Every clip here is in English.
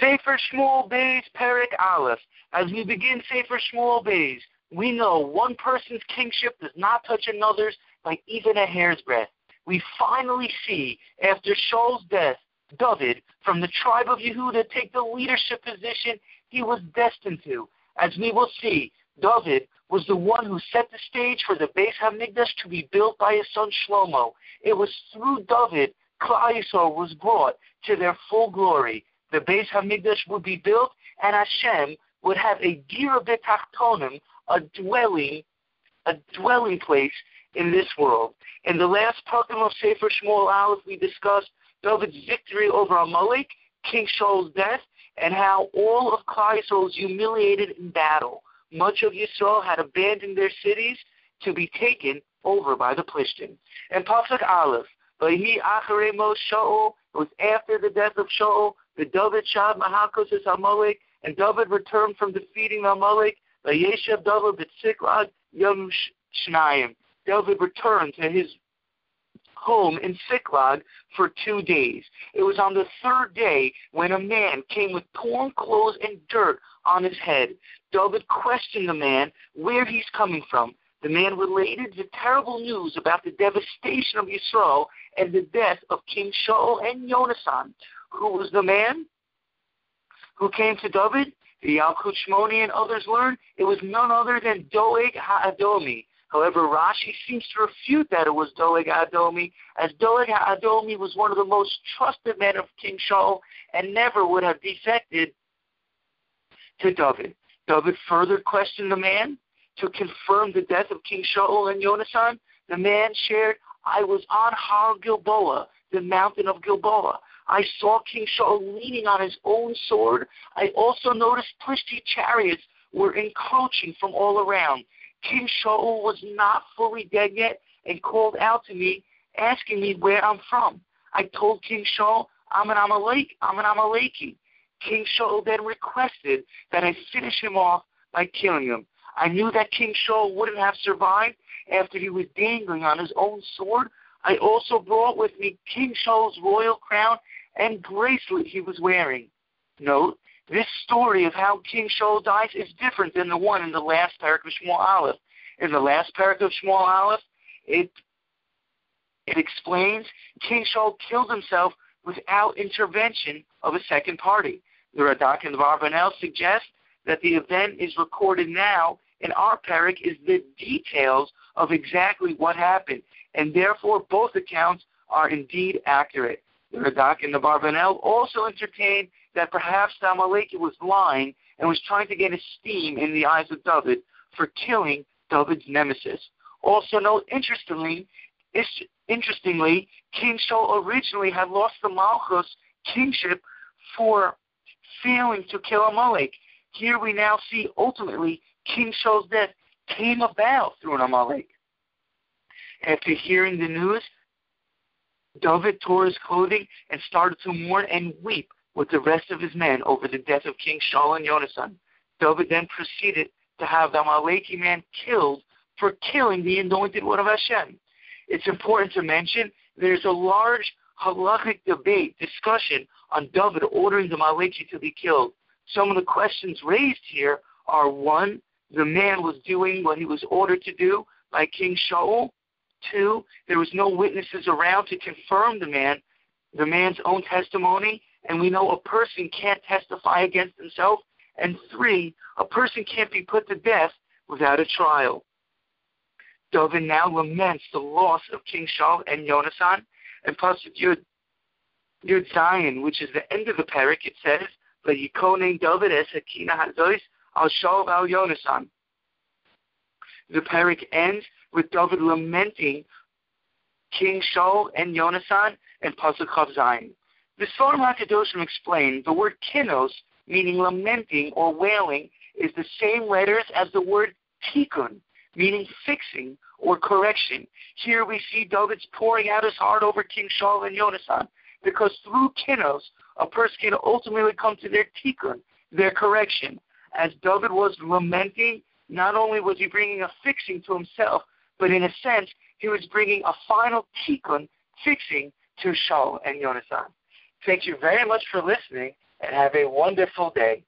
Sefer Shmuel Beis Perik Aleph. As we begin Sefer Shmuel Beis, we know one person's kingship does not touch another's by even a hair's breadth. We finally see, after Shaul's death, David, from the tribe of Yehuda, take the leadership position he was destined to. As we will see, David was the one who set the stage for the Beis Hamikdash to be built by his son Shlomo. It was through David Klal Yisrael was brought to their full glory. The Beis Hamikdash would be built, and Hashem would have a dira betachtonim, a dwelling, a dwelling place in this world. In the last pakim of Sefer Shmuel Aleph, we discussed David's victory over Amalek, King Shaul's death, and how all of Klal Yisrael was humiliated in battle. Much of Yisrael had abandoned their cities to be taken over by the Plishtim. And Pasuk Aleph, he Acharei Shaul, it was after the death of Shaul, the David Shad Mahakos is Amalek, and David returned from defeating Amalek, Vayeshev David B'Tziklag Yom Shnayim. David returned to his home in Siklag for two days. It was on the third day when a man came with torn clothes and dirt on his head. David questioned the man where he's coming from. The man related the terrible news about the devastation of Yisrael and the death of King Shaul and Yonasan. Who was the man who came to David? The Yalkut and others learned it was none other than Doeg Ha'adomi. However, Rashi seems to refute that it was Doeg Ha'adomi, as Doeg Ha'adomi was one of the most trusted men of King Shaul and never would have defected to David. David further questioned the man to confirm the death of King Shaul and Yonasan. The man shared, I was on Har Gilboa, the mountain of Gilboa. I saw King Shaul leaning on his own sword. I also noticed twisty chariots were encroaching from all around. King Shaul was not fully dead yet and called out to me, asking me where I'm from. I told King Shaul, I'm an Amalek, I'm an Amaleki. King Shaul then requested that I finish him off by killing him. I knew that King Shaul wouldn't have survived after he was dangling on his own sword. I also brought with me King Shaul's royal crown and bracelet he was wearing. Note, this story of how King Shaul dies is different than the one in the last parak of Shmuel Aleph. In the last parak of Shmuel Aleph, it it explains King Shaul killed himself without intervention of a second party. The Radak and the Barbanel suggest that the event is recorded now in our parak is the details of exactly what happened, and therefore both accounts are indeed accurate. The Radak and the Barbanel also entertain that perhaps Amaleki was lying and was trying to get esteem in the eyes of David for killing David's nemesis. Also note, interestingly, interestingly, King Shaul originally had lost the Malchus kingship for failing to kill Amalek. Here we now see ultimately King Shaul's death came about through an Amalek. After hearing the news, David tore his clothing and started to mourn and weep with the rest of his men over the death of King Shaul and Yonasan. David then proceeded to have the Amaleki man killed for killing the anointed one of Hashem. It's important to mention there's a large halachic debate, discussion on David ordering the Amaleki to be killed. Some of the questions raised here are one, the man was doing what he was ordered to do by King Shaul. Two, there was no witnesses around to confirm the man, the man's own testimony, and we know a person can't testify against himself. And three, a person can't be put to death without a trial. Dovin now laments the loss of King Shaul and Yonasan, and Pasuk Yud, Yud Zayin, which is the end of the parak, it says, but "Vayikonen David es hakina hazois al Shaul al Yonasan." The parak ends with David lamenting King Shaul and Yonasan and Pasuk Zion. The Sforim HaKadoshim explain the word kinos, meaning lamenting or wailing, is the same letters as the word tikkun, meaning fixing or correction. Here we see David's pouring out his heart over King Shaul and Yonasan, because through kinos, a person can ultimately come to their tikkun, their correction. As David was lamenting, not only was he bringing a fixing to himself, but in a sense, he was bringing a final tikkun, fixing to Shaul and Yonasan. Thank you very much for listening, and have a wonderful day.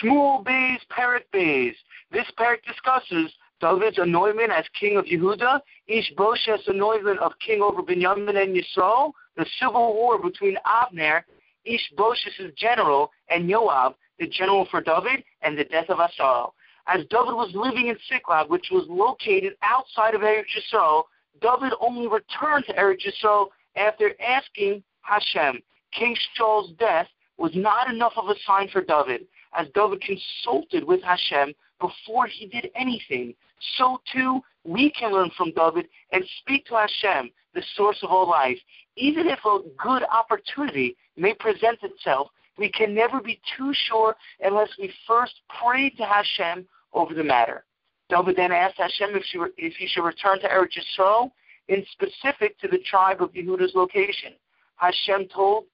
Shmuel Beis Perik Beis. This parak discusses David's anointment as king of Yehuda, Ishbosheth's anointment of king over Benjamin and Yisrael, the civil war between Abner, Ishbosheth's general, and Joab, the general for David, and the death of Asahel. As David was living in Siklag, which was located outside of Eretz Yisrael, David only returned to Eretz Yisrael after asking Hashem. King Shaul's death was not enough of a sign for David, as David consulted with Hashem before he did anything. So too, we can learn from David and speak to Hashem, the source of all life. Even if a good opportunity may present itself, we can never be too sure unless we first pray to Hashem over the matter. David then asked Hashem if, she, if he should return to Eretz Yisrael, in specific to the tribe of Yehuda's location. Hashem told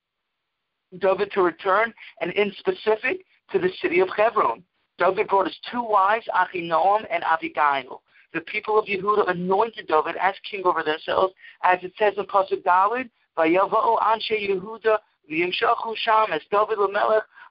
David to return, and in specific to the city of Hebron. David brought his two wives, Achinoam and Abigail. The people of Yehuda anointed David as king over themselves, as it says in Pasuk David, Vayava'u Anshe Yehuda v'yimshachu sham as David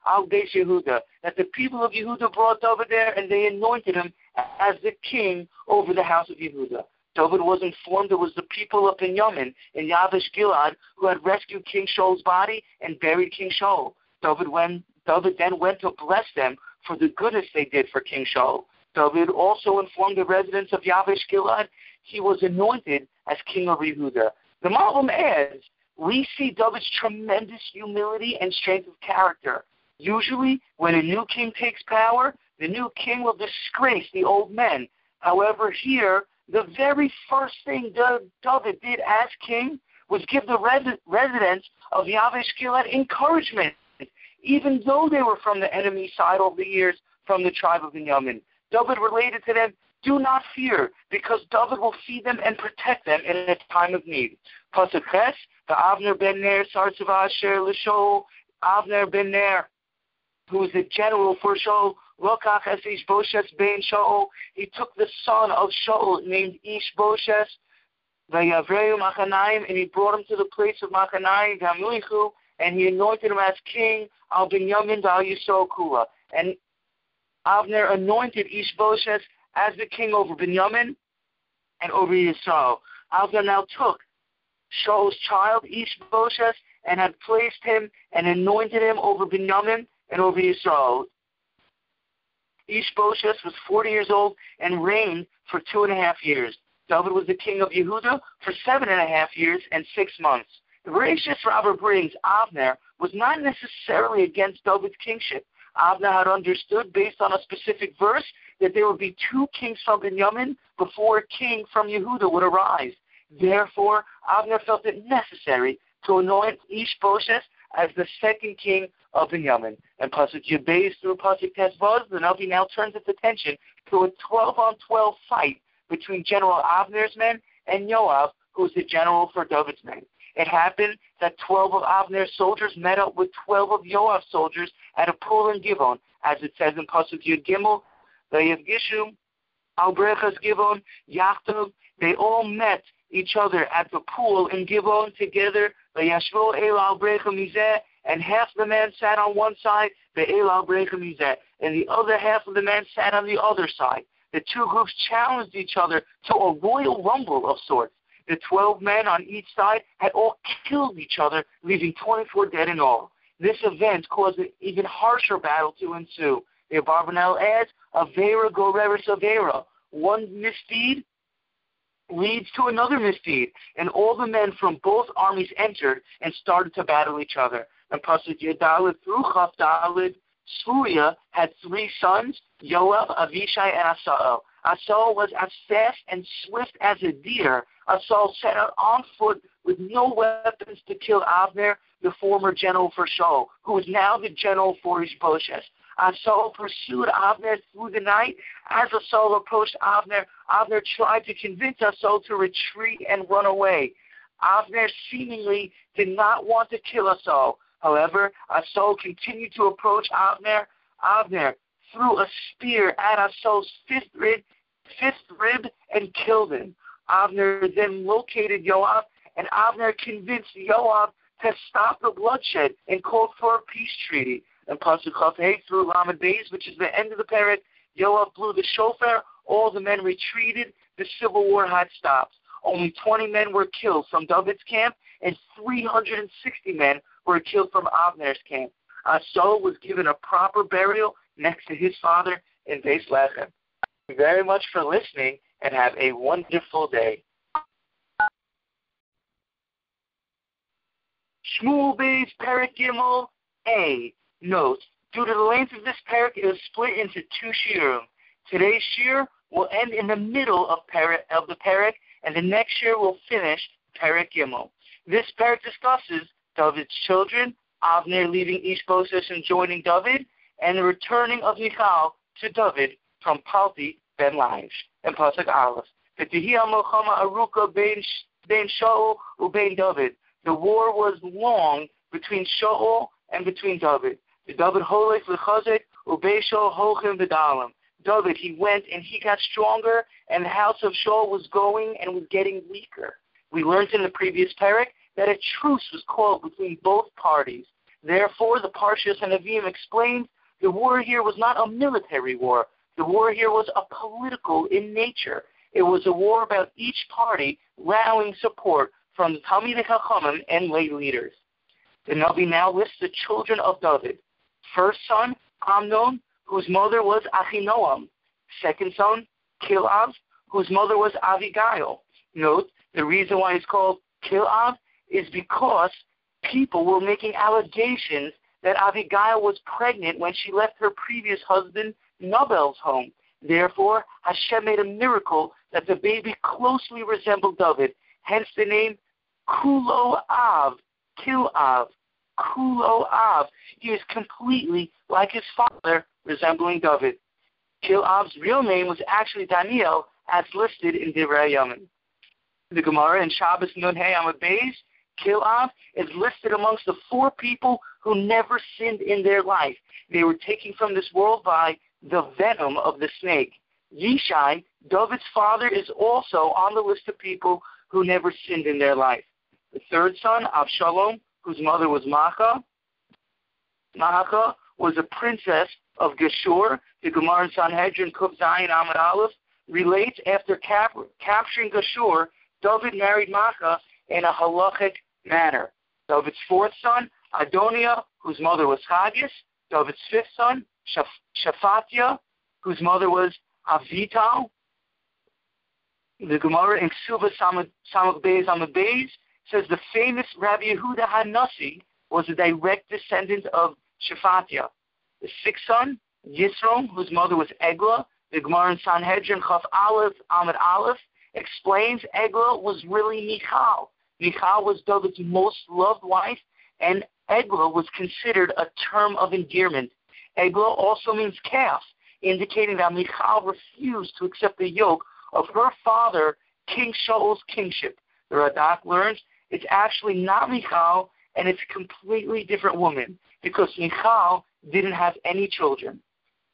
al Yehuda. That the people of Yehuda brought David there and they anointed him as the king over the house of Yehuda. David was informed it was the people of Benjamin in Yavesh Gilad who had rescued King Shaul's body and buried King Shaul. David, went, David then went to bless them for the goodness they did for King Shaul. David also informed the residents of Yavesh Gilad he was anointed as king of Yehuda. The Malbim adds, we see David's tremendous humility and strength of character. Usually, when a new king takes power, the new king will disgrace the old men. However, here, the very first thing David did as king was give the res- residents of Yavesh Gilad encouragement even though they were from the enemy side over the years from the tribe of Benjamin. David related to them, do not fear, because David will feed them and protect them in a time of need. Pasuk the Avner ben Ner, Sarsava Asher Lishol, Avner ben Ner, who was the general for Shaul, Lokach es Ishboshes ben Shaul, he took the son of Shaul named Ish Boshes, Ishboshes, Vayavreu Machanaim, and he brought him to the place of Machanaim, Gamulichu, and he anointed him as king al Binyamin al Yisrael Kula. And Avner anointed Ishbosheth as the king over Binyamin and over Yisrael. Avner now took Shaul's child, Ishbosheth, and had placed him and anointed him over Binyamin and over Yisrael. Ishbosheth was 40 years old and reigned for two and a half years. David was the king of Yehuda for seven and a half years and six months. The Bereshit Rabba brings Avner was not necessarily against David's kingship. Avner had understood, based on a specific verse, that there would be two kings from Benjamin before a king from Yehuda would arise. Therefore, Avner felt it necessary to anoint Ishbosheth as the second king of Benjamin. And Pasuk Yud Beis through Pasuk Tes Zayin, the Navi now turns its attention to a 12 on 12 fight between General Avner's men and Joab, who's the general for David's men. It happened that 12 of Avner's soldiers met up with 12 of Yoav's soldiers at a pool in Givon, as it says in Pasuk Yud Gimel, Albrechas Givon, Yachtov, they all met each other at the pool in Givon together, and half the men sat on one side, and the other half of the men sat on the other side. The two groups challenged each other to a royal rumble of sorts. The 12 men on each side had all killed each other, leaving 24 dead in all. This event caused an even harsher battle to ensue. The Abarbanel adds, Avera Goreris Avera. One misdeed leads to another misdeed, and all the men from both armies entered and started to battle each other. And Pasuk Yedalid through Chavdalid, Surya had three sons, Joab, Avishai, and Asahel. Asahel was as fast and swift as a deer, Asael set out on foot with no weapons to kill Avner, the former general for Shaul, who is now the general for Ishbosheth. Asael pursued Avner through the night. As Asael approached Avner, Avner tried to convince Asael to retreat and run away. Avner seemingly did not want to kill Asael. However, Asael continued to approach Avner. Avner threw a spear at Saul's fifth rib, fifth rib and killed him. Avner then located Joab and Avner convinced Yoav to stop the bloodshed and called for a peace treaty. And Pasuk Chafei through Lamed Beis, which is the end of the parak, Yoav blew the shofar, all the men retreated, the civil war had stopped. Only 20 men were killed from David's camp, and 360 men were killed from Avner's camp. Asael was given a proper burial next to his father in Beis Lechem. Thank you very much for listening, and have a wonderful day. Shmuel Beis Perik Gimel A. Note: Due to the length of this parak, it split into two shiurim. Today's shiur will end in the middle of, parak, of the parak, and the next shiur will finish Perik Gimel. This parak discusses David's children, Avner leaving Ishbosheth and joining David, and the returning of Michal to David from Palti ben Laish and Pasuk Aleph. The war was long between Shaul and between David. David. David, he went and he got stronger, and the house of Shaul was going and was getting weaker. We learned in the previous parak that a truce was called between both parties. Therefore, the Parshas and Avim explained the war here was not a military war. The war here was a political in nature. It was a war about each party rallying support from the Talmidei Chachamim and lay leaders. The Navi now lists the children of David. First son, Amnon, whose mother was Achinoam. Second son, Kilav, whose mother was Avigail. Note, the reason why it's called Kilav is because people were making allegations that Abigail was pregnant when she left her previous husband Nobel's home. Therefore, Hashem made a miracle that the baby closely resembled David, hence the name Kulo Av, Kil Av, Kulo Av. He is completely like his father, resembling David. Kil Av's real name was actually Daniel, as listed in Divrei Yamin. The Gemara in Shabbos Nun Hey Beis Kilav is listed amongst the four people who never sinned in their life. They were taken from this world by the venom of the snake. Yishai, David's father, is also on the list of people who never sinned in their life. The third son, Avshalom, whose mother was Maacah. Maacah was a princess of Geshur. The Gemara in Sanhedrin, Kuf Zayin Amud Aleph, relates after cap- capturing Geshur, David married Maacah in a halachic manner. David's fourth son, Adonia, whose mother was Chagias. David's fifth son, Shaphatia, whose mother was Avital. The Gemara in Ksuva Samach Beis Amud Beis says the famous Rabbi Yehuda Hanassi was a direct descendant of Shaphatia. The sixth son, Yisrom, whose mother was Eglah, the Gemara in Sanhedrin Chaf Aleph Amud Aleph explains Eglah was really Michal. Michal was David's most loved wife, and Eglah was considered a term of endearment. Eglah also means calf, indicating that Michal refused to accept the yoke of her father, King Shaul's kingship. The Radak learns it's actually not Michal, and it's a completely different woman, because Michal didn't have any children.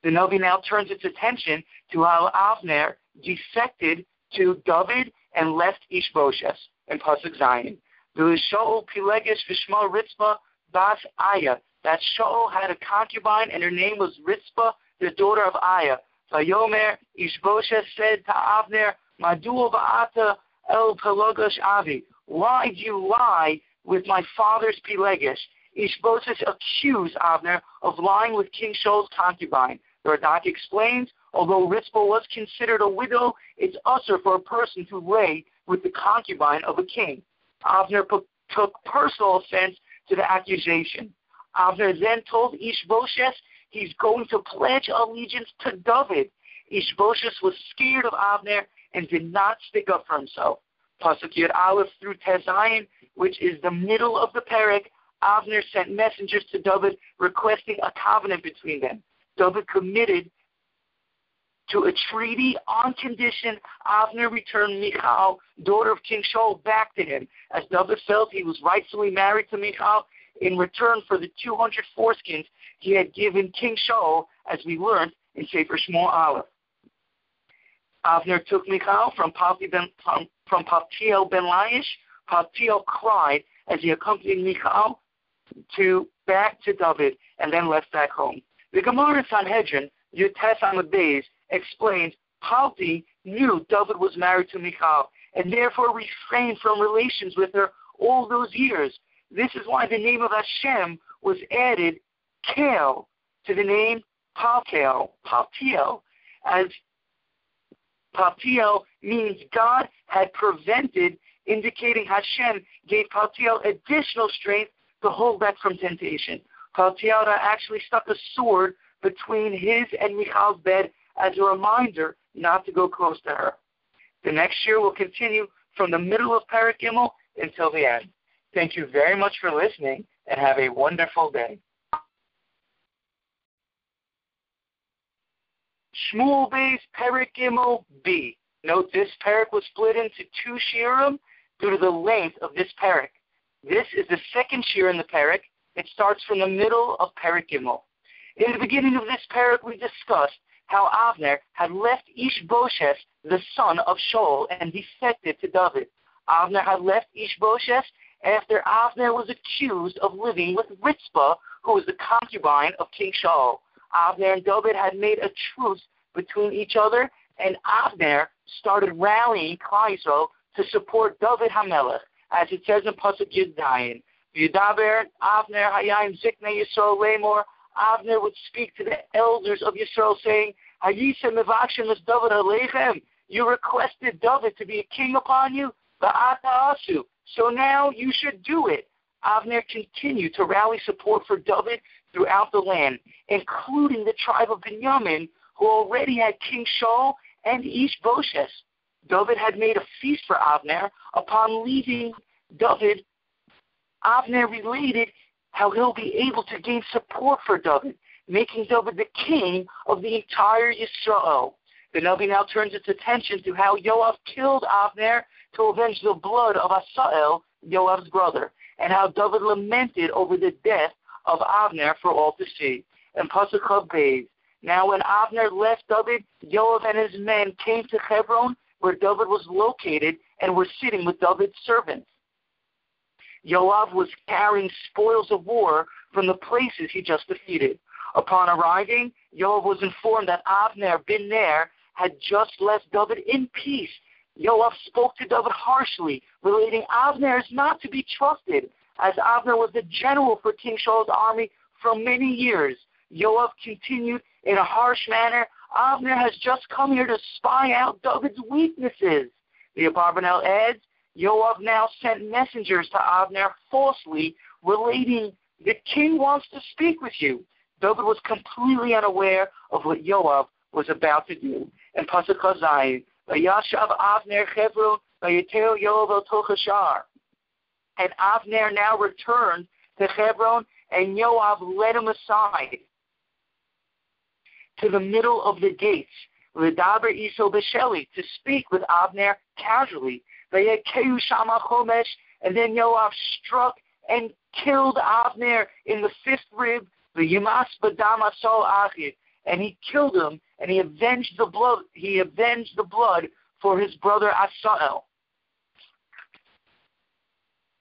The Navi now turns its attention to how Avner defected to David and left Ishbosheth and Pasuk Zayin. There Shaul Pilegish Vishma Ritzma Bas Aya. That Shaul had a concubine and her name was Ritzpah, the daughter of Aya. Vayomer Ishbosheth said to Avner, Madu Va'ata El Pelogosh Avi. Why do you lie with my father's Pilegish? Ishbosheth accused Avner of lying with King Shaul's concubine. The Radak explains, although Ritzpah was considered a widow, it's usher for a person to lay with the concubine of a king. Avner took personal offense to the accusation. Avner then told Ishbosheth he's going to pledge allegiance to David. Ishbosheth was scared of Avner and did not stick up for himself. Pasuk Yud Aleph through Tes Zayin, which is the middle of the parak, Avner sent messengers to David requesting a covenant between them. David committed to a treaty on condition Avner returned Michal, daughter of King Shaul, back to him, as David felt he was rightfully married to Michal in return for the 200 foreskins he had given King Shaul, as we learned in Sefer Shmuel Aleph. Avner took Michal from ben, from, from Paltiel ben Laish, Paltiel cried as he accompanied Michal to back to David and then left back home. The Gemara in Sanhedrin, Yud Tes Amud Beis, explains Palti knew David was married to Michal and therefore refrained from relations with her all those years. This is why the name of Hashem was added Kel to the name Paltiel, Paltiel, as Paltiel means God had prevented, indicating Hashem gave Paltiel additional strength to hold back from temptation. Paltiel actually stuck a sword between his and Michal's bed as a reminder not to go close to her. The next year will continue from the middle of Parak until the end. Thank you very much for listening and have a wonderful day. Shmuel Bey's Perik B. Note this parak was split into two shiurim due to the length of this parak. This is the second shir in the parak. It starts from the middle of Perik Gimel. In the beginning of this parak, we discussed how Avner had left Ishbosheth, the son of Shaul, and defected to David. Avner had left Ishbosheth after Avner was accused of living with Ritzpah, who was the concubine of King Shaul. Avner and David had made a truce between each other, and Avner started rallying Klal to support David Hamelech, as it says in Pasuk Yud Dayan. Yudaber Avner Hayim Zikne Yisrael. Avner would speak to the elders of Yisrael, saying, Hayisa Mevakshim is David Alechem. You requested David to be a king upon you, Asu. So now you should do it. Avner continued to rally support for David throughout the land, including the tribe of Benjamin, who already had King Shaul and Ishbosheth. David had made a feast for Avner. Upon leaving David, Avner related how he'll be able to gain support for David, making David the king of the entire Yisrael. The Navi now turns its attention to how Yoav killed Avner to avenge the blood of Asael, Yoav's brother, and how David lamented over the death of Avner for all to see. And Pasuk Beis. Now when Avner left David, Yoav and his men came to Hebron, where David was located, and were sitting with David's servants. Yoav was carrying spoils of war from the places he just defeated. Upon arriving, Yoav was informed that Avner, bin Ner, had just left David in peace. Yoav spoke to David harshly, relating Avner is not to be trusted, as Avner was the general for King Shaul's army for many years. Yoav continued in a harsh manner, Avner has just come here to spy out David's weaknesses. The Abarbanel adds, Yoav now sent messengers to Avner falsely, relating, the king wants to speak with you. David was completely unaware of what Yoav was about to do. And Pasuk Chaf Zayin, Vayashav Avner Chevron, Vayatel Yoav el Tochashar. And Avner now returned to Hebron, and Yoav led him aside to the middle of the gates, Ledaber Iso Besheli, to speak with Abner casually. And then Yoav struck and killed Abner in the fifth rib, the Yimas Badama Sol Achid, and he killed him, and he avenged the blood. He avenged the blood for his brother Asael.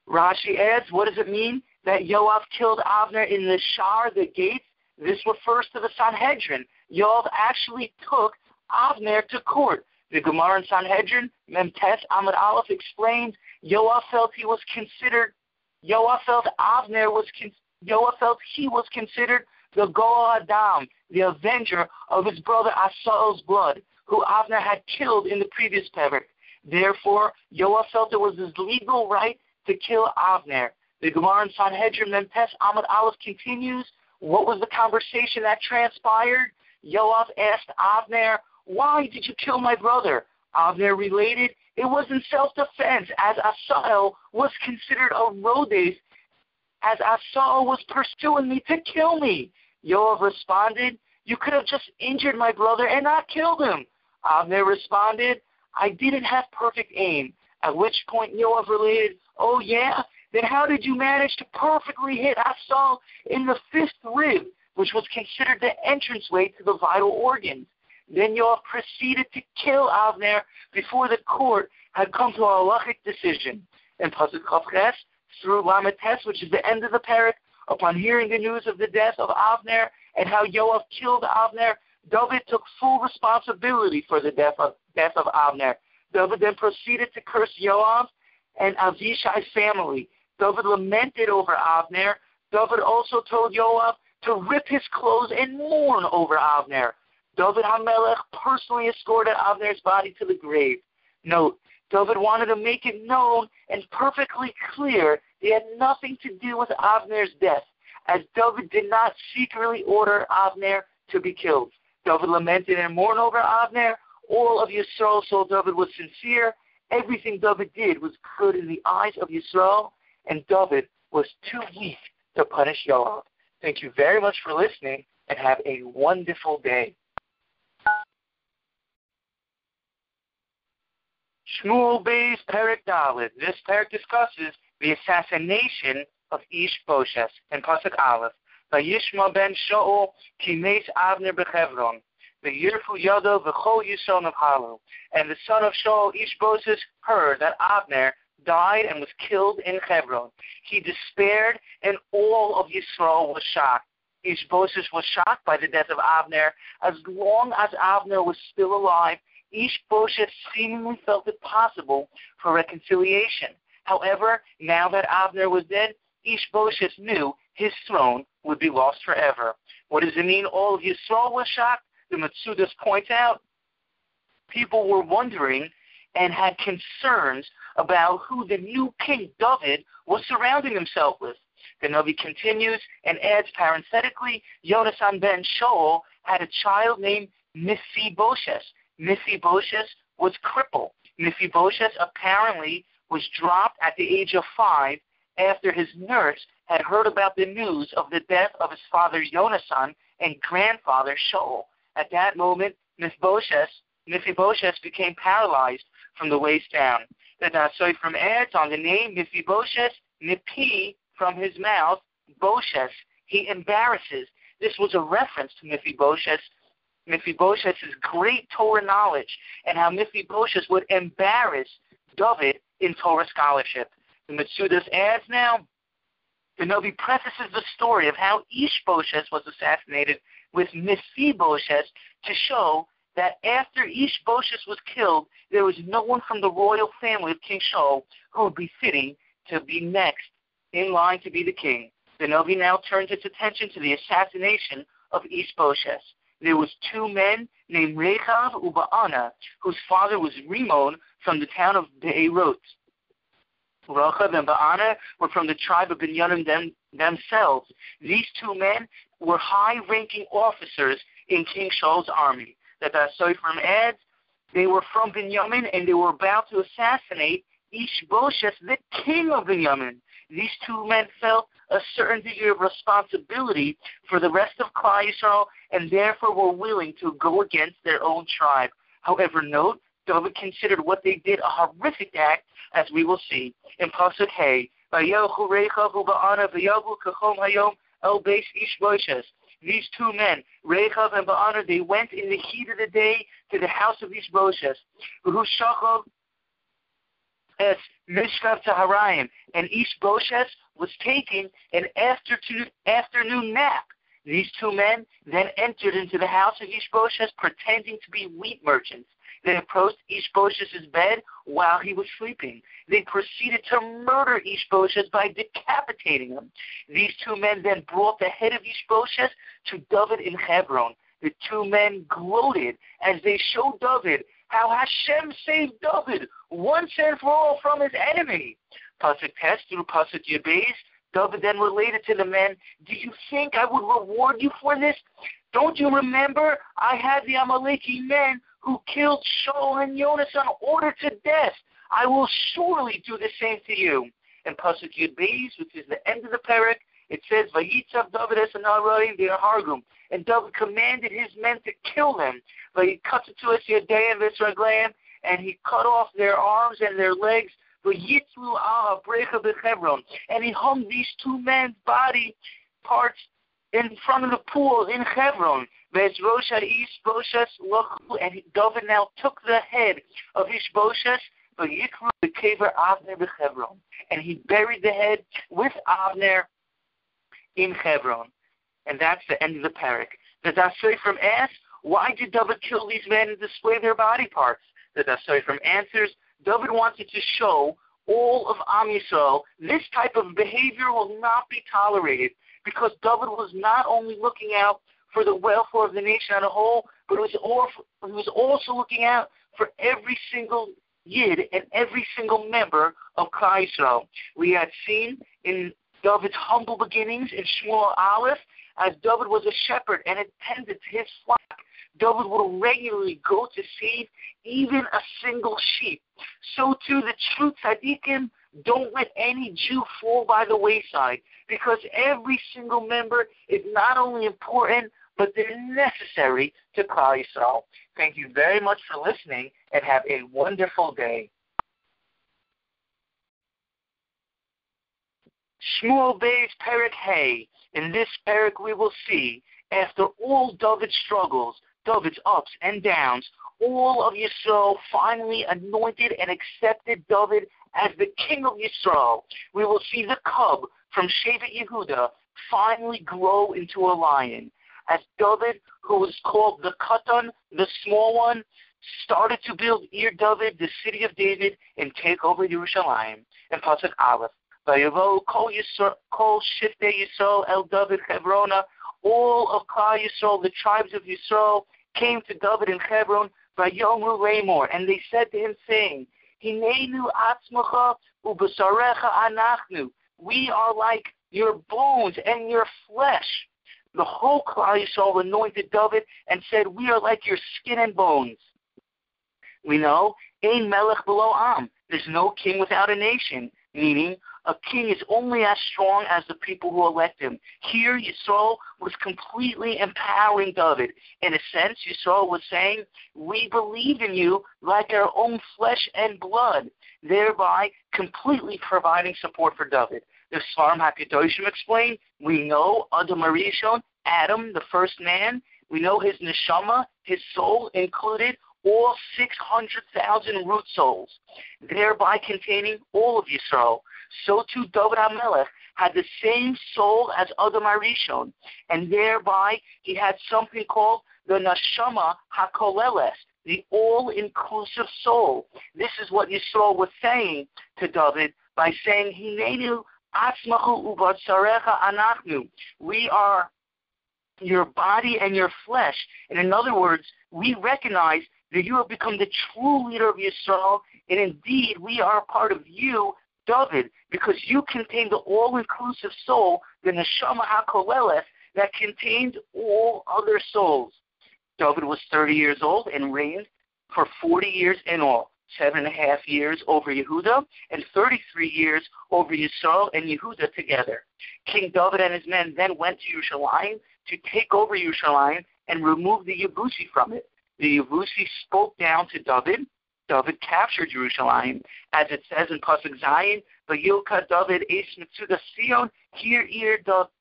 Rashi adds, what does it mean that Yoav killed Avner in the Shar, the gates? This refers to the Sanhedrin. Yoav actually took Avner to court. The Gemara in Sanhedrin, Mem Tes Amud Aleph explains Yoav felt he was considered, Yoav felt Avner was, Yoav felt he was considered the Goel Adam, the avenger of his brother Asael's blood, who Avner had killed in the previous Perik. Therefore, Yoav felt it was his legal right to kill Avner. The Gemara in Sanhedrin Mem Tes Amud Aleph continues, what was the conversation that transpired? Yoav asked Avner, why did you kill my brother? Avner related, it was in self-defense, as Asael was considered a Rodef, as Asael was pursuing me to kill me. Yoav responded, you could have just injured my brother and not killed him. Avner responded, I didn't have perfect aim. At which point Yoav related, oh yeah? Then how did you manage to perfectly hit Asael in the fifth rib, which was considered the entranceway to the vital organs? Then Yoav proceeded to kill Avner before the court had come to a halachic decision. And Pasuk Chaf Ches, through Lamed Tes, which is the end of the parak, upon hearing the news of the death of Avner and how Yoav killed Avner, David took full responsibility for the death of, death of Avner. David then proceeded to curse Yoav and Avishai's family. David lamented over Avner. David also told Yoav to rip his clothes and mourn over Avner. David HaMelech personally escorted Avner's body to the grave. Note, David wanted to make it known and perfectly clear he had nothing to do with Avner's death, as David did not secretly order Avner to be killed. David lamented and mourned over Avner. All of Yisrael saw David was sincere. Everything David did was good in the eyes of Yisrael, and David was too weak to punish Yoav. Thank you very much for listening, and have a wonderful day. Shmuel Beis Perik Dalit. This parak discusses the assassination of Ish Boshes in Pasuk Aleph. Vayishma ben Shaul kimes Avner bechevron. Vayirfu Yado v'chol Yisrael of Halu. And the son of Shaul, Ish Boshes, heard that Avner died and was killed in Hebron. He despaired, and all of Yisrael was shocked. Ishbosheth was shocked by the death of Abner. As long as Abner was still alive, Ishbosheth seemingly felt it possible for reconciliation. However, now that Abner was dead, Ishbosheth knew his throne would be lost forever. What does it mean all of Yisrael was shocked? The Metzudas points out people were wondering and had concerns about who the new king David was surrounding himself with. The Navi continues and adds parenthetically, Yonasan ben Shaul had a child named Mephibosheth. Mephibosheth was crippled. Mephibosheth apparently was dropped at the age of five after his nurse had heard about the news of the death of his father Yonasan and grandfather Shaul. At that moment, Mephibosheth, Mephibosheth became paralyzed from the waist down. The Da'as Sofrim adds on the name Mephibosheth, Nipi, from his mouth, Bosheth, he embarrasses. This was a reference to Mephibosheth, Mephibosheth's great Torah knowledge and how Mephibosheth would embarrass David in Torah scholarship. The Metzudas adds now, the Novi prefaces the story of how Ishbosheth was assassinated with Mephibosheth to show that after Ishbosheth was killed, there was no one from the royal family of King Shaul who would be fitting to be next in line to be the king. The now turns its attention to the assassination of Ishbosheth. There was two men named Rechav Uba'ana, whose father was Rimon from the town of Beirut. Rechav and Ba'ana were from the tribe of Binyamin them, themselves. These two men were high-ranking officers in King Shaul's army. That the from adds, they were from Binyamin and they were about to assassinate Ishbosheth, the king of Binyamin these two men felt a certain degree of responsibility for the rest of Klal Yisrael and therefore were willing to go against their own tribe. However, note, David considered what they did a horrific act, as we will see in Pasuk Hey. These two men, Rechav and Ba'ana, they went in the heat of the day to the house of Ishbosheth, who shachov es Mishkav Taharayim, and Ishbosheth was taking an afternoon, afternoon nap. These two men then entered into the house of Ishbosheth pretending to be wheat merchants. They approached Ishbosheth's bed while he was sleeping. They proceeded to murder Ishbosheth by decapitating him. These two men then brought the head of Ishbosheth to David in Hebron. The two men gloated as they showed David how Hashem saved David once and for all from his enemy. Pasuk Tes through Pasuk Yud Beis, David then related to the men, Do you think I would reward you for this? Don't you remember I had the Amaleki men who killed Shaul and Yonasan ordered to death? I will surely do the same to you. And Pasuk Yud Beis, which is the end of the parak, it says, Vayitzav David es the hargum. And David commanded his men to kill them. But he cut it to us and he cut off their arms and their legs. Vayitzlu al Brecha Bechevron. And he hung these two men's body parts in front of the pool in Hebron. And David now took the head of Ishbosheth but Yikru the Kaver Avner Hebron, and he buried the head with Avner in Hebron. And that's the end of the parak. The from asks, why did David kill these men and display their body parts? The Da'as Sofrim answers, David wanted to show all of Am Yisrael this type of behavior will not be tolerated because David was not only looking out for the welfare of the nation as a whole, but was, he was also looking out for every single Yid and every single member of Klal. We had seen in David's humble beginnings in Shmuel Aleph, as David was a shepherd and attended to his flock, David would regularly go to save even a single sheep. So too the true tzaddikim don't let any Jew fall by the wayside because every single member is not only important, but they're necessary to Klal Yisrael. Thank you very much for listening and have a wonderful day. Shmuel Bey's Perik Hay. In this Perik we will see, after all David's struggles, David's ups and downs, all of Yisrael finally anointed and accepted David as the king of Yisrael. We will see the cub from Shevet Yehuda finally grow into a lion. As David, who was called the Katan, the small one, started to build Ir David, the city of David, and take over Jerusalem. And Pasuk Aleph. Vayavo kol Shiftei Yisrael el David Hebrona. All of Klal Yisrael, the tribes of Yisrael, came to David in Hebron. Vayomu Lamor, and they said to him, saying, We are like your bones and your flesh. The whole Klal Yisrael anointed David and said, We are like your skin and bones. We know, Ein melech below am. There's no king without a nation, meaning a king is only as strong as the people who elect him. Here, Yisrael was completely empowering David. In a sense, Yisrael was saying, We believe in you like our own flesh and blood, thereby completely providing support for David. The Sforim HaKadoshim explain, we know Adam Arishon, Adam, the first man, we know his neshama, his soul included all 600,000 root souls, thereby containing all of Yisrael. So too David HaMelech had the same soul as Adam Arishon, and thereby he had something called the Neshama HaKoleles, the all-inclusive soul. This is what Yisrael was saying to David by saying, Hinenu atzmachu uvatzarecha anachnu. We are your body and your flesh. And in other words, we recognize that you have become the true leader of Yisrael, and indeed we are part of you, David, because you contain the all-inclusive soul, the neshama hakoleles, that contained all other souls. David was 30 years old and reigned for 40 years in all, seven and a half years over Yehuda, and 33 years over Yisrael and Yehuda together. King David and his men then went to Yerushalayim to take over Yerushalayim and remove the Yebusi from it. The Yebusi spoke down to David. David captured Jerusalem, as it says in Pasuk Zayin, Vayilka David es mitzuda Sion, here ear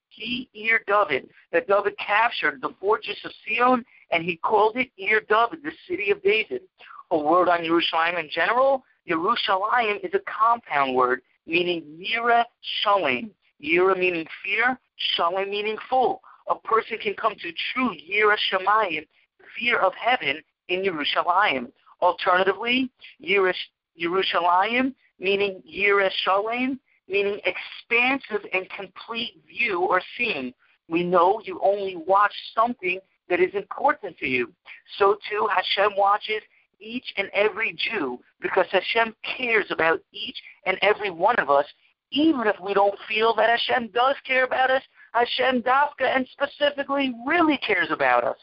he ear David, that David captured the fortress of Sion, and he called it Ir David, the city of David. A word on Jerusalem in general, Jerusalem is a compound word meaning Yira Shalem. Yira meaning fear, Shalem meaning full. A person can come to true Yira Shemayim fear of heaven in Yerushalayim. Alternatively, Yerushalayim, meaning Yerushalayim, meaning expansive and complete view or seeing. We know you only watch something that is important to you. So too, Hashem watches each and every Jew because Hashem cares about each and every one of us, even if we don't feel that Hashem does care about us. Hashem Dafka and specifically really cares about us.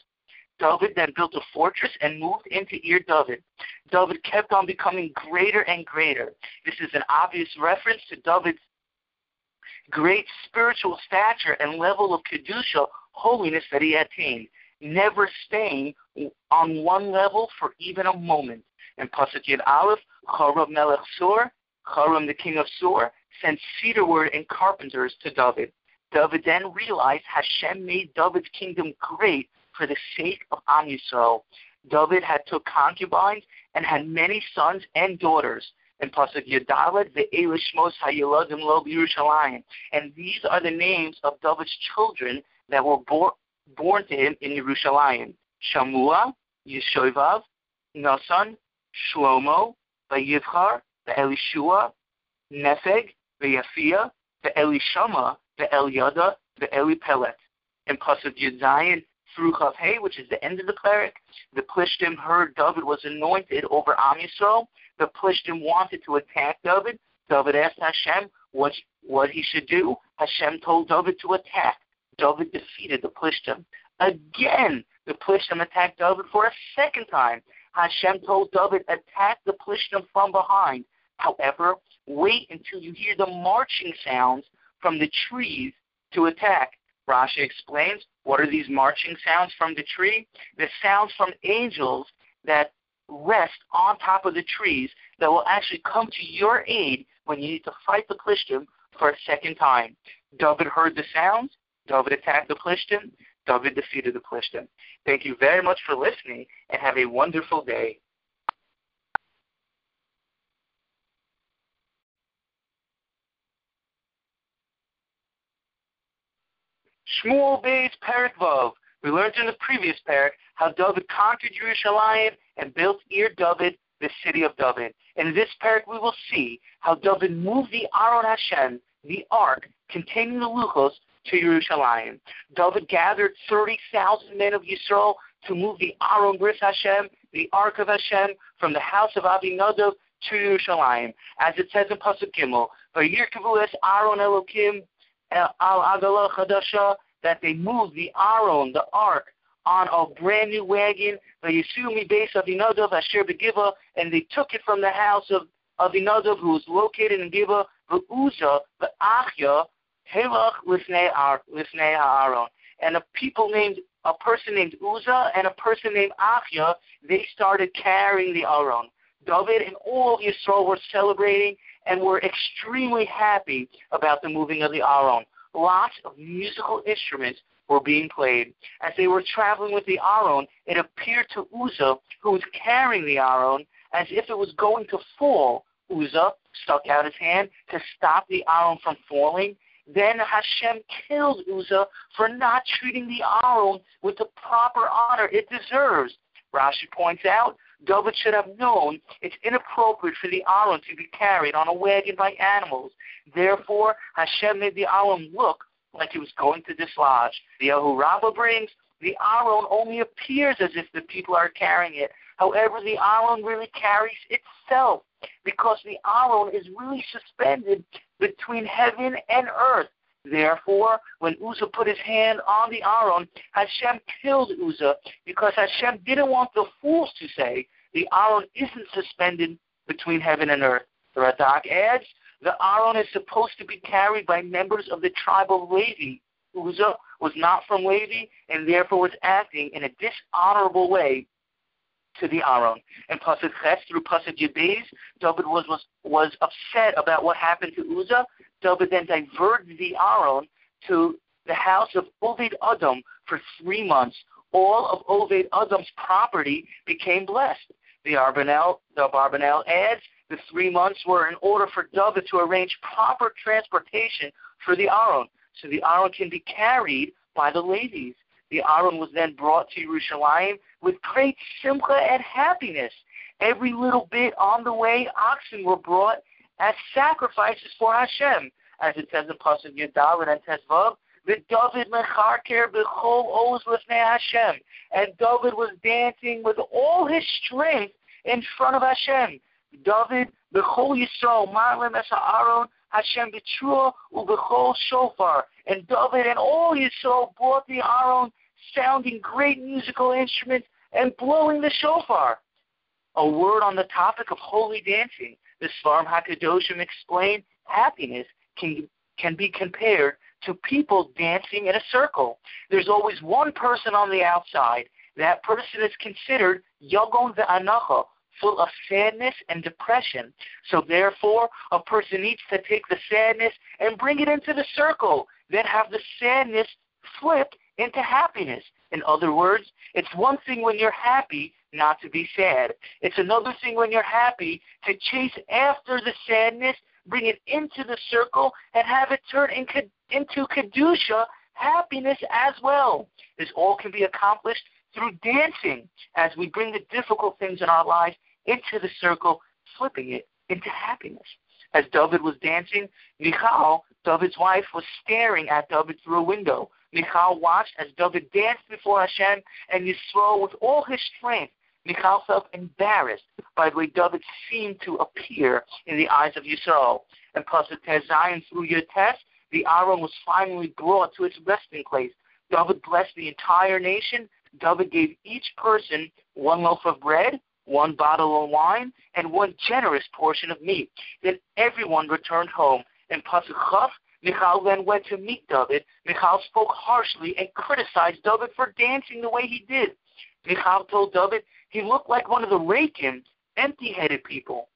David then built a fortress and moved into Ir David. David kept on becoming greater and greater. This is an obvious reference to David's great spiritual stature and level of kedusha, holiness that he attained, never staying on one level for even a moment. And Pasuk Yud Aleph, Choram Melech Sur, Choram the king of Sur, sent cedarwood and carpenters to David. David then realized Hashem made David's kingdom great for the sake of Am Yisrael. David had took concubines and had many sons and daughters. in Pasuk Yadalet, the Elishmos Hayeladim Lo Yerushalayim. And these are the names of David's children that were born, born to him in Yerushalayim. Shamua, Yeshovav, Nasan, Shlomo, Vayivchar, Elishua, Nefeg, the Yafia, the Elishama, the Elipelet. In Pasuk Yudzayin through Chaf Hey, which is the end of the cleric, the Plishtim heard David was anointed over Am Yisrael. The Plishtim wanted to attack David. David asked Hashem what, what he should do. Hashem told David to attack. David defeated the Plishtim. Again, the Plishtim attacked David for a second time. Hashem told David, attack the Plishtim from behind. However, wait until you hear the marching sounds from the trees to attack. Rashi explains, what are these marching sounds from the tree? The sounds from angels that rest on top of the trees that will actually come to your aid when you need to fight the Plishtim for a second time. David heard the sounds. David attacked the Plishtim. David defeated the Plishtim. Thank you very much for listening and have a wonderful day. Shmuel Beis Perik Vav. We learned in the previous parak how David conquered Jerusalem and built Ir David, the city of David. In this parak, we will see how David moved the Aron Hashem, the ark containing the Luchos, to Jerusalem. David gathered 30,000 men of Yisrael to move the Aron Bris Hashem, the Ark of Hashem, from the house of Abinadab to Jerusalem. As it says in Pasuk Gimel, Vayirkavu es Aron Elokim al Agalah Chadasha, that they moved the Aron, the Ark, on a brand new wagon, the Yisumi base of Inadav Asher Begiva, and they took it from the house of of Inadav, who was located in Giva, the Uzzah, the Achya, Helach Lifnei Aron. And a people named, a person named Uzzah and a person named Achya, they started carrying the Aron. David and all of Yisrael were celebrating and were extremely happy about the moving of the Aron. Lots of musical instruments were being played. As they were traveling with the Aron, it appeared to Uzzah, who was carrying the Aron, as if it was going to fall. Uzzah stuck out his hand to stop the Aron from falling. Then Hashem killed Uzzah for not treating the Aron with the proper honor it deserves. Rashi points out David should have known it's inappropriate for the Aron to be carried on a wagon by animals. Therefore, Hashem made the Aron look like he was going to dislodge. The Yahu Rabbah brings the Aron only appears as if the people are carrying it. However, the Aron really carries itself because the Aron is really suspended between heaven and earth. Therefore, when Uzzah put his hand on the Aron, Hashem killed Uzzah because Hashem didn't want the fools to say the Aron isn't suspended between heaven and earth. The Radak adds, the Aron is supposed to be carried by members of the tribe of Levi. Uzzah was not from Levi and therefore was acting in a dishonorable way to the Aron. And Pasuk Ches through Pasuk Yudbeis, David was, was, was upset about what happened to Uzzah. David then diverted the Aron to the house of Oved Edom for three months. All of Oved Edom's property became blessed. The Arbanel, the Barbanel adds, the three months were in order for David to arrange proper transportation for the Aron, so the Aron can be carried by the ladies. The Aron was then brought to Jerusalem with great simcha and happiness. Every little bit on the way, oxen were brought as sacrifices for Hashem, as it says in Pasuk Yudal and Tes Vav. The David mecharker b'chol oz lifnei Hashem, and David was dancing with all his strength in front of Hashem. David b'chol Yisrael ma'alem es Aron Hashem b'trua u'b'chol shofar, and David and all Yisrael brought the Aron sounding great musical instruments and blowing the shofar. A word on the topic of holy dancing. The Sforim HaKadoshim explain happiness can, can be compared to people dancing in a circle. There's always one person on the outside. That person is considered Yagon Ve'anacha, full of sadness and depression. So therefore, a person needs to take the sadness and bring it into the circle, then have the sadness flip into happiness. In other words, it's one thing when you're happy not to be sad. It's another thing when you're happy to chase after the sadness, bring it into the circle, and have it turn into Kedusha, happiness as well. This all can be accomplished through dancing as we bring the difficult things in our lives into the circle, flipping it into happiness. As David was dancing, Michal, David's wife, was staring at David through a window. Michal watched as David danced before Hashem and Yisrael with all his strength. Michal felt embarrassed by the way David seemed to appear in the eyes of Yisrael. And Pasuk Zayin through your test, the Aron was finally brought to its resting place. David blessed the entire nation. David gave each person one loaf of bread, one bottle of wine, and one generous portion of meat. Then everyone returned home. And Pasuk Michal then went to meet David. Michal spoke harshly and criticized David for dancing the way he did. Michal told David he looked like one of the rakin, empty-headed people.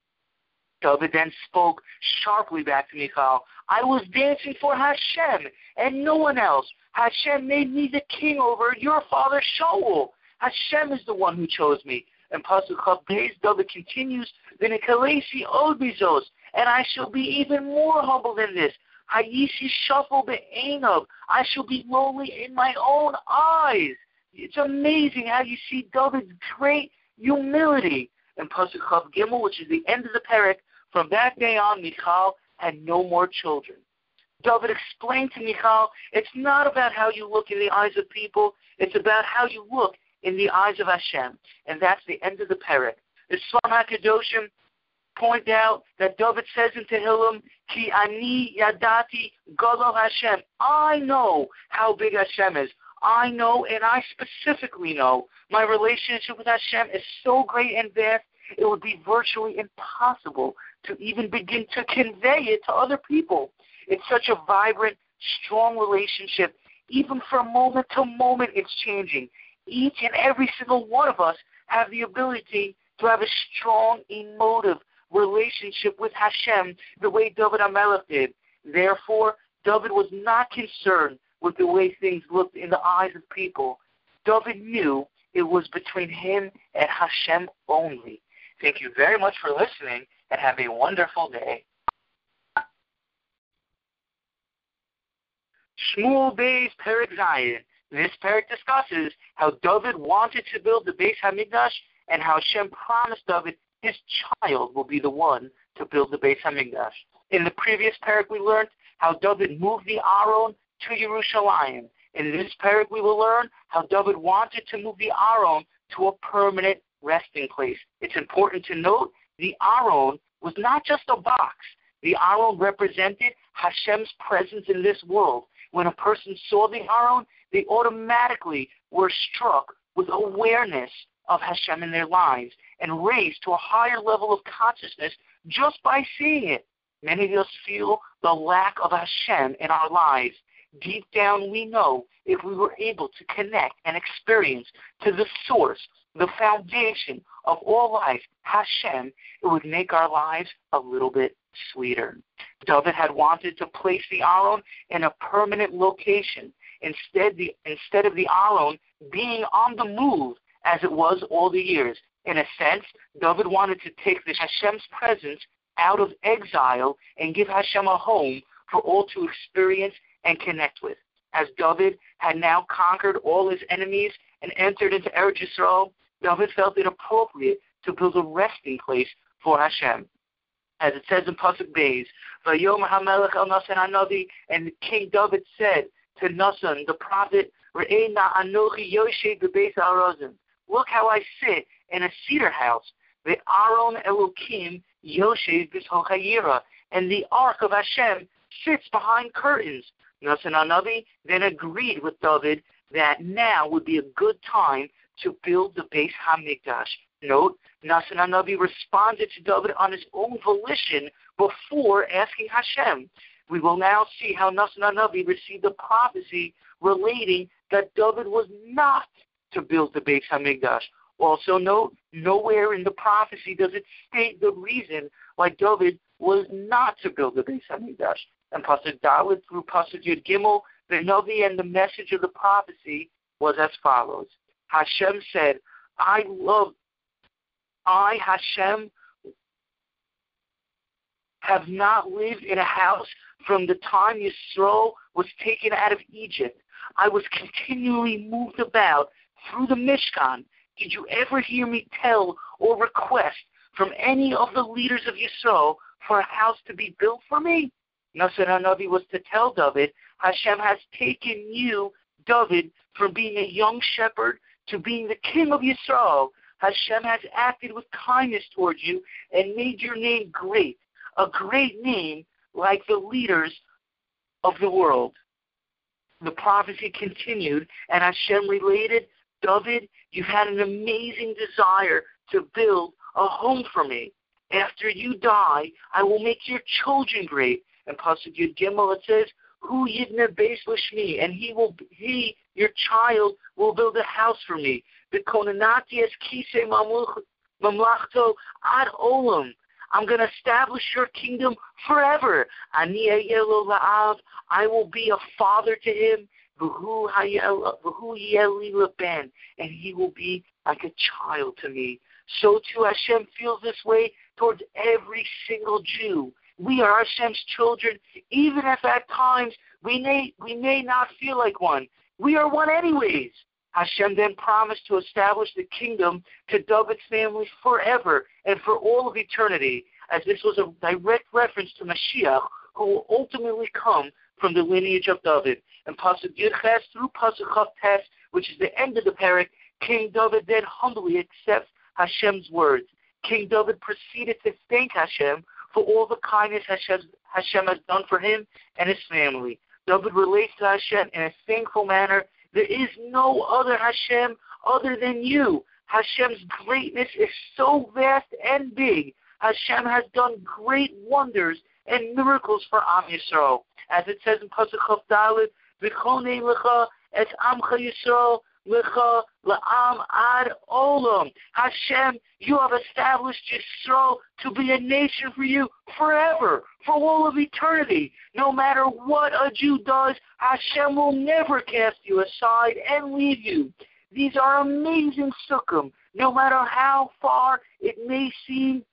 David then spoke sharply back to Michal. I was dancing for Hashem and no one else. Hashem made me the king over your father Shaul. Hashem is the one who chose me. And Pasuk Chaf David continues, V'nekalesi od bizos, and I shall be even more humble than this. Hayishi shuffle be'enov, I shall be lowly in my own eyes. It's amazing how you see David's great humility. And Pasuk Chaf Gimel, which is the end of the parak, from that day on, Michal had no more children. David explained to Michal, it's not about how you look in the eyes of people, it's about how you look in the eyes of Hashem. And that's the end of the parak. The Sforim HaKadoshim point out that David says in Tehillim, Ki ani yadati golo Hashem. I know how big Hashem is. I know and I specifically know my relationship with Hashem is so great and vast, it would be virtually impossible to even begin to convey it to other people. It's such a vibrant, strong relationship. Even from moment to moment, it's changing. Each and every single one of us have the ability to have a strong, emotive relationship with Hashem the way David HaMelech did. Therefore, David was not concerned with the way things looked in the eyes of people. David knew it was between him and Hashem only. Thank you very much for listening and have a wonderful day. Shmuel Beis Perik Zayin. This parak discusses how David wanted to build the Beis Hamikdash and how Hashem promised David his child will be the one to build the Beis Hamikdash. In the previous parak, we learned how David moved the Aron to Jerusalem. In this parak, we will learn how David wanted to move the Aron to a permanent resting place. It's important to note the Aron was not just a box. The Aron represented Hashem's presence in this world. When a person saw the Aron, they automatically were struck with awareness of Hashem in their lives and raised to a higher level of consciousness just by seeing it. Many of us feel the lack of Hashem in our lives. Deep down, we know if we were able to connect and experience to the source the foundation of all life, Hashem, it would make our lives a little bit sweeter. David had wanted to place the Aron in a permanent location. Instead, the, instead of the Aron being on the move as it was all the years. In a sense, David wanted to take the Hashem's presence out of exile and give Hashem a home for all to experience and connect with. As David had now conquered all his enemies and entered into Eretz Yisrael, David felt it appropriate to build a resting place for Hashem. As it says in Pasuk Beis, Vayom HaMelech El Nasan and King David said to Nasan, the prophet, Re'ena Anochi Yoshe Bebeis Arozim. Look how I sit in a cedar house. The Aron Elokim Yoshe B'Sochayira, and the Ark of Hashem sits behind curtains. Nasan Hanavi then agreed with David that now would be a good time to build the Beis Hamikdash. Note, Nasan Hanavi responded to David on his own volition before asking Hashem. We will now see how Nasan Hanavi received a prophecy relating that David was not to build the Beis Hamikdash. Also note, nowhere in the prophecy does it state the reason why David was not to build the Beis Hamikdash. And Pasuk Dalet through Pasuk Yud Gimel, the Novi and the message of the prophecy was as follows. Hashem said, I love I, Hashem, have not lived in a house from the time Yisro was taken out of Egypt. I was continually moved about through the Mishkan. Did you ever hear me tell or request from any of the leaders of Yisro for a house to be built for me? Nasan Hanavi was to tell David, Hashem has taken you, David, from being a young shepherd to being the king of Yisrael. Hashem has acted with kindness towards you and made your name great, a great name like the leaders of the world. The prophecy continued, and Hashem related, David, you've had an amazing desire to build a home for me. After you die, I will make your children great. And Pasuk Yud Gimel it says, Who yidne beis lishmi, and he will, he, your child, will build a house for me. The V'konanati es kise mamlachto ad olam. I'm going to establish your kingdom forever. Ani la'av. I will be a father to him. Buhu yelila ban, and he will be like a child to me. So too Hashem feels this way towards every single Jew. We are Hashem's children, even if at times we may, we may not feel like one. We are one anyways. Hashem then promised to establish the kingdom to David's family forever and for all of eternity, as this was a direct reference to Mashiach, who will ultimately come from the lineage of David. And Pasuk Yud Ches through Pasuk Tes, which is the end of the parak, King David then humbly accepts Hashem's words. King David proceeded to thank Hashem for all the kindness Hashem, Hashem has done for him and his family. David relates to Hashem in a thankful manner. There is no other Hashem other than you. Hashem's greatness is so vast and big. Hashem has done great wonders and miracles for Am Yisrael. As it says in Pasuk Chaf Dalet, V'chonei lecha et Amcha Yisrael lecha la'am ad olam. Hashem, you have established Yisrael to be a nation for you forever, for all of eternity. No matter what a Jew does, Hashem will never cast you aside and leave you. These are amazing sukkim. No matter how far it may seem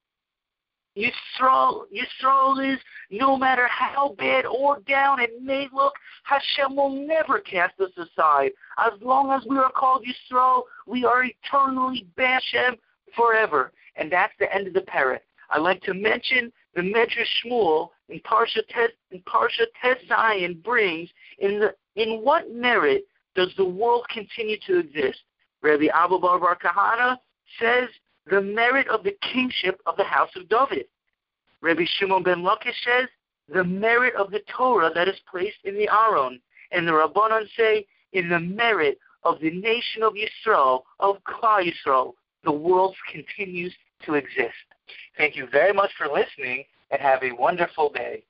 Yisrael, Yisrael is, no matter how bad or down it may look, Hashem will never cast us aside. As long as we are called Yisrael, we are eternally Bashem forever. And that's the end of the parak. I'd like to mention the Medrash Shmuel in Parsha Tes, in Parsha Tes brings in the in what merit does the world continue to exist? Rabbi Abba Bar Kahana says the merit of the kingship of the house of David. Rabbi Shimon ben Lakish says the merit of the Torah that is placed in the Aron. And the Rabbanon say in the merit of the nation of Yisrael, of Klal Yisrael, the world continues to exist. Thank you very much for listening and have a wonderful day.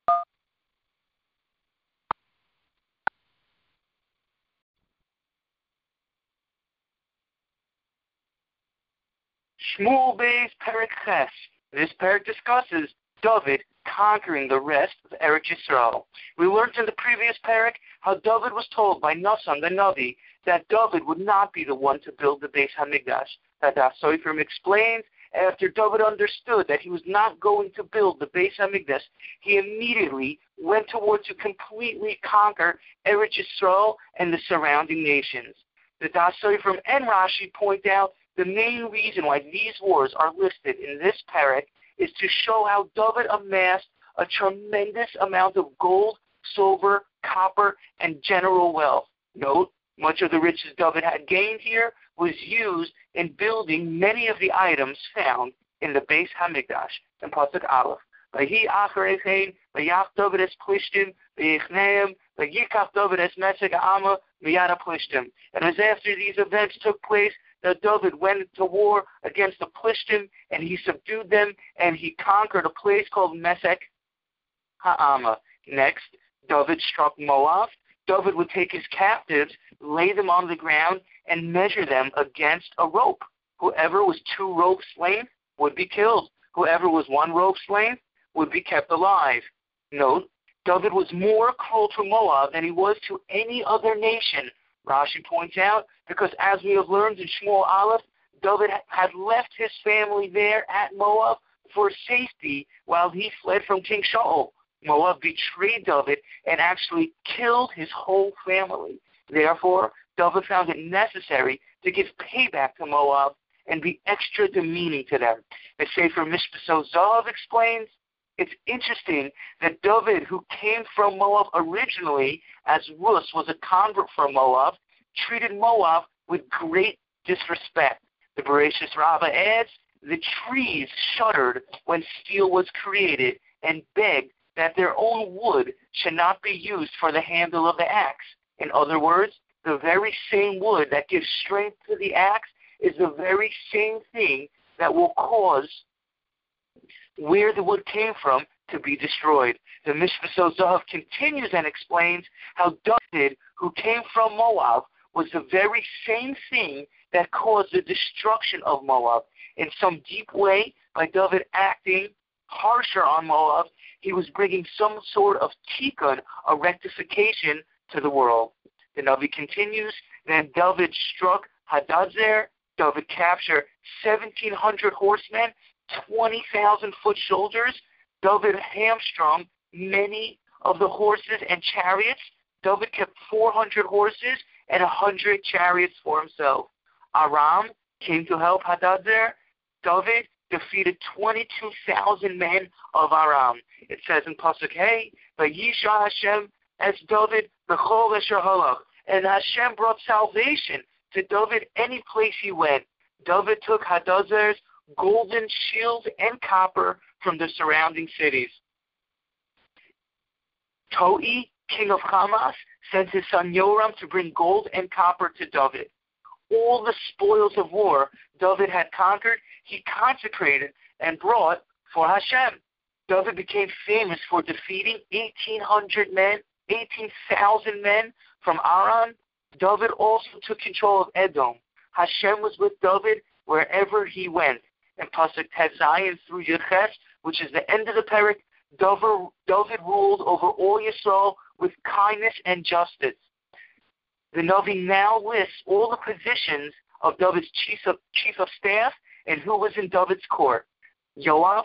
Shmuel Beis Perik. This parak discusses David conquering the rest of Eretz Yisrael. We learned in the previous parak how David was told by Nasan the Navi that David would not be the one to build the Beis Hamikdash. That the Soifrim explains after David understood that he was not going to build the Beis Hamikdash, he immediately went towards to completely conquer Eretz Yisrael and the surrounding nations. The Da'as Sofrim and Rashi point out the main reason why these wars are listed in this parak is to show how David amassed a tremendous amount of gold, silver, copper, and general wealth. Note, much of the riches David had gained here was used in building many of the items found in the Beis Hamikdash and Pasuk Aleph. Vahi acher echein, vayach David es plishtim, vayichneim, vayikach David es mesek ha'ama, miyada plishtim. And it was after these events took place that David went to war against the Plishtim and he subdued them and he conquered a place called Mesek Ha'ama. Next, David struck Moab. David would take his captives, lay them on the ground, and measure them against a rope. Whoever was two ropes slain would be killed. Whoever was one rope slain would be kept alive. Note, David was more cruel to Moab than he was to any other nation Rashi points out, because as we have learned in Shmuel Aleph, David had left his family there at Moab for safety while he fled from King Shaul. Moab betrayed David and actually killed his whole family. Therefore, David found it necessary to give payback to Moab and be extra demeaning to them. The Sefer Mishbetzos Zahav explains, it's interesting that David, who came from Moab originally, as Rus was a convert from Moab, treated Moab with great disrespect. The Bereshit Rabbah adds, the trees shuddered when steel was created and begged that their own wood should not be used for the handle of the axe. In other words, the very same wood that gives strength to the axe is the very same thing that will cause where the wood came from to be destroyed. The Mishbetzos Zahav continues and explains how David, who came from Moab, was the very same thing that caused the destruction of Moab. In some deep way, by David acting harsher on Moab, he was bringing some sort of tikkun, a rectification, to the world. The Navi continues, then David struck Hadazer, David captured 1,700 horsemen, 20,000 foot soldiers. David hamstrung many of the horses and chariots. David kept 400 horses and 100 chariots for himself. Aram came to help Hadazer. David defeated 22,000 men of Aram. It says in Pasuk Hey, Vayisha Hashem as David b'chol halach. And Hashem brought salvation to David any place he went. David took Hadazer's golden shields and copper from the surrounding cities. Toi, king of Hamas, sent his son Yoram to bring gold and copper to David. All the spoils of war David had conquered, he consecrated and brought for Hashem. David became famous for defeating 1,800 men 18,000 men from Aram. David also took control of Edom. Hashem was with David wherever he went. And Pasuk Tes Zayin through Yudches, which is the end of the parak, David, ruled over all Yisrael with kindness and justice. The Navi now lists all the positions of David's chief of, chief of staff and who was in David's court. Yoav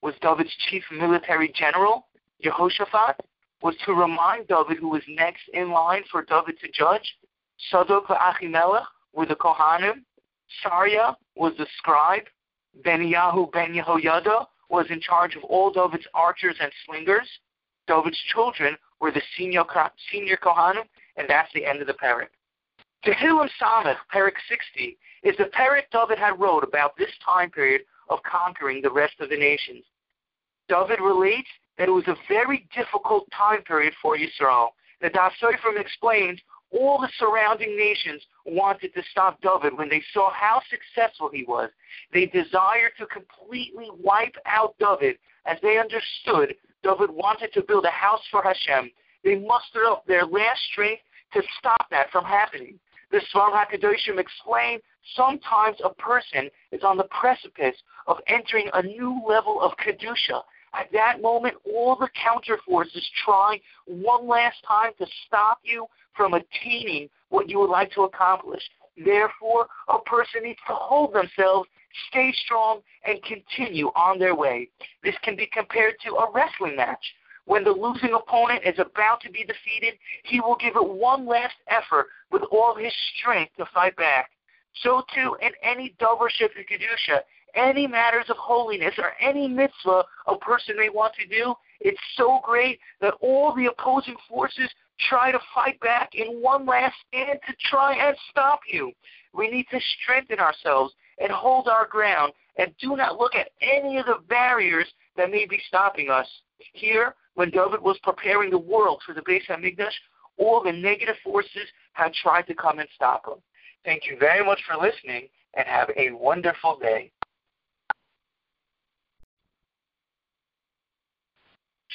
was David's chief military general. Jehoshaphat was to remind David who was next in line for David to judge. Sadok Achimelech were the Kohanim. Sarya was the scribe. Beniyahu ben Yehoyada was in charge of all David's archers and slingers. David's children were the senior, senior Kohanim, and that's the end of the parak. Tehillim Samech, parak 60, is the parak David had wrote about this time period of conquering the rest of the nations. David relates that it was a very difficult time period for Israel. The Da'as Sofrim explains all the surrounding nations wanted to stop David when they saw how successful he was. They desired to completely wipe out David as they understood David wanted to build a house for Hashem. They mustered up their last strength to stop that from happening. The Sforim HaKadoshim explain sometimes a person is on the precipice of entering a new level of Kedusha, at that moment, all the counter forces try one last time to stop you from attaining what you would like to accomplish. Therefore, a person needs to hold themselves, stay strong, and continue on their way. This can be compared to a wrestling match. When the losing opponent is about to be defeated, he will give it one last effort with all his strength to fight back. So too in any Dover Shifter Kedusha, any matters of holiness or any mitzvah a person may want to do, it's so great that all the opposing forces try to fight back in one last stand to try and stop you. We need to strengthen ourselves and hold our ground and do not look at any of the barriers that may be stopping us. Here, when David was preparing the world for the Beis Hamikdash, all the negative forces had tried to come and stop him. Thank you very much for listening and have a wonderful day.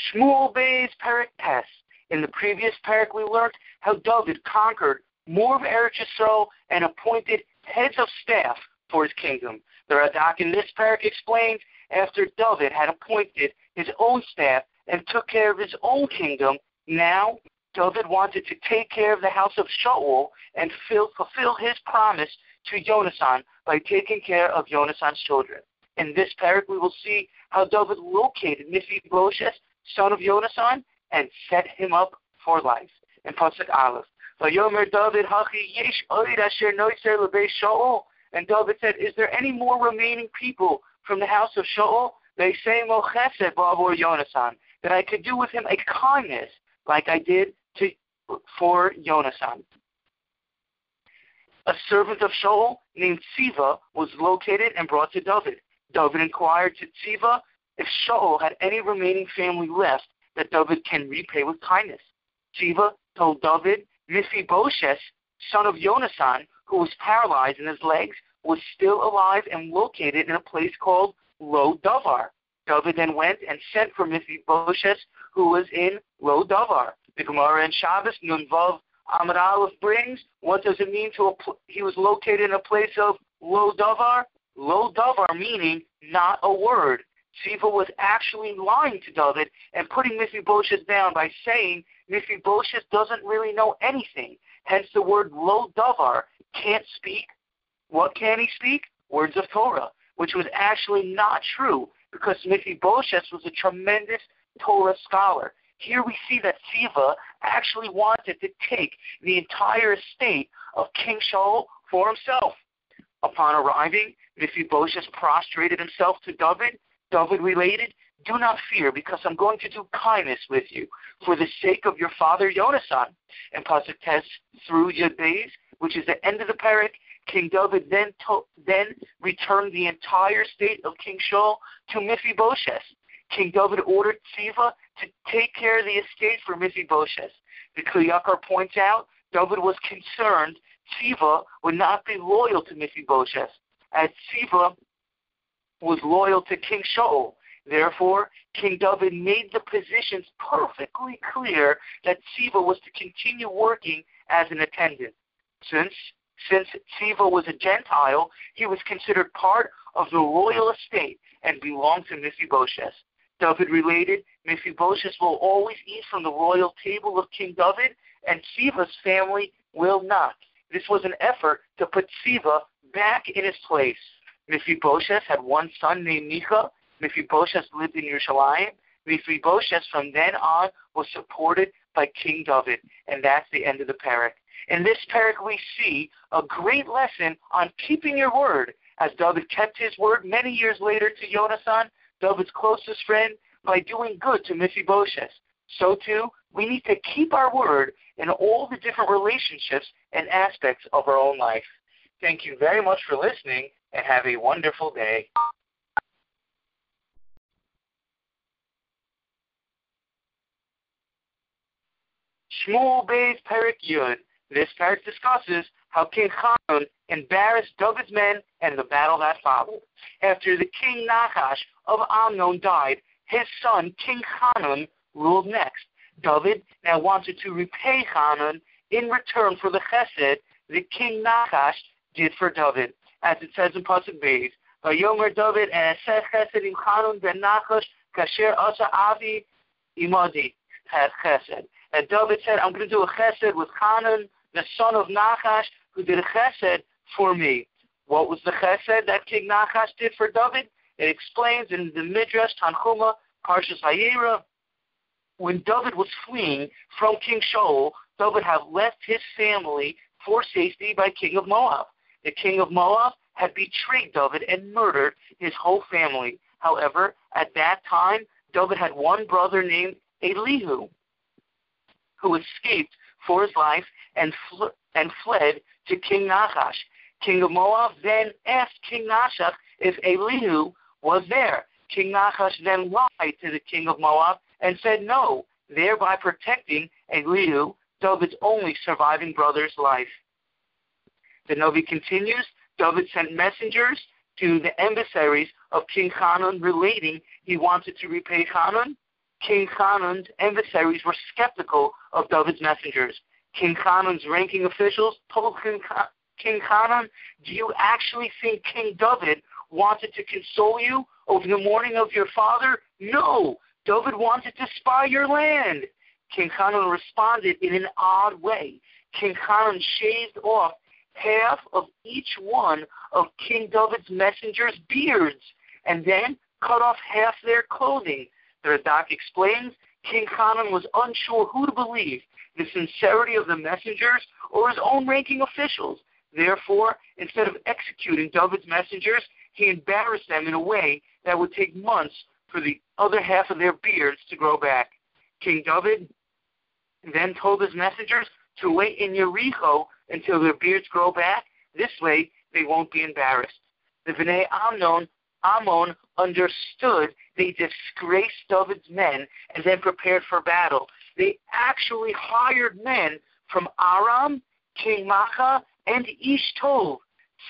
Shmuel Beis Parak Tes. In the previous parak, we learned how David conquered more of Eretz Yisrael and appointed heads of staff for his kingdom. The Radak in this parak explains after David had appointed his own staff and took care of his own kingdom, now David wanted to take care of the house of Shaul and fulfill his promise to Jonathan by taking care of Jonathan's children. In this parak, we will see how David located Mephibosheth, son of Yonasan, and set him up for life. In Pasuk Aleph, Vayomer David Hachi Yesh Oid Asher Noiser Lebei Shaul. And David said, Is there any more remaining people from the house of Shaul? They say Mo Chesed Bavor Jonathan that I could do with him a kindness like I did to for Yonasan. A servant of Shaul named Siva was located and brought to David. David inquired to Siva if Shaul had any remaining family left that David can repay with kindness. Siva told David Mephibosheth, son of Jonathan, who was paralyzed in his legs, was still alive and located in a place called Lo Davar. David then went and sent for Mephibosheth, who was in Lo Davar. The Gemara in Shabbos, Nunvav Amar Aleph brings, what does it mean to a, he was located in a place of Lo Davar? Lo Davar meaning not a word. Siva was actually lying to David and putting Mephibosheth down by saying Mephibosheth doesn't really know anything. Hence the word Lo Davar can't speak. What can he speak? Words of Torah, which was actually not true because Mephibosheth was a tremendous Torah scholar. Here we see that Siva actually wanted to take the entire estate of King Shaul for himself. Upon arriving, Mephibosheth prostrated himself to David. David related, Do not fear, because I'm going to do kindness with you, for the sake of your father Jonathan. And Pasuk Tes through Yud which is the end of the parak, King David then to- then returned the entire state of King Shaul to Mephibosheth. King David ordered Siva to take care of the estate for Mephibosheth. The Kli Yakar points out David was concerned Siva would not be loyal to Mephibosheth, as Siva was loyal to King Shaul. Therefore, King David made the positions perfectly clear that Siva was to continue working as an attendant. Since since Siva was a Gentile, he was considered part of the royal estate and belonged to Mephibosheth. David related, Mephibosheth will always eat from the royal table of King David, and Siva's family will not. This was an effort to put Siva back in his place. Mephibosheth had one son named Micah. Mephibosheth lived in Yerushalayim. Mephibosheth from then on was supported by King David, and that's the end of the parak. In this parak, we see a great lesson on keeping your word, as David kept his word many years later to Jonathan, David's closest friend, by doing good to Mephibosheth. So too, we need to keep our word in all the different relationships and aspects of our own life. Thank you very much for listening, and have a wonderful day. Shmuel Beis Perik Yud. This parak discusses how King Hanun embarrassed David's men and the battle that followed. After the king Nachash of Amnon died, his son King Hanun ruled next. David now wanted to repay Hanun in return for the chesed the king Nachash did for David, as it says in Pasuk Beis. Vayomer David and Eseh chesed im Hanun ben Nachash kasher asa avi imadi has chesed. And David said, I'm going to do a chesed with Hanun, the son of Nachash, who did a chesed for me. What was the chesed that King Nachash did for David? It explains in the Midrash Tanchuma, Parshas Hayera, when David was fleeing from King Shaul, David had left his family for safety by King of Moab. The king of Moab had betrayed David and murdered his whole family. However, at that time, David had one brother named Elihu, who escaped for his life and, fl- and fled to King Nachash. King of Moab then asked King Nachash if Elihu was there. King Nachash then lied to the king of Moab and said no, thereby protecting Elihu, David's only surviving brother's life. The Novi continues, David sent messengers to the emissaries of King Hanun relating he wanted to repay Hanun. King Hanun's emissaries were skeptical of David's messengers. King Hanun's ranking officials told King, King Hanun, Do you actually think King David wanted to console you over the mourning of your father? No, David wanted to spy your land. King Hanun responded in an odd way. King Hanun shaved off half of each one of King David's messengers' beards and then cut off half their clothing. The Radak explains King Hanun was unsure who to believe, the sincerity of the messengers or his own ranking officials. Therefore, instead of executing David's messengers, he embarrassed them in a way that would take months for the other half of their beards to grow back. King David then told his messengers to wait in Jericho until their beards grow back. This way, they won't be embarrassed. The Bnei Amnon, Ammon understood they disgraced David's men and then prepared for battle. They actually hired men from Aram, King Maacah, and Ishtov.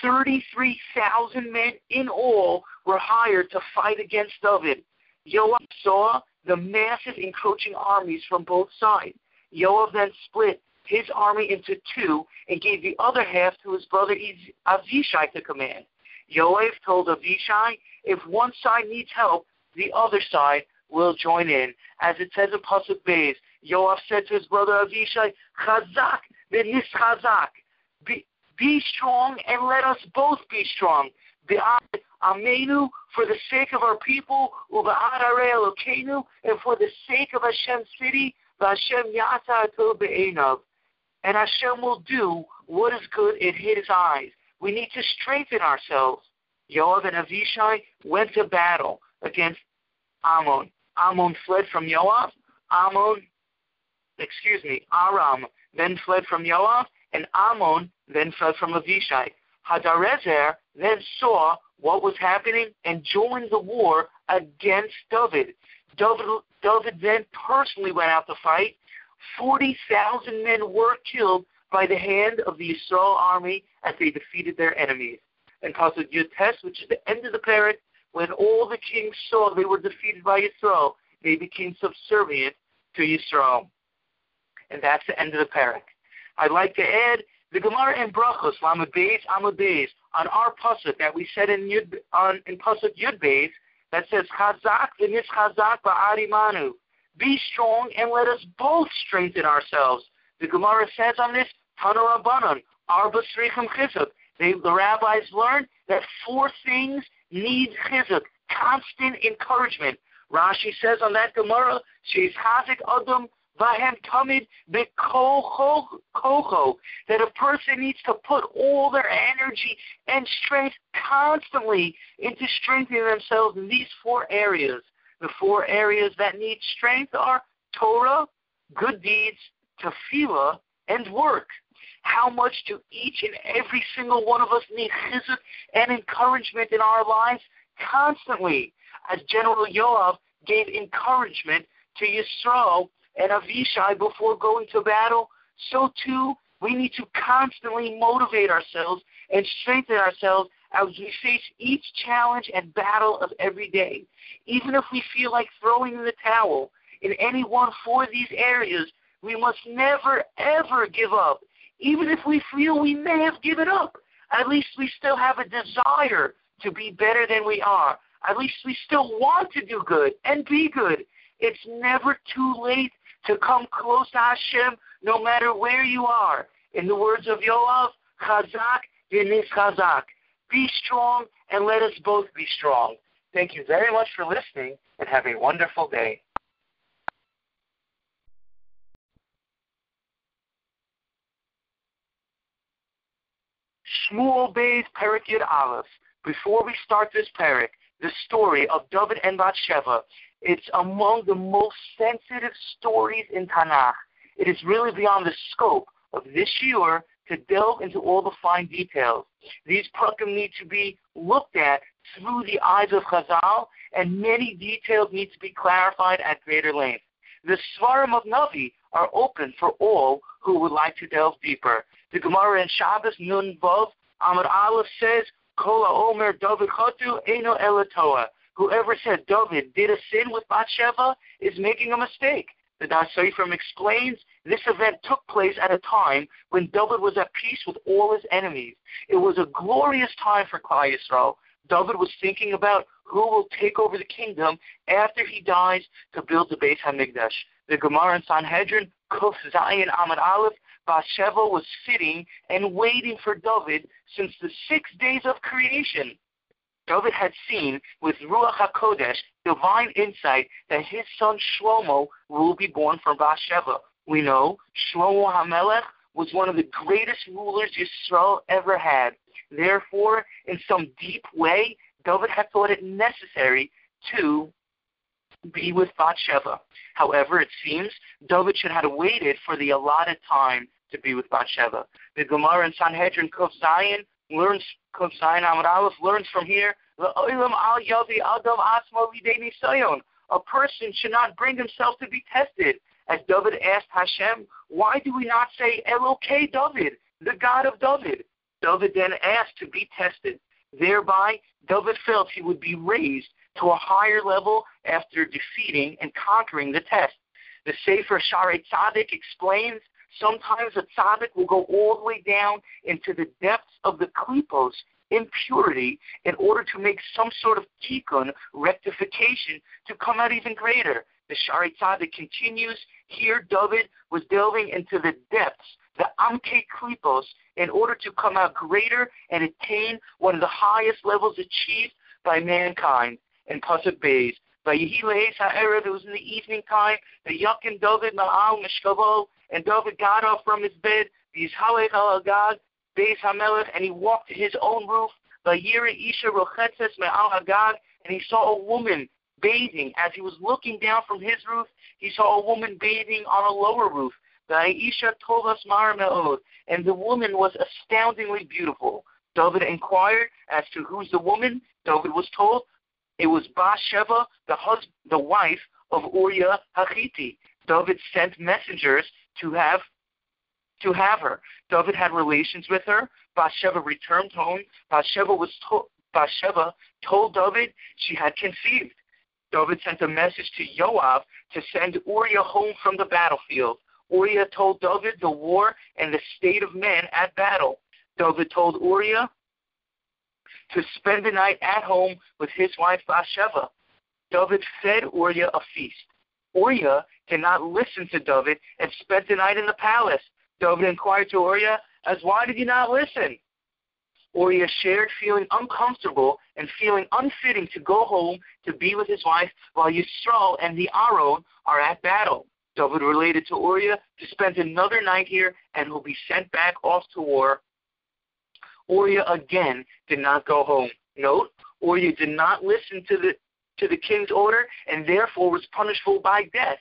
33,000 men in all were hired to fight against David. Joab saw the massive encroaching armies from both sides. Joab then split his army into two and gave the other half to his brother Avishai to command. Joab told Avishai, if one side needs help, the other side will join in. As it says in Pasuk Beis, Joab said to his brother Avishai, Chazak v'nis chazak. Be, be strong and let us both be strong. Amenu, for the sake of our people, Uba'ad and for the sake of Hashem's city, Hashem Yata Be'enav. And Hashem will do what is good in His eyes. We need to strengthen ourselves. Joab and Avishai went to battle against Ammon. Ammon fled from Joab. Ammon, excuse me, Aram then fled from Joab, and Ammon then fled from Avishai. Hadarezer then saw what was happening and joined the war against David. David, David then personally went out to fight. 40,000 men were killed by the hand of the Israel army as they defeated their enemies. And Pasuk Yud Tes, which is the end of the parak, when all the kings saw they were defeated by Yisrael, they became subservient to Yisrael. And that's the end of the parak. I'd like to add the Gemara in Brachos, Lamed Beis, Amud on our pasuk that we said in Yud, on in pasuk Yud Beis, that says Chazak v'nis Chazak ba'arimanu. Be strong and let us both strengthen ourselves. The Gemara says on this, Tana Rabbanon, Arba Srichim Chizuk. The rabbis learned that four things need chizuk, constant encouragement. Rashi says on that Gemara, she's chazik adam vahem tamid bekocho, that a person needs to put all their energy and strength constantly into strengthening themselves in these four areas. The four areas that need strength are Torah, good deeds, tefillah, and work. How much do each and every single one of us need chizuk and encouragement in our lives constantly? As General Yoav gave encouragement to Yisro and Avishai before going to battle, so too we need to constantly motivate ourselves and strengthen ourselves as we face each challenge and battle of every day. Even if we feel like throwing in the towel in any one of these areas, we must never, ever give up. Even if we feel we may have given up, at least we still have a desire to be better than we are. At least we still want to do good and be good. It's never too late to come close to Hashem, no matter where you are. In the words of Yoav, Chazak, Yenis Chazak. Be strong and let us both be strong. Thank you very much for listening and have a wonderful day. Shmuel Beis Perik Yud Aleph. Before we start this parak, the story of David and Bathsheba, it's among the most sensitive stories in Tanakh. It is really beyond the scope of this year to delve into all the fine details. These prakim need to be looked at through the eyes of Chazal, and many details need to be clarified at greater length. The Svarim of Navi are open for all who would like to delve deeper. The Gemara in Shabbos Nun Vav Amud Aleph says, Kola Omer David Chatu Eno Elatoa. Whoever said David did a sin with Bathsheba is making a mistake. The Da'as Sofrim explains this event took place at a time when David was at peace with all his enemies. It was a glorious time for Klal Yisrael. David was thinking about who will take over the kingdom after he dies to build the Beit HaMikdash. The Gemara in Sanhedrin, Kuf Zayin Amud Aleph, Bathsheba was sitting and waiting for David since the six days of creation. David had seen with Ruach HaKodesh divine insight that his son Shlomo will be born from Bathsheba. We know Shlomo HaMelech was one of the greatest rulers Israel ever had. Therefore, in some deep way, David had thought it necessary to be with Bathsheba. However, it seems David should have waited for the allotted time to be with Bathsheba. The Gemara in Sanhedrin Kuf Zayin learns Kuf Zayin Amud learns from here. A person should not bring himself to be tested. As David asked Hashem, why do we not say Elokei David, the God of David? David then asked to be tested. Thereby, David felt he would be raised to a higher level after defeating and conquering the test. The Sefer Shaarei Tzaddik explains sometimes a tzaddik will go all the way down into the depths of the klipos, impurity, in order to make some sort of tikkun, rectification, to come out even greater. The Shaarei Tzaddik continues, here David was delving into the depths, the Amke Klipos, in order to come out greater and attain one of the highest levels achieved by mankind in Pasuk Beis. It was in the evening time, the Yakin David Ma'al Mishkavo, and David got up from his bed, Yishalech al Agag, Beis HaMelech, and he walked to his own roof, Vayiri Isha Rochetzes Me'al Agag, and he saw a woman bathing. As he was looking down from his roof, he saw a woman bathing on a lower roof. Isha told us Mar Me'od, and the woman was astoundingly beautiful. David inquired as to who's the woman. David was told it was Bathsheba, the the wife of Uriah Hachiti. David sent messengers to have to have her. David had relations with her. Bathsheba returned home. Bathsheba was told Bathsheba told David she had conceived. David sent a message to Joab to send Uriah home from the battlefield. Uriah told David the war and the state of men at battle. David told Uriah to spend the night at home with his wife Bathsheba. David fed Uriah a feast. Uriah did not listen to David and spent the night in the palace. David inquired to Uriah, as why did you not listen? Uriah shared feeling uncomfortable and feeling unfitting to go home to be with his wife while Yisrael and the Aron are at battle. David related to Uriah to spend another night here and will be sent back off to war Uriah again did not go home. Note, Uriah did not listen to the to the king's order and therefore was punishable by death.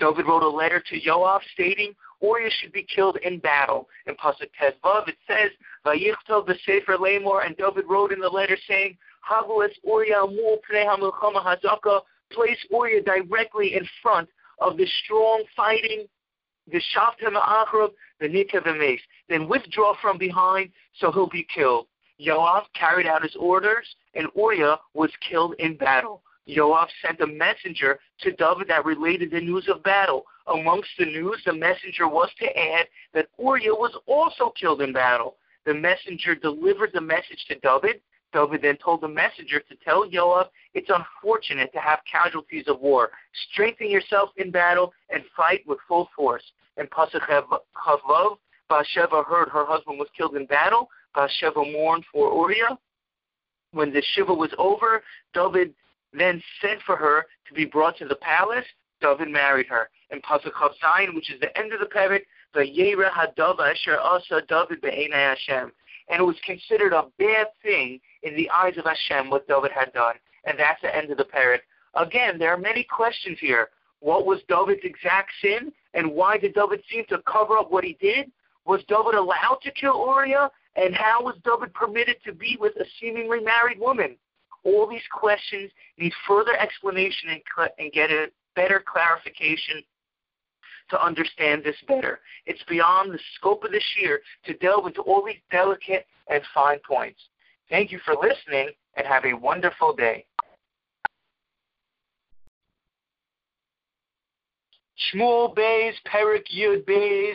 David wrote a letter to Joab stating Uriah should be killed in battle. In Pasuk Tes Vav it says, Vayichtov b'sefer lemor, and David wrote in the letter saying, Havu es Uriah amul pnei hamilchama hazaka, place Uriah directly in front of the strong fighting the Shaftem Achrab, the Mace. Then withdraw from behind, so he'll be killed. Yoav carried out his orders, and Uriah was killed in battle. Yoav sent a messenger to David that related the news of battle. Amongst the news, the messenger was to add that Uriah was also killed in battle. The messenger delivered the message to David, David then told the messenger to tell Joab, it's unfortunate to have casualties of war. Strengthen yourself in battle and fight with full force. In Pasuk Chavlov, Bathsheba heard her husband was killed in battle. Bathsheba mourned for Uriah. When the shiva was over, David then sent for her to be brought to the palace. David married her. In Pasuk Chav which is the end of the parak, the Yera Hadava Asher Asa David Be'enai Hashem and it was considered a bad thing in the eyes of Hashem what David had done. And that's the end of the parak. Again, there are many questions here. What was David's exact sin, and why did David seem to cover up what he did? Was David allowed to kill Uriah, and how was David permitted to be with a seemingly married woman? All these questions need further explanation and, and get a better clarification to understand this better. It's beyond the scope of this shiur to delve into all these delicate and fine points. Thank you for listening and have a wonderful day. Shmuel Bays, Perik Yud Beis,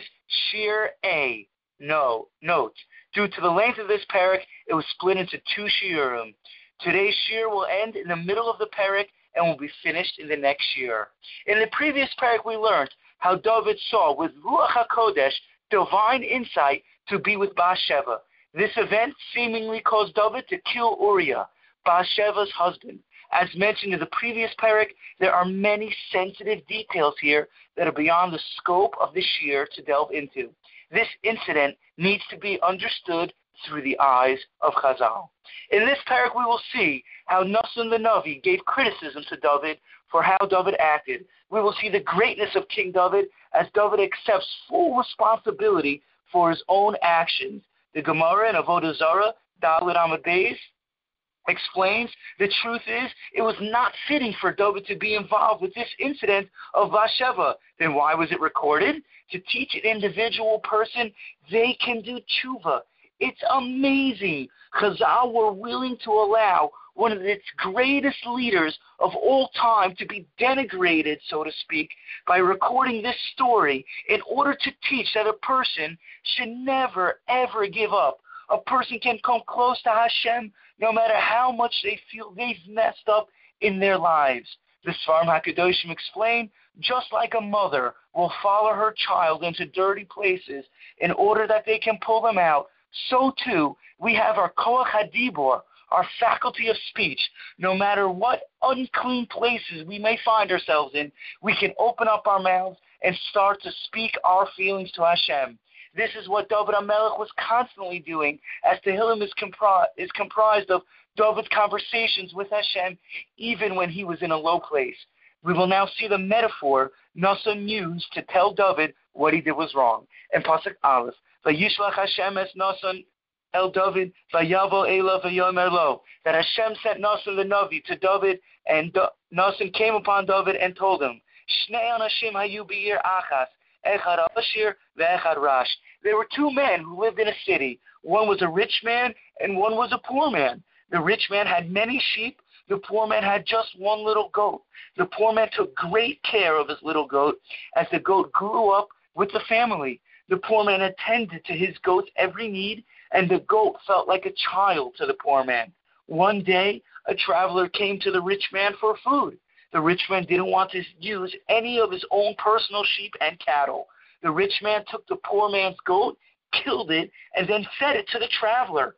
Shir A. No, note. Due to the length of this parak, it was split into two shiurim. Today's shiur will end in the middle of the parak and will be finished in the next shiur. In the previous parak, we learned how David saw with Ruach HaKodesh divine insight to be with Bathsheba. This event seemingly caused David to kill Uriah, Bathsheba's husband. As mentioned in the previous parak, there are many sensitive details here that are beyond the scope of this shiur to delve into. This incident needs to be understood through the eyes of Chazal. In this parak, we will see how Nasan the Navi gave criticism to David for how David acted. We will see the greatness of King David as David accepts full responsibility for his own actions. The Gemara in Avodah Zarah, Dalet Amud Beis, explains the truth is it was not fitting for David to be involved with this incident of Bathsheba. Then why was it recorded? To teach an individual person they can do tshuva. It's amazing. Chazal were willing to allow one of its greatest leaders of all time to be denigrated, so to speak, by recording this story in order to teach that a person should never, ever give up. A person can come close to Hashem no matter how much they feel they've messed up in their lives. The Sforim HaKadoshim explain, just like a mother will follow her child into dirty places in order that they can pull them out, so too we have our Koach HaDibor, our faculty of speech. No matter what unclean places we may find ourselves in, we can open up our mouths and start to speak our feelings to Hashem. This is what David HaMelech was constantly doing, as Tehillim is, compri- is comprised of David's conversations with Hashem, even when he was in a low place. We will now see the metaphor Nasan used to tell David what he did was wrong. In Pasuk Aleph, Vayishlach Hashem es Nasan El David Vayavo Ela Vayomer Lo. That Hashem sent Nasan the Navi to David, and Nasan came upon David and told him, Shnei Anashim Hayu Beir Achas, Echad Ashir Ve'echad Rash. There were two men who lived in a city. One was a rich man, and one was a poor man. The rich man had many sheep. The poor man had just one little goat. The poor man took great care of his little goat as the goat grew up with the family. The poor man attended to his goat's every need and the goat felt like a child to the poor man. One day, a traveler came to the rich man for food. The rich man didn't want to use any of his own personal sheep and cattle. The rich man took the poor man's goat, killed it, and then fed it to the traveler.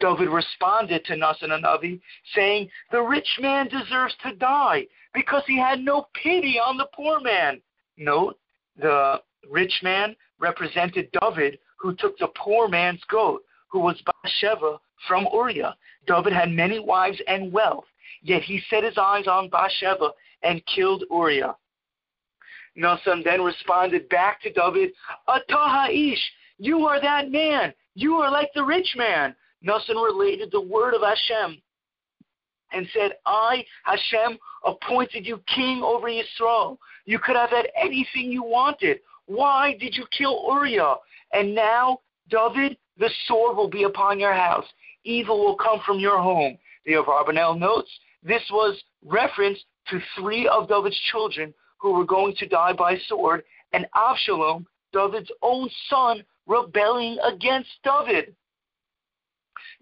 David responded to Nasan Navi, saying, The rich man deserves to die because he had no pity on the poor man. Note, the rich man represented David, who took the poor man's goat, who was Bathsheba from Uriah. David had many wives and wealth, yet he set his eyes on Bathsheba and killed Uriah. Nasan then responded back to David, Ataha'ish, you are that man. You are like the rich man. Nasan related the word of Hashem and said, I, Hashem, appointed you king over Yisrael. You could have had anything you wanted. Why did you kill Uriah? And now, David, the sword will be upon your house. Evil will come from your home. The Abarbanel notes this was reference to three of David's children who were going to die by sword, and Absalom, David's own son, rebelling against David.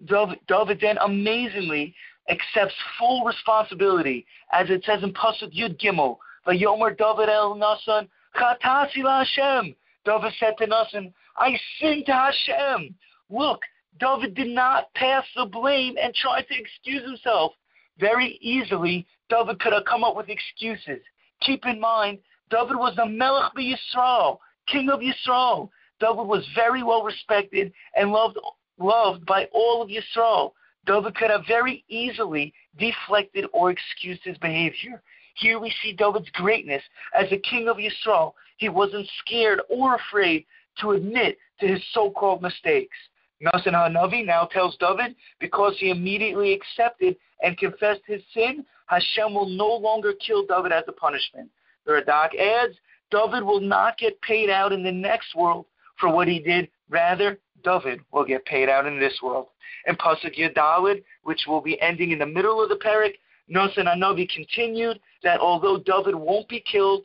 David, then amazingly accepts full responsibility, as it says in Pasuk Yud Gimel, Vayomer David el Nasan, Chatasi. David said to Nasan, I sin to Hashem. Look, David did not pass the blame and try to excuse himself. Very easily, David could have come up with excuses. Keep in mind, David was the Melech Yisrael, king of Yisrael. David was very well respected and loved, loved by all of Yisrael. David could have very easily deflected or excused his behavior. Here we see David's greatness as a king of Yisrael. He wasn't scared or afraid to admit to his so-called mistakes. Nasan HaNavi now tells David, because he immediately accepted and confessed his sin, Hashem will no longer kill David as a punishment. The Radak adds, David will not get paid out in the next world for what he did. Rather, David will get paid out in this world. And Pasuk Yud Dalet, which will be ending in the middle of the parak, Nasan HaNavi continued that although David won't be killed,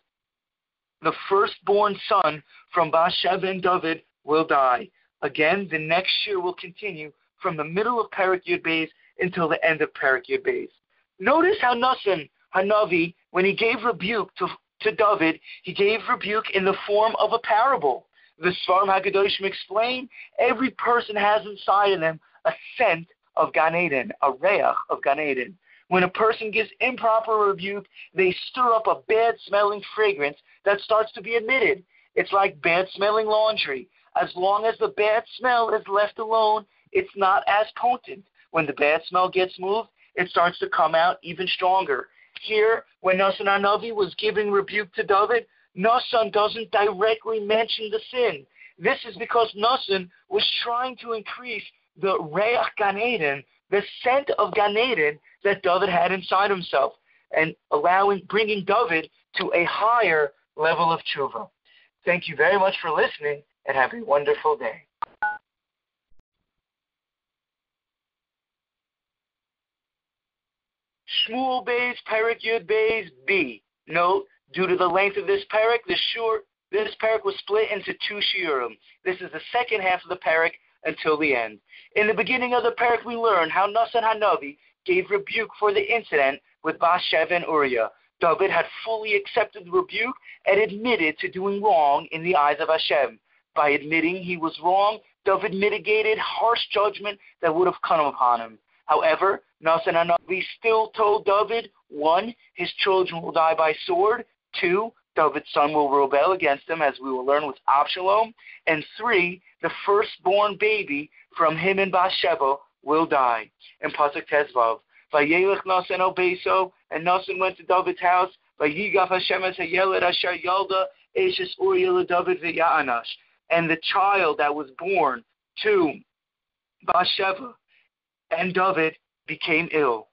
the firstborn son from Bathsheba and David will die. Again, the next shiur will continue from the middle of Parak Yud Beis until the end of Parak Yud Beis. Notice how Nasan Hanavi, when he gave rebuke to, to David, he gave rebuke in the form of a parable. The Sforim HaKadoshim explain every person has inside of them a scent of Gan Eden, a reach of Gan Eden. When a person gives improper rebuke, they stir up a bad smelling fragrance that starts to be emitted. It's like bad smelling laundry. As long as the bad smell is left alone, it's not as potent. When the bad smell gets moved, it starts to come out even stronger. Here, when Nasan Hanavi was giving rebuke to David, Nasan doesn't directly mention the sin. This is because Nasan was trying to increase the Reach Gan Eden, the scent of Gan Eden that David had inside himself, and allowing, bringing David to a higher level of tshuva. Thank you very much for listening, and have a wonderful day. Shmuel Bays, Perik Yud Beis, B. Note, due to the length of this parak, this short this parak was split into two shiurim. This is the second half of the parak until the end. In the beginning of the parak, we learn how Nasan Hanavi gave rebuke for the incident with Bathsheba and Uriah. David had fully accepted the rebuke and admitted to doing wrong in the eyes of Hashem. By admitting he was wrong, David mitigated harsh judgment that would have come upon him. However, Nasan Hanavi still told David, one, his children will die by sword, two, David's son will rebel against him, as we will learn with Absalom, and three, the firstborn baby from him and Bathsheba will die. And Pasuk Tes Vav, Vayelech Nasan Obeso, and Nasan went to David's house, And the child that was born to Bathsheba and David became ill.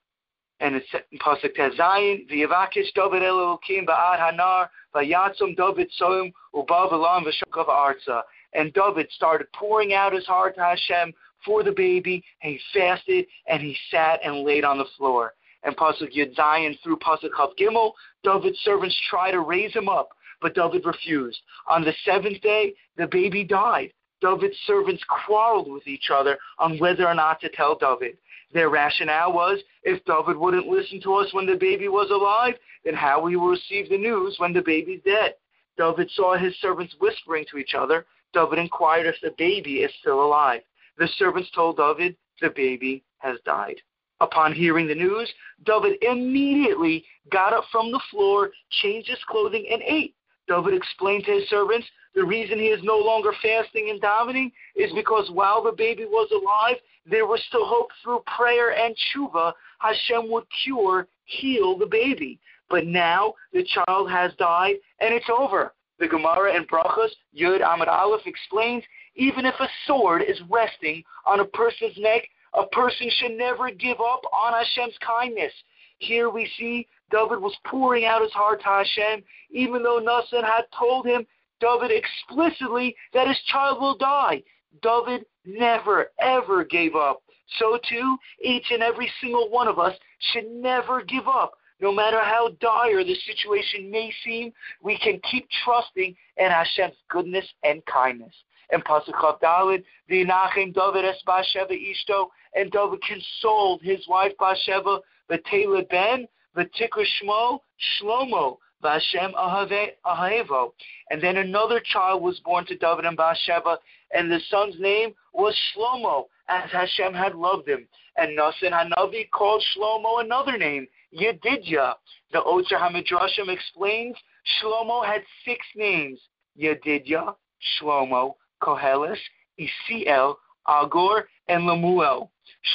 And it's in Pasuk Tes Zayin, V'Yavakish David Elohim Ba'ad Hanar, Vayatzum David Soim Ubav Elam V'Shakav Arza. And David started pouring out his heart to Hashem for the baby, and he fasted, and he sat and laid on the floor. And Pasuk Yud Zayin through Pasuk Chaf Gimel, David's servants tried to raise him up, but David refused. On the seventh day, the baby died. David's servants quarreled with each other on whether or not to tell David. Their rationale was if David wouldn't listen to us when the baby was alive, then how we will receive the news when the baby's dead? David saw his servants whispering to each other. David inquired if the baby is still alive. The servants told David, the baby has died. Upon hearing the news, David immediately got up from the floor, changed his clothing, and ate. David explained to his servants the reason he is no longer fasting and davening is because while the baby was alive, there was still hope through prayer and tshuva, Hashem would cure, heal the baby. But now the child has died and it's over. The Gemara in Brachos, Yud Amud Aleph explains, even if a sword is resting on a person's neck, a person should never give up on Hashem's kindness. Here we see David was pouring out his heart to Hashem, even though Nasan had told him, David explicitly, that his child will die. David never, ever gave up. So too, each and every single one of us should never give up. No matter how dire the situation may seem, we can keep trusting in Hashem's goodness and kindness. And Pasuk David, V'inachem David es Bathsheba Ishto, and David consoled his wife Bathsheba, V'teled ben, V'tikra Shmo, Shlomo, Vashem Ahaevo. And then another child was born to David and Bathsheba, and the son's name was Shlomo, as Hashem had loved him. And Nasan Hanavi called Shlomo another name, Yedidya. The Otzar HaMidrashim explains Shlomo had six names, Yedidya, Shlomo, Koheles, Isiel, Agor, and Lemuel.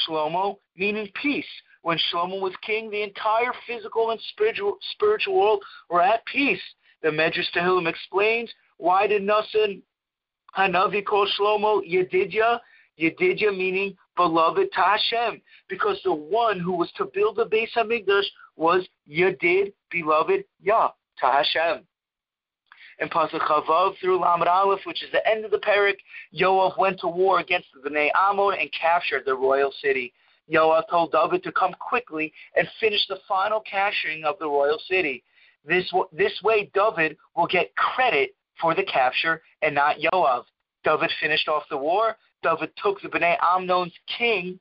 Shlomo meaning peace. When Shlomo was king, the entire physical and spiritual, spiritual world were at peace. The Medrash Tehillim explains why did Nasan Hanavi call Shlomo Yedidya? Yedidya meaning beloved to Hashem, because the one who was to build the Beis Hamikdash was Yedid, beloved Yah to Hashem. In Pasuk Chaf Vav through Lamed Aleph, which is the end of the parak, Yoav went to war against the Bnei Ammon and captured the royal city. Yoav told David to come quickly and finish the final capturing of the royal city. This, this way, David will get credit for the capture and not Yoav. David finished off the war. David took the Bnei Ammon's king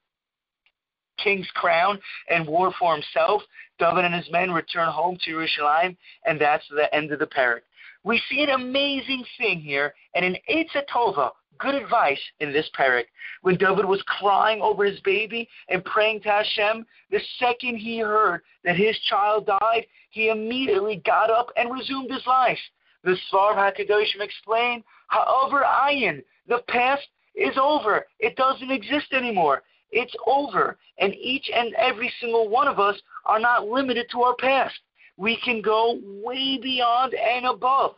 king's crown and wore for himself. David and his men return home to Jerusalem, and that's the end of the parak. We see an amazing thing here and an Eitzah good advice in this parak. When David was crying over his baby and praying to Hashem, the second he heard that his child died, he immediately got up and resumed his life. The Svar HaKadoshim explain, however, ayin, the past is over. It doesn't exist anymore. It's over. And each and every single one of us are not limited to our past. We can go way beyond and above.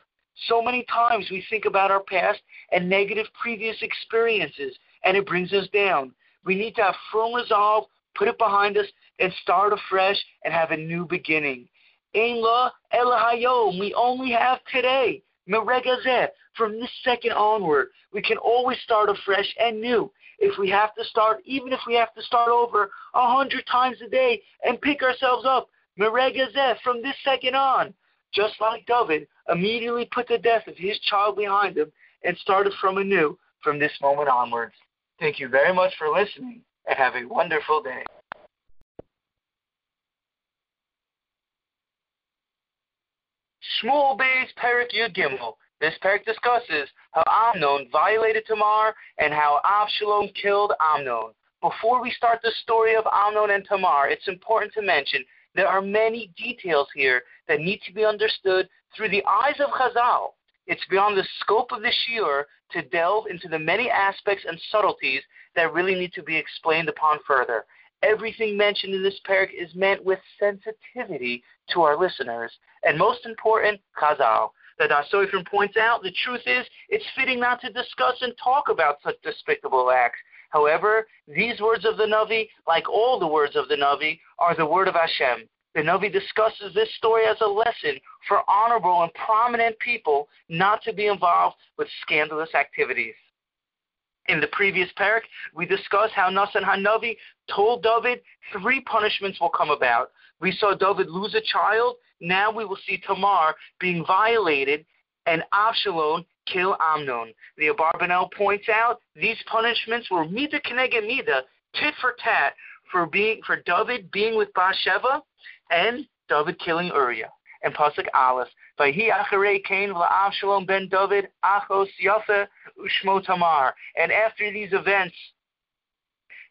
So many times we think about our past and negative previous experiences, and it brings us down. We need to have firm resolve, put it behind us, and start afresh and have a new beginning. Ein la elahayom. We only have today. Meregazeh. From this second onward, we can always start afresh and new. If we have to start, even if we have to start over a hundred times a day and pick ourselves up, Meregazeh, from this second on, just like David, immediately put the death of his child behind him and started from anew from this moment onwards. Thank you very much for listening and have a wonderful day. Shmuel Beis Perik Yud Gimel. This parak discusses how Amnon violated Tamar and how Avshalom killed Amnon. Before we start the story of Amnon and Tamar, it's important to mention there are many details here that need to be understood through the eyes of Chazal. It's beyond the scope of the shiur to delve into the many aspects and subtleties that really need to be explained upon further. Everything mentioned in this parak is meant with sensitivity to our listeners. And most important, Chazal. Da'as Sofrim points out, the truth is, it's fitting not to discuss and talk about such despicable acts. However, these words of the Navi, like all the words of the Navi, are the word of Hashem. The Navi discusses this story as a lesson for honorable and prominent people not to be involved with scandalous activities. In the previous parak, we discussed how Nasan Hanavi told David three punishments will come about. We saw David lose a child. Now we will see Tamar being violated and Absalom kill Amnon. The Abarbanel points out these punishments were mida keneged mida, tit for tat, for being for David being with Bathsheba and David killing Uriah. And Pasuk Aleph, Vayhi acharei Cain v'Avshalom ben David achos Yafa ushmo Tamar. And after these events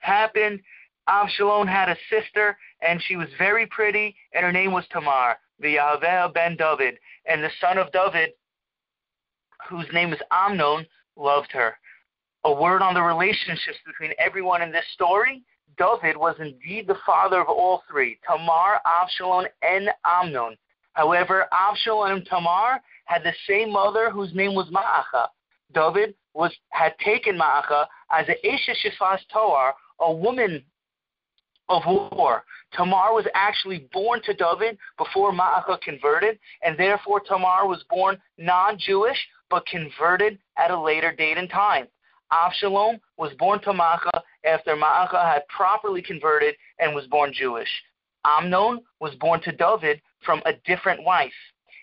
happened, Avshalom had a sister, and she was very pretty, and her name was Tamar, the Yahweh ben David. And the son of David, whose name is Amnon, loved her. A word on the relationships between everyone in this story. David was indeed the father of all three, Tamar, Avshalom, and Amnon. However, Avshalom and Tamar had the same mother whose name was Ma'acha. David was had taken Ma'acha as a Isha Shifas Toar, a woman of war. Tamar was actually born to David before Ma'acha converted, and therefore Tamar was born non-Jewish but converted at a later date and time. Avshalom was born to Ma'acha after Ma'acha had properly converted and was born Jewish. Amnon was born to David from a different wife.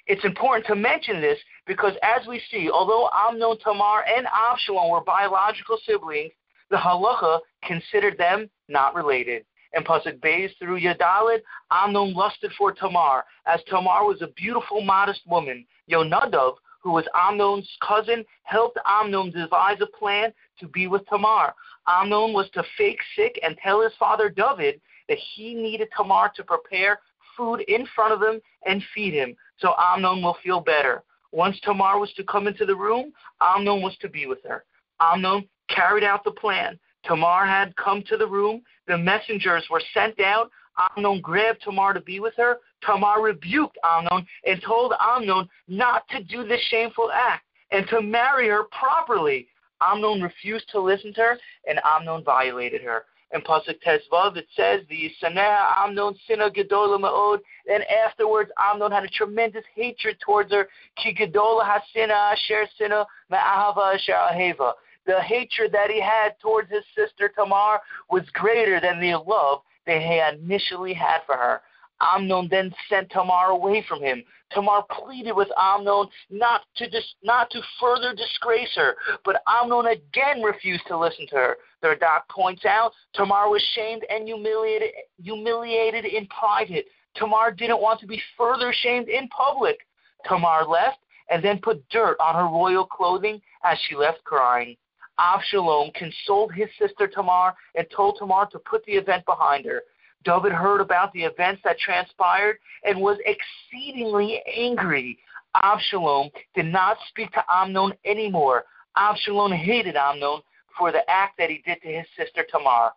It's important to mention this because as we see, although Amnon, Tamar, and Avshalom were biological siblings, the halacha considered them not related and Pasuk Beis through Yud Dalet, Amnon lusted for Tamar, as Tamar was a beautiful, modest woman. Yonadav, who was Amnon's cousin, helped Amnon devise a plan to be with Tamar. Amnon was to fake sick and tell his father David that he needed Tamar to prepare food in front of him and feed him, so Amnon will feel better. Once Tamar was to come into the room, Amnon was to be with her. Amnon carried out the plan. Tamar had come to the room. The messengers were sent out. Amnon grabbed Tamar to be with her. Tamar rebuked Amnon and told Amnon not to do this shameful act and to marry her properly. Amnon refused to listen to her, and Amnon violated her. In Pasuk Tes Vav, it says, the Yisaneha Amnon Sina Gedola Ma'od. Then afterwards, Amnon had a tremendous hatred towards her. Ki Gedola Hasina Asher Sina Ma'ahava Asher Aheva the hatred that he had towards his sister Tamar was greater than the love that he initially had for her. Amnon then sent Tamar away from him. Tamar pleaded with Amnon not to dis- not to further disgrace her, but Amnon again refused to listen to her. The Radak points out Tamar was shamed and humiliated humiliated in private. Tamar didn't want to be further shamed in public. Tamar left and then put dirt on her royal clothing as she left crying. Avshalom consoled his sister Tamar and told Tamar to put the event behind her. David heard about the events that transpired and was exceedingly angry. Avshalom did not speak to Amnon anymore. Avshalom hated Amnon for the act that he did to his sister Tamar.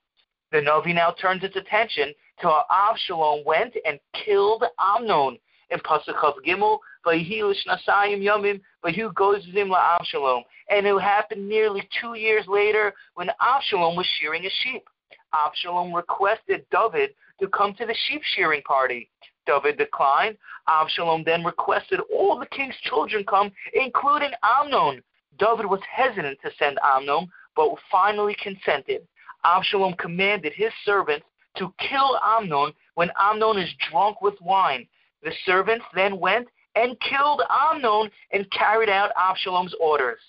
The Novi now turns its attention to how Avshalom went and killed Amnon. In Pasuk Gimel, Vayihu gozim la'Avshalom. And it happened nearly two years later when Avshalom was shearing his sheep. Absalom requested David to come to the sheep shearing party. David declined. Absalom then requested all the king's children come, including Amnon. David was hesitant to send Amnon, but finally consented. Absalom commanded his servants to kill Amnon when Amnon is drunk with wine. The servants then went and killed Amnon and carried out Absalom's orders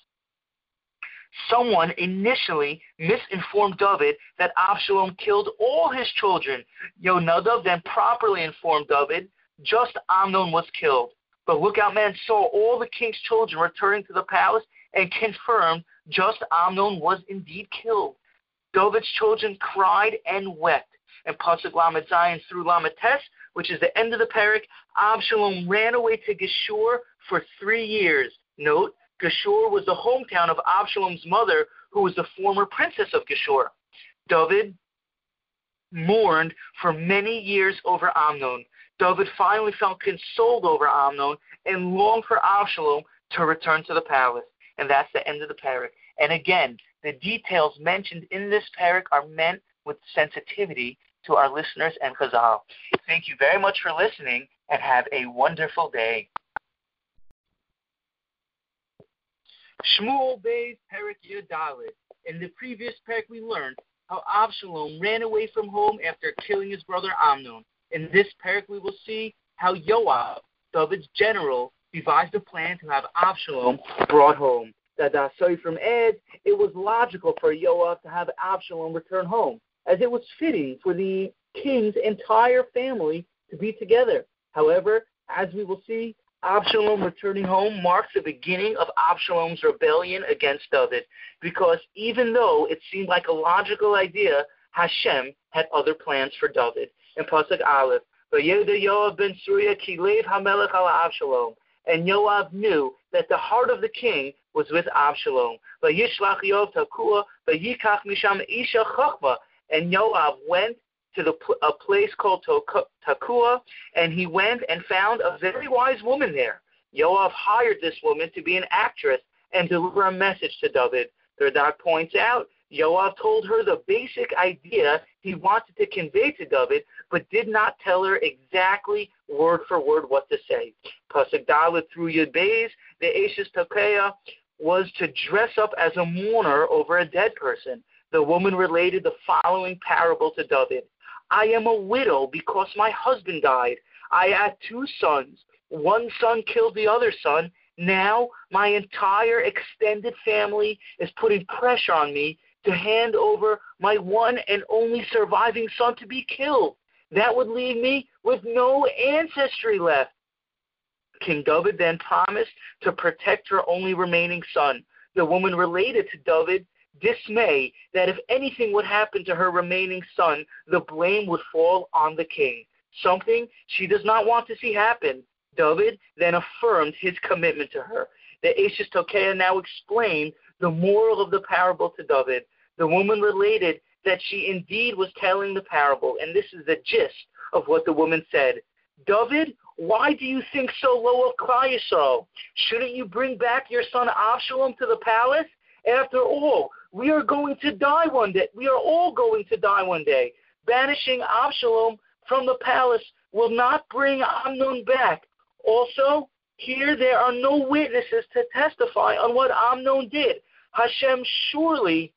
someone initially misinformed David that Absalom killed all his children. Yonadav then properly informed David just Amnon was killed. But lookout man saw all the king's children returning to the palace and confirmed just Amnon was indeed killed. David's children cried and wept. And Pasuk Lamed Zayin through Lamed Tes, which is the end of the parak, Absalom ran away to Geshur for three years. Note, Geshur was the hometown of Absalom's mother, who was the former princess of Geshur. David mourned for many years over Amnon. David finally felt consoled over Amnon and longed for Absalom to return to the palace. And that's the end of the parak. And again, the details mentioned in this parak are meant with sensitivity to our listeners and Chazal. Thank you very much for listening and have a wonderful day. Shmuel Beis Perik Yud Dalet. In the previous Perik, we learned how Absalom ran away from home after killing his brother Amnon. In this Perik, we will see how Yoav, David's general, devised a plan to have Absalom brought home. That Da'as Sofrim Ed, it was logical for Yoav to have Absalom return home, as it was fitting for the king's entire family to be together. However, as we will see, Absalom returning home marks the beginning of Absalom's rebellion against David, because even though it seemed like a logical idea, Hashem had other plans for David. In Pasuk Aleph, Yoav ben Tzeruya kilev hamelech ala Absalom, and Yoav knew that the heart of the king was with Absalom. Vayishlach Yoav takua, vayikach misham isha chachma, and Yoav went to the, a place called Takua, and he went and found a very wise woman there. Yoav hired this woman to be an actress and deliver a message to David. The Radak points out Yoav told her the basic idea he wanted to convey to David, but did not tell her exactly word for word what to say. Pasuk Dalet through Yud Beis, the Ashes Takea was to dress up as a mourner over a dead person. The woman related the following parable to David. I am a widow because my husband died. I had two sons. One son killed the other son. Now my entire extended family is putting pressure on me to hand over my one and only surviving son to be killed. That would leave me with no ancestry left. King David then promised to protect her only remaining son. The woman related to David dismay that if anything would happen to her remaining son, the blame would fall on the king, something she does not want to see happen. David then affirmed his commitment to her. The Ashes Tokea now explained the moral of the parable to David. The woman related that she indeed was telling the parable, and this is the gist of what the woman said. David, why do you think so low of Klal Yisrael? Shouldn't you bring back your son Absalom to the palace? After all, we are going to die one day. We are all going to die one day. Banishing Absalom from the palace will not bring Amnon back. Also, here there are no witnesses to testify on what Amnon did. Hashem surely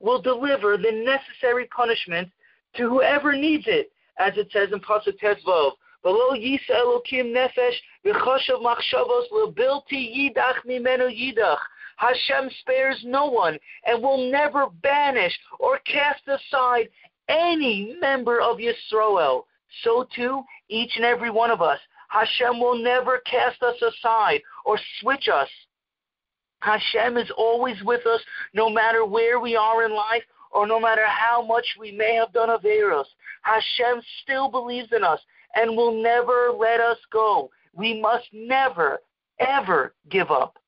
will deliver the necessary punishment to whoever needs it, as it says in Pasuk Tes Vav. Below Yisa Elokim Nefesh v'choshav machshavos lebilti yidach mimenu yidach. Hashem spares no one and will never banish or cast aside any member of Yisroel. So too, each and every one of us. Hashem will never cast us aside or switch us. Hashem is always with us no matter where we are in life or no matter how much we may have done of Averos. Hashem still believes in us and will never let us go. We must never, ever give up.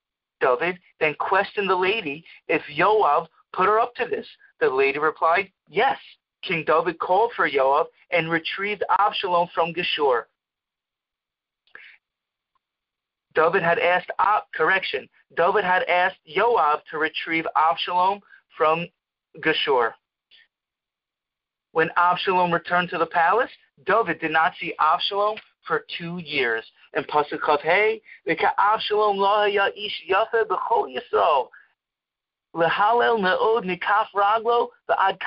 David then questioned the lady if Yoav put her up to this. The lady replied, Yes. King David called for Yoav and retrieved Absalom from Geshur. David had asked, uh, correction, David had asked Yoav to retrieve Absalom from Geshur. When Absalom returned to the palace, David did not see Absalom for two years. In Pasuk Hey, Absalom lo haya ish yafe b'chol yisrael. Lehalel ne'od nikaf raglo v'ad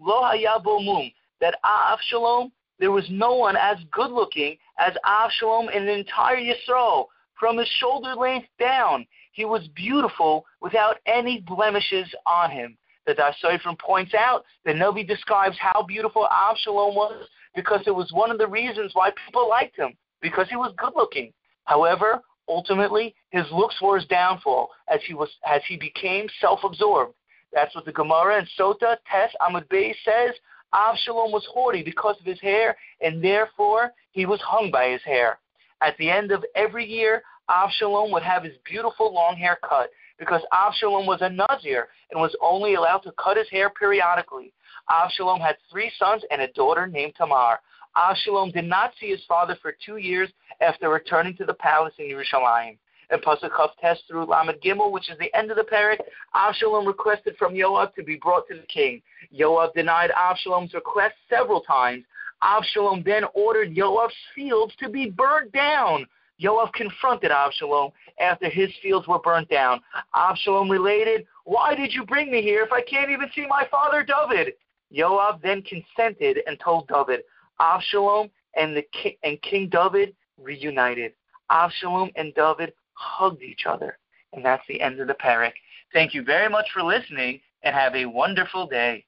lo haya bomum. That Absalom, there was no one as good looking as Absalom in the entire Yisrael. From his shoulder length down, he was beautiful without any blemishes on him the Da'as Sofrim points out that Novi describes how beautiful Absalom was because it was one of the reasons why people liked him, because he was good looking. However, ultimately, his looks were his downfall as he was as he became self-absorbed. That's what the Gemara in Sota Tes Amud Beis says. Absalom was haughty because of his hair, and therefore he was hung by his hair. At the end of every year, Absalom would have his beautiful long hair cut because Absalom was a Nazir and was only allowed to cut his hair periodically. Absalom had three sons and a daughter named Tamar. Absalom did not see his father for two years after returning to the palace in Yerushalayim. In Pasuk Test through Lamed Gimel, which is the end of the parak, Absalom requested from Yoav to be brought to the king. Yoav denied Absalom's request several times. Absalom then ordered Yoav's fields to be burned down. Yoav confronted Absalom after his fields were burnt down. Absalom related, Why did you bring me here if I can't even see my father David? Yoav then consented and told David. Absalom and, the king, and King David reunited. Absalom and David hugged each other. And that's the end of the parak. Thank you very much for listening and have a wonderful day.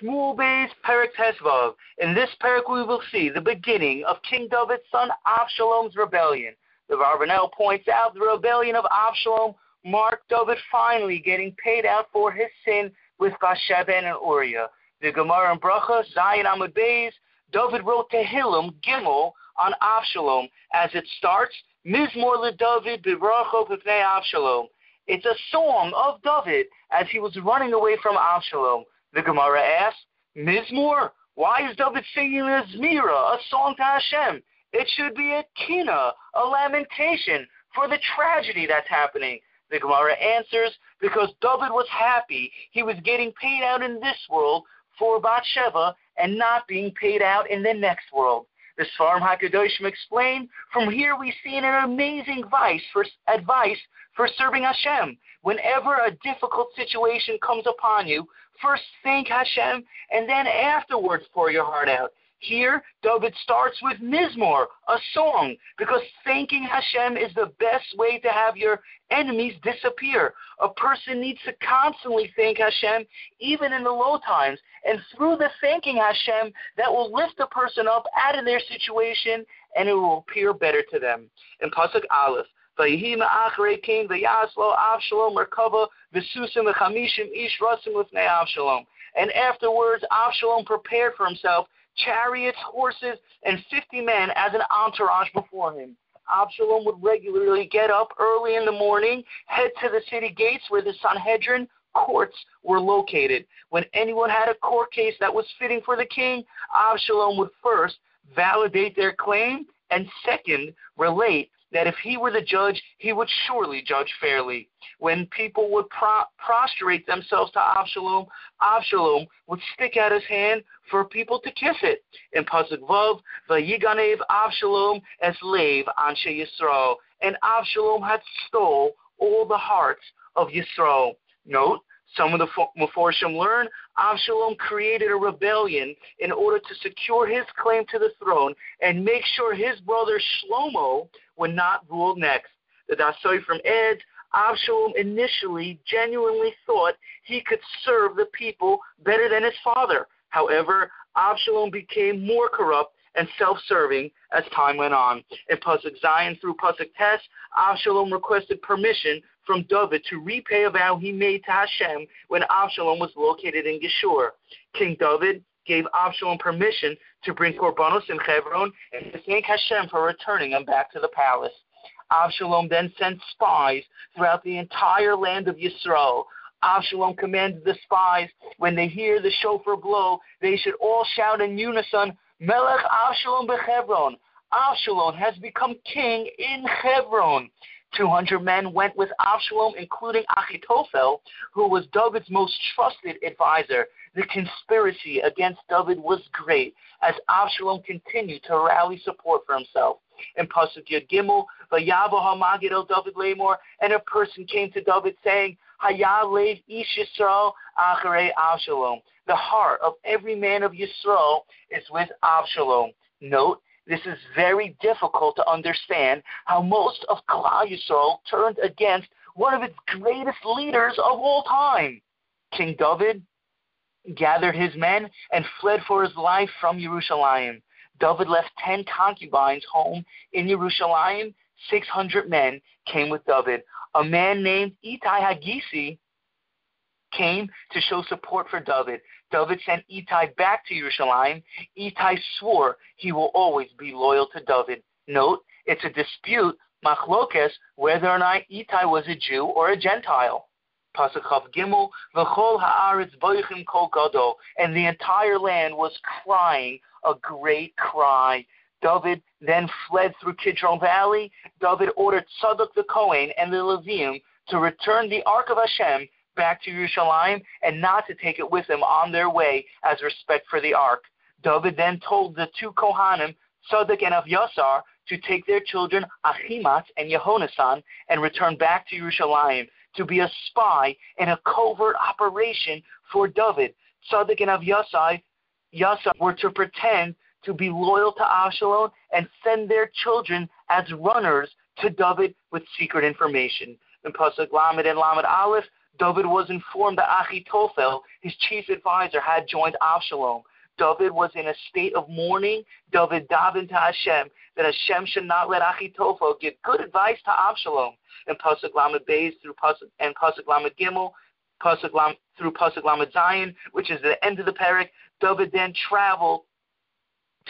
Shmuel Beis Perik Tes Vav. In this parak, we will see the beginning of King David's son Absalom's rebellion. The Abarbanel points out the rebellion of Absalom marked David finally getting paid out for his sin with Bathsheba and Uriah. The Gemara and Bracha, Zayin Amud Beis, David wrote Tehillim Gimel on Absalom as it starts, Mizmor le David Bibracho Pipnei Absalom. It's a song of David as he was running away from Absalom. The Gemara asks, Mizmor, why is David singing a Zmira, a song to Hashem? It should be a kina, a lamentation for the tragedy that's happening. The Gemara answers, because David was happy he was getting paid out in this world for Bathsheba and not being paid out in the next world. The Sforim HaKadoshim explain, from here we see an amazing advice for, advice for serving Hashem. Whenever a difficult situation comes upon you, First thank Hashem, and then afterwards pour your heart out. Here, David starts with Mizmor, a song, because thanking Hashem is the best way to have your enemies disappear. A person needs to constantly thank Hashem, even in the low times. And through the thanking Hashem, that will lift a person up out of their situation, and it will appear better to them. In Pasuk Aleph, ויהי מאחרי כן ויעש לו Avshalom מרכבה וסוסים וחמישים איש רצים לפני Avshalom. And afterwards Avshalom prepared for himself chariots, horses, and fifty men as an entourage before him. Absalom would regularly get up early in the morning, head to the city gates where the Sanhedrin courts were located. When anyone had a court case that was fitting for the king, Absalom would first validate their claim and second relate that if he were the judge, he would surely judge fairly. When people would pro- prostrate themselves to Absalom, Absalom would stick out his hand for people to kiss it. In Pasuk Vav, Vayiganev Absalom as lave Anshe Yisrael. And Absalom had stole all the hearts of Yisrael. Note, Some of the Meforshim learn Avshalom created a rebellion in order to secure his claim to the throne and make sure his brother Shlomo would not ruled next. The Da'as Sofrim adds, Avshalom initially genuinely thought he could serve the people better than his father. However, Avshalom became more corrupt and self-serving as time went on. In Pasuk Zayin through Pasuk Tes, Avshalom requested permission from David to repay a vow he made to Hashem when Avshalom was located in Geshur. King David gave Avshalom permission to bring korbanos in Hebron and to thank Hashem for returning him back to the palace. Avshalom then sent spies throughout the entire land of Yisrael. Avshalom commanded the spies, when they hear the shofar blow, they should all shout in unison, Melech Avshalom bechebron. Avshalom has become king in Hebron. 200 men went with Avshalom, including Achitophel, who was David's most trusted advisor. The conspiracy against David was great as Avshalom continued to rally support for himself. In Pasuk Yud Gimel, Hamagid El David Lamor, and a person came to David saying, Hayah Lev Ish Yisrael Acharei Avshalom. The heart of every man of Yisrael is with Avshalom. Note this is very difficult to understand how most of Klal Yisrael turned against one of its greatest leaders of all time. King David gathered his men and fled for his life from Jerusalem. David left ten concubines home in Jerusalem. Six hundred men came with David. A man named Itai Hagisi came to show support for David. David sent Itai back to Jerusalem. Itai swore he will always be loyal to David. Note, it's a dispute, machlokes, whether or not Itai was a Jew or a Gentile. Gimel, haaretz boichim and the entire land was crying a great cry. David then fled through Kidron Valley. David ordered Tzadok the Kohen and the Levium to return the Ark of Hashem back to Yerushalayim and not to take it with them on their way as respect for the ark. David then told the two Kohanim, Tzadok and Avyasar, to take their children Achimat and Yehonasan and return back to Yerushalayim to be a spy in a covert operation for David. Tzadok and Avyasar Yasar were to pretend to be loyal to Absalom and send their children as runners to David with secret information. In Pasuk Lamed and Lamed Aleph, David was informed that Achitophel, his chief advisor, had joined Absalom. David was in a state of mourning. David davened to Hashem that Hashem should not let Achitophel give good advice to Absalom. And Pasuk Lamed Beis through Pasuk and Pasuk Lamed Gimel, Pasuk Lam, through Pasuk Lamed Zayin, which is the end of the parak, David then traveled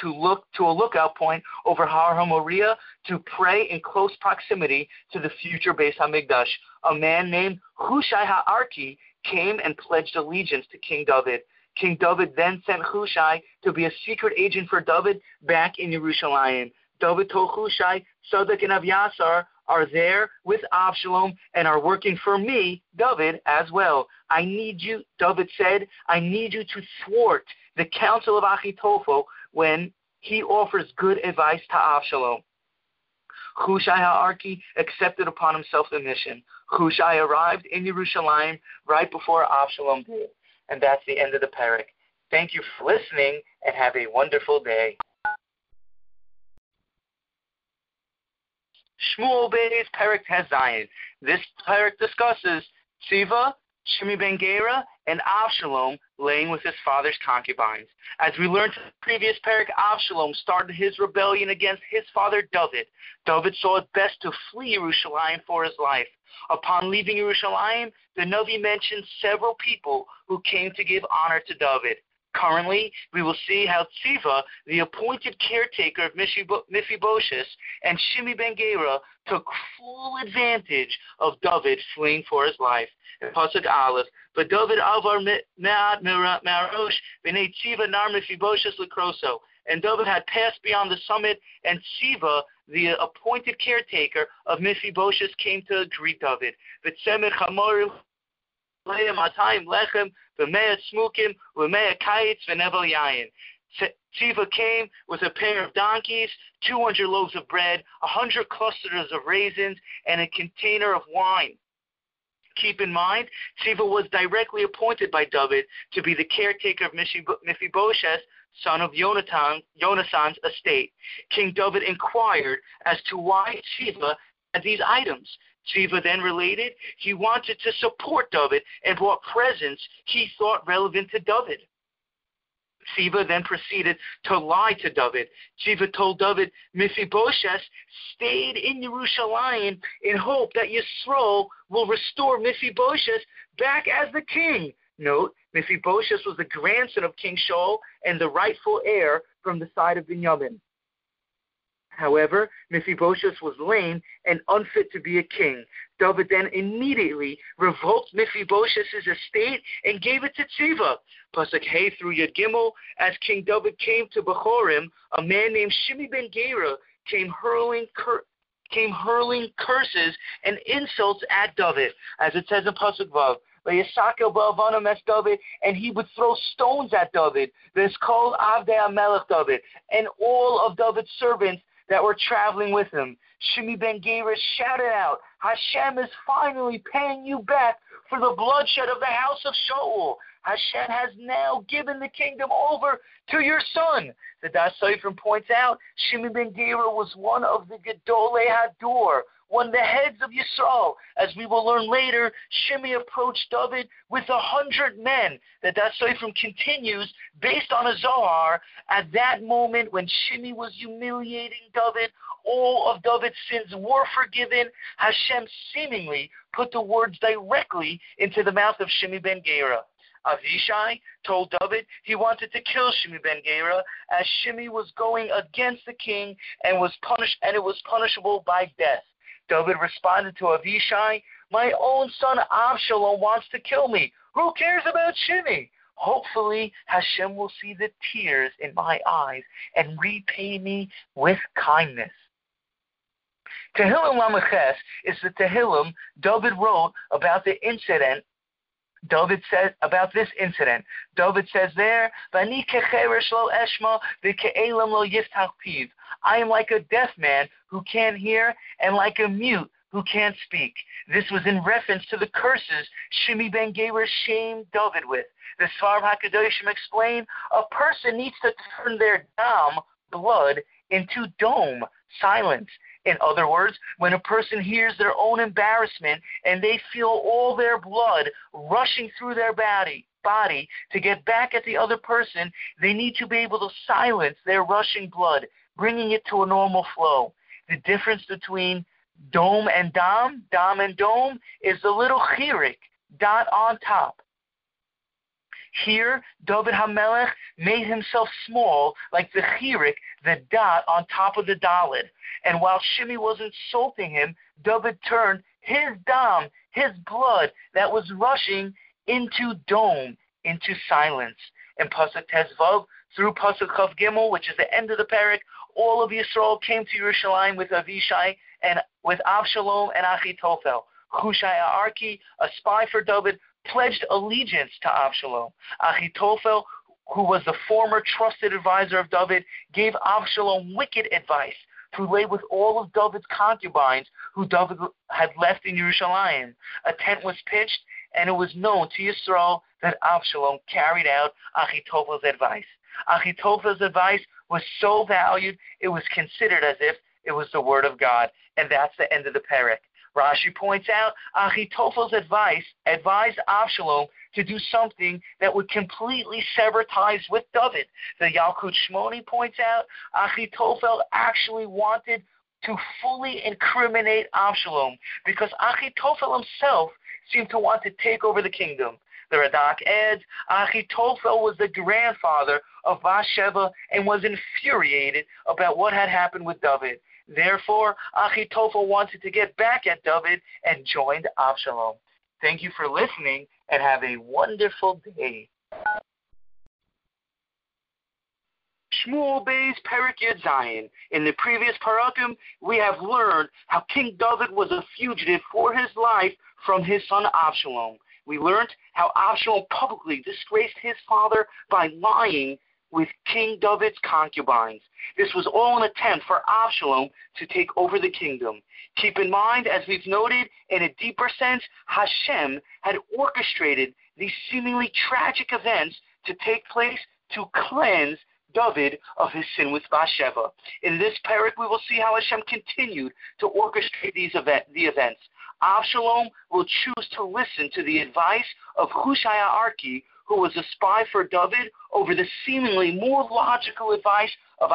to look to a lookout point over Har HaMoriah to pray in close proximity to the future Beis Hamikdash. A man named Hushai Ha'arki came and pledged allegiance to King David. King David then sent Hushai to be a secret agent for David back in Jerusalem. David told Hushai, Tzadok and Avyasar are there with Absalom and are working for me, David, as well. I need you, David said, I need you to thwart the counsel of Achitophel when he offers good advice to Absalom. Hushai Ha'arki accepted upon himself the mission. Hushai arrived in Jerusalem right before Absalom did. And that's the end of the parak. Thank you for listening and have a wonderful day. Shmuel Beis Parak Zayin. This parak discusses Tziva, Shimi Ben Gera, and Avshalom laying with his father's concubines. As we learned in the previous parak, Avshalom started his rebellion against his father David. David saw it best to flee Jerusalem for his life. Upon leaving Jerusalem, the Navi mentions several people who came to give honor to David. Currently, we will see how Tziva, the appointed caretaker of Mephibosheth, and Shimi Ben Gera took full advantage of David fleeing for his life. In Pasuk Aleph, but David avar me'at me'arosh v'nei Tziva nar Mephibosheth lekroso. And David had passed beyond the summit, and Tziva, the appointed caretaker of Mephibosheth, came to greet David. V'tzemer chamorim matayim lechem v'mea smukim v'mea kayitz v'nevel yayin. Came with a pair of donkeys, 200 loaves of bread, 100 clusters of raisins, and a container of wine. Keep in mind, Tziva was directly appointed by David to be the caretaker of Mephibosheth, son of Jonathan, estate. King David inquired as to why Tziva had these items. Tziva then related he wanted to support David and brought presents he thought relevant to David. Tziva then proceeded to lie to David. Tziva told David, Mephibosheth stayed in Jerusalem in hope that Yisrael will restore Mephibosheth back as the king. Note, Mephibosheth was the grandson of King Shaul and the rightful heir from the side of Benjamin. However, Mephibosheth was lame and unfit to be a king. David then immediately revoked Mephibosheth's estate and gave it to Tziva. Pasuk Hey through Yud as King David came to Bechorim, a man named Shimi ben Gera came hurling cur- came hurling curses and insults at David, as it says in Pasuk Vav. David, and he would throw stones at David. This called Avdei Amelech David, and all of David's servants that were traveling with him. Shimi ben Gera shouted out, Hashem is finally paying you back for the bloodshed of the house of Shaul. Hashem has now given the kingdom over to your son. The Da'as points out, Shimi ben Gera was one of the Gedolei Hador, of the heads of Yisrael. As we will learn later, Shimi approached David with a hundred men. That that Da'as Sofrim continues, based on a Zohar, at that moment when Shimi was humiliating David, all of David's sins were forgiven. Hashem seemingly put the words directly into the mouth of Shimi ben Gera. Avishai told David he wanted to kill Shimi ben Gera as Shimi was going against the king and was punished and it was punishable by death. David responded to Avishai, My own son Absalom wants to kill me. Who cares about Shimi? Hopefully, Hashem will see the tears in my eyes and repay me with kindness. Tehillim Lamed Ches is the Tehillim David wrote about the incident David says about this incident. David says there, I am like a deaf man who can't hear and like a mute who can't speak. This was in reference to the curses Shimi ben Gera shamed David with. The Sforim HaKadoshim explained, a person needs to turn their dam, blood, into dome, silence. In other words, when a person hears their own embarrassment and they feel all their blood rushing through their body, body to get back at the other person, they need to be able to silence their rushing blood, bringing it to a normal flow. The difference between dome and dom, dom and dome, is the little chirik, dot on top. Here, David Hamelech made himself small, like the chirik, the dot on top of the dalet. And while Shimi was insulting him, David turned his dam, his blood that was rushing into dome, into silence. And Pasuk Tes Vav, through Pasuk Chaf Gimel, which is the end of the parak, all of Yisrael came to Yerushalayim with Avishai and with Avshalom and Achitophel. Hushai Arki, a spy for David, pledged allegiance to Avshalom. Achitophel, who was the former trusted advisor of David, gave Avshalom wicked advice to lay with all of David's concubines who David had left in Jerusalem. A tent was pitched, and it was known to Yisrael that Avshalom carried out Achitophel's advice. Achitophel's advice was so valued, it was considered as if it was the word of God. And that's the end of the parak. Rashi points out Achitophel's advice advised Avshalom to do something that would completely sever ties with David. The Yalkut Shimoni points out Achitophel actually wanted to fully incriminate Avshalom because Achitophel himself seemed to want to take over the kingdom. The Radak adds, Achitophel was the grandfather of Bathsheba and was infuriated about what had happened with David. Therefore, Achitophel wanted to get back at David and joined Absalom. Thank you for listening and have a wonderful day. Shmuel Beis Perik Zayin. In the previous parakim, we have learned how King David was a fugitive for his life from his son Absalom. We learned how Absalom publicly disgraced his father by lying with King David's concubines. This was all an attempt for Absalom to take over the kingdom. Keep in mind, as we've noted, in a deeper sense, Hashem had orchestrated these seemingly tragic events to take place to cleanse David of his sin with Bathsheba. In this parak, we will see how Hashem continued to orchestrate these event, the events. Absalom will choose to listen to the advice of Hushai Arki, who was a spy for David, over the seemingly more logical advice of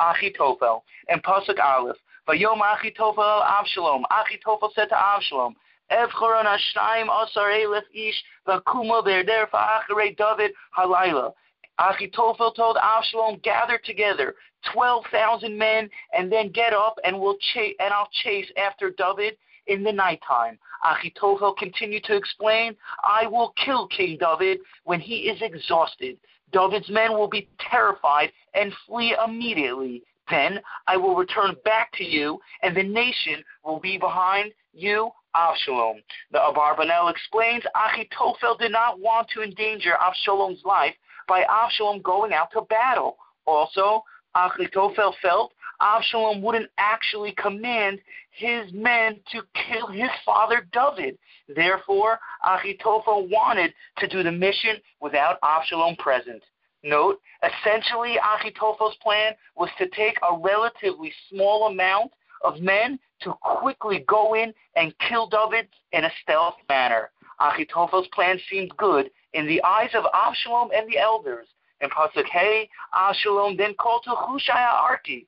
Achitophel. And Pasuk Aleph, Vayom Achitophel Absalom. Achitophel said to Absalom, Evchoron Hashtayim Asar Elef Ish Vakuma Berder Fa'acharei David Halayla. Achitophel told Absalom, gather together 12,000 men and then get up and we'll chase, and I'll chase after David in the nighttime. Achitophel continued to explain, I will kill King David when he is exhausted. David's men will be terrified and flee immediately. Then I will return back to you, and the nation will be behind you, Absalom. The Abarbanel explains Achitophel did not want to endanger Absalom's life by Absalom going out to battle. Also, Achitophel felt Absalom wouldn't actually command his men to kill his father David. Therefore, Achitophel wanted to do the mission without Absalom present. Note, essentially, Achitophel's plan was to take a relatively small amount of men to quickly go in and kill David in a stealth manner. Achitophel's plan seemed good in the eyes of Absalom and the elders. In Pasuk Hey, Absalom then called to Hushai Arki.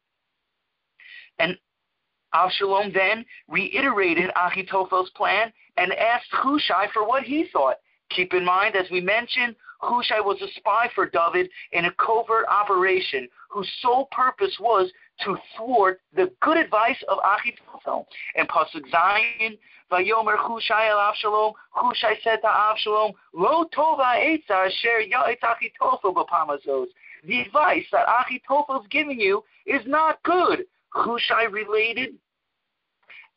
And Absalom then reiterated Achitophel's plan and asked Hushai for what he thought. Keep in mind, as we mentioned, Hushai was a spy for David in a covert operation whose sole purpose was to thwart the good advice of Achitophel. And Pasuk Zayin, Vayomer Hushai el Avshalom, Hushai said to Avshalom, Lo tova etza asher ya'et Achitophel b'pamazos. The advice that Achitophel is giving you is not good. Hushai related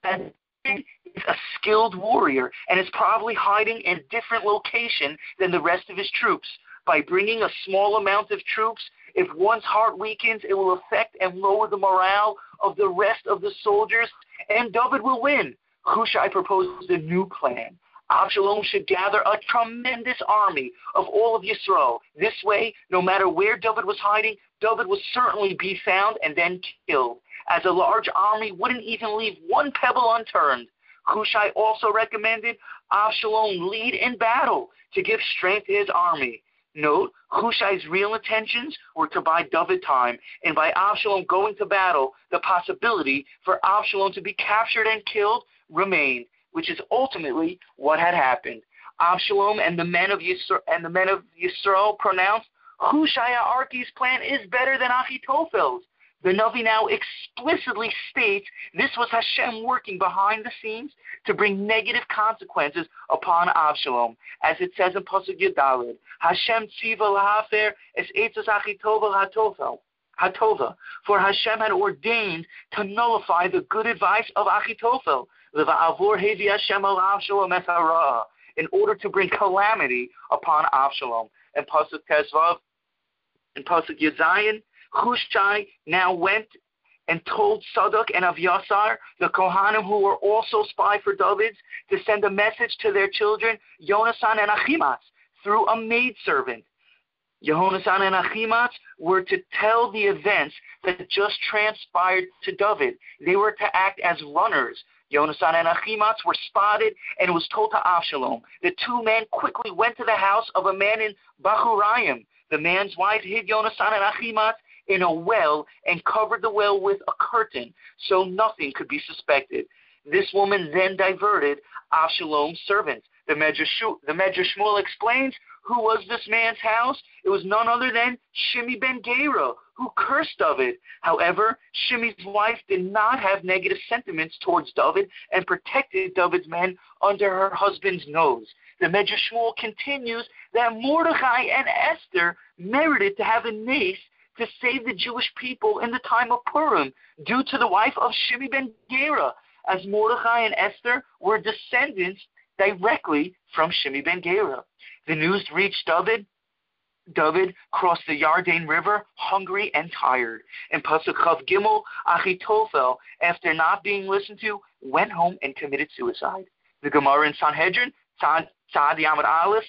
and is a skilled warrior and is probably hiding in a different location than the rest of his troops. By bringing a small amount of troops, if one's heart weakens, it will affect and lower the morale of the rest of the soldiers, and David will win. Hushai proposed a new plan. Absalom should gather a tremendous army of all of Yisrael. This way, no matter where David was hiding, David would certainly be found and then killed, as a large army wouldn't even leave one pebble unturned. Hushai also recommended Absalom lead in battle to give strength to his army. Note, Hushai's real intentions were to buy David time, and by Absalom going to battle, the possibility for Absalom to be captured and killed remained, which is ultimately what had happened. Absalom and the men of Yisrael, and the men of Yisrael pronounced, Hushai Arki's plan is better than Achitophel's. The Navi now explicitly states this was Hashem working behind the scenes to bring negative consequences upon Absalom, as it says in Pasuk Yud Dalet, Hashem tziva lahafer es etzas Achitophel hatofel. Hatova, for Hashem had ordained to nullify the good advice of Achitophel, in order to bring calamity upon Absalom. And Pasuk Tes Vav, and Pasuk Yud Zayin, Hushai now went and told Tzadok and Avyasar, the Kohanim who were also spy for David, to send a message to their children, Yonasan and Achimas, through a maidservant. Yehonasan and Achimas were to tell the events that just transpired to David. They were to act as runners. Yonasan and Achimas were spotted and was told to Absalom. The two men quickly went to the house of a man in Bahurayim. The man's wife hid Yonasan and Achimas in a well and covered the well with a curtain so nothing could be suspected. This woman then diverted Absalom's servants. The Medrash Shmuel explains who was this man's house? It was none other than Shimi ben Gera, who cursed David. However, Shimi's wife did not have negative sentiments towards David and protected David's men under her husband's nose. The Medrash Shmuel continues that Mordechai and Esther merited to have a nace to save the Jewish people in the time of Purim due to the wife of Shimi ben Gera, as Mordechai and Esther were descendants directly from Shimi ben Gera. The news reached David David crossed the Yarden River hungry and tired. In Pasuk Chaf Gimel, Achitophel, after not being listened to, went home and committed suicide. The Gemara in Sanhedrin, Tzadi Amud Aleph,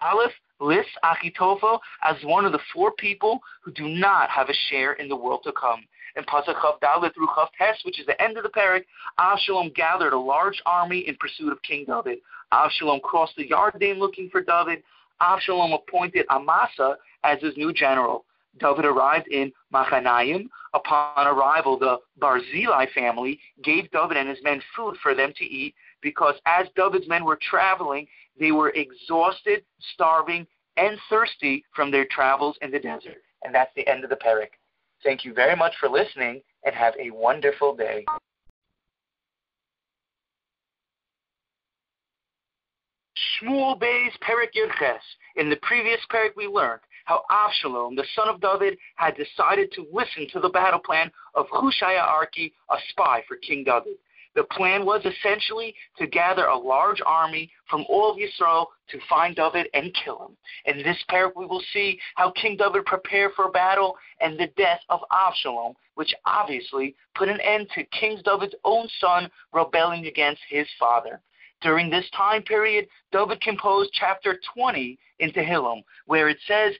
Aleph lists Achitophel as one of the four people who do not have a share in the world to come. In Pasuk Chaf Dalet through Chaf Tes, which is the end of the parak, Avshalom gathered a large army in pursuit of King David. Avshalom crossed the Yarden looking for David. Avshalom appointed Amasa as his new general. David arrived in Machanayim. Upon arrival, the Barzillai family gave David and his men food for them to eat because as David's men were traveling, they were exhausted, starving, and thirsty from their travels in the desert. And that's the end of the parak. Thank you very much for listening and have a wonderful day. Shmuel Beis Perik Yud Ches. In the previous Perik, we learned how Avshalom, the son of David, had decided to listen to the battle plan of Hushai Arki, a spy for King David. The plan was essentially to gather a large army from all of Israel to find David and kill him. In this parak, we will see how King David prepared for battle and the death of Avshalom, which obviously put an end to King David's own son rebelling against his father. During this time period, David composed chapter 20 in Tehillim, where it says,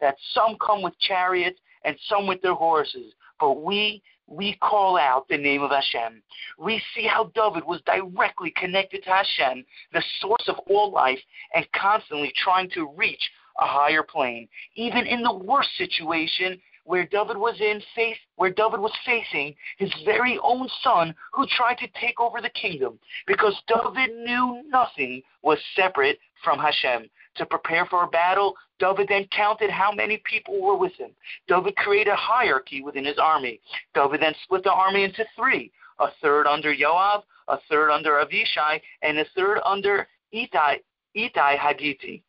that some come with chariots and some with their horses, but we we call out the name of Hashem. We see how David was directly connected to Hashem, the source of all life, and constantly trying to reach a higher plane. Even in the worst situation, where David was in face where David was facing his very own son who tried to take over the kingdom because David knew nothing was separate from Hashem. To prepare for a battle, David then counted how many people were with him. David created a hierarchy within his army. David then split the army into three a third under Joab, a third under Avishai, and a third under Itai, Itai Hagiti.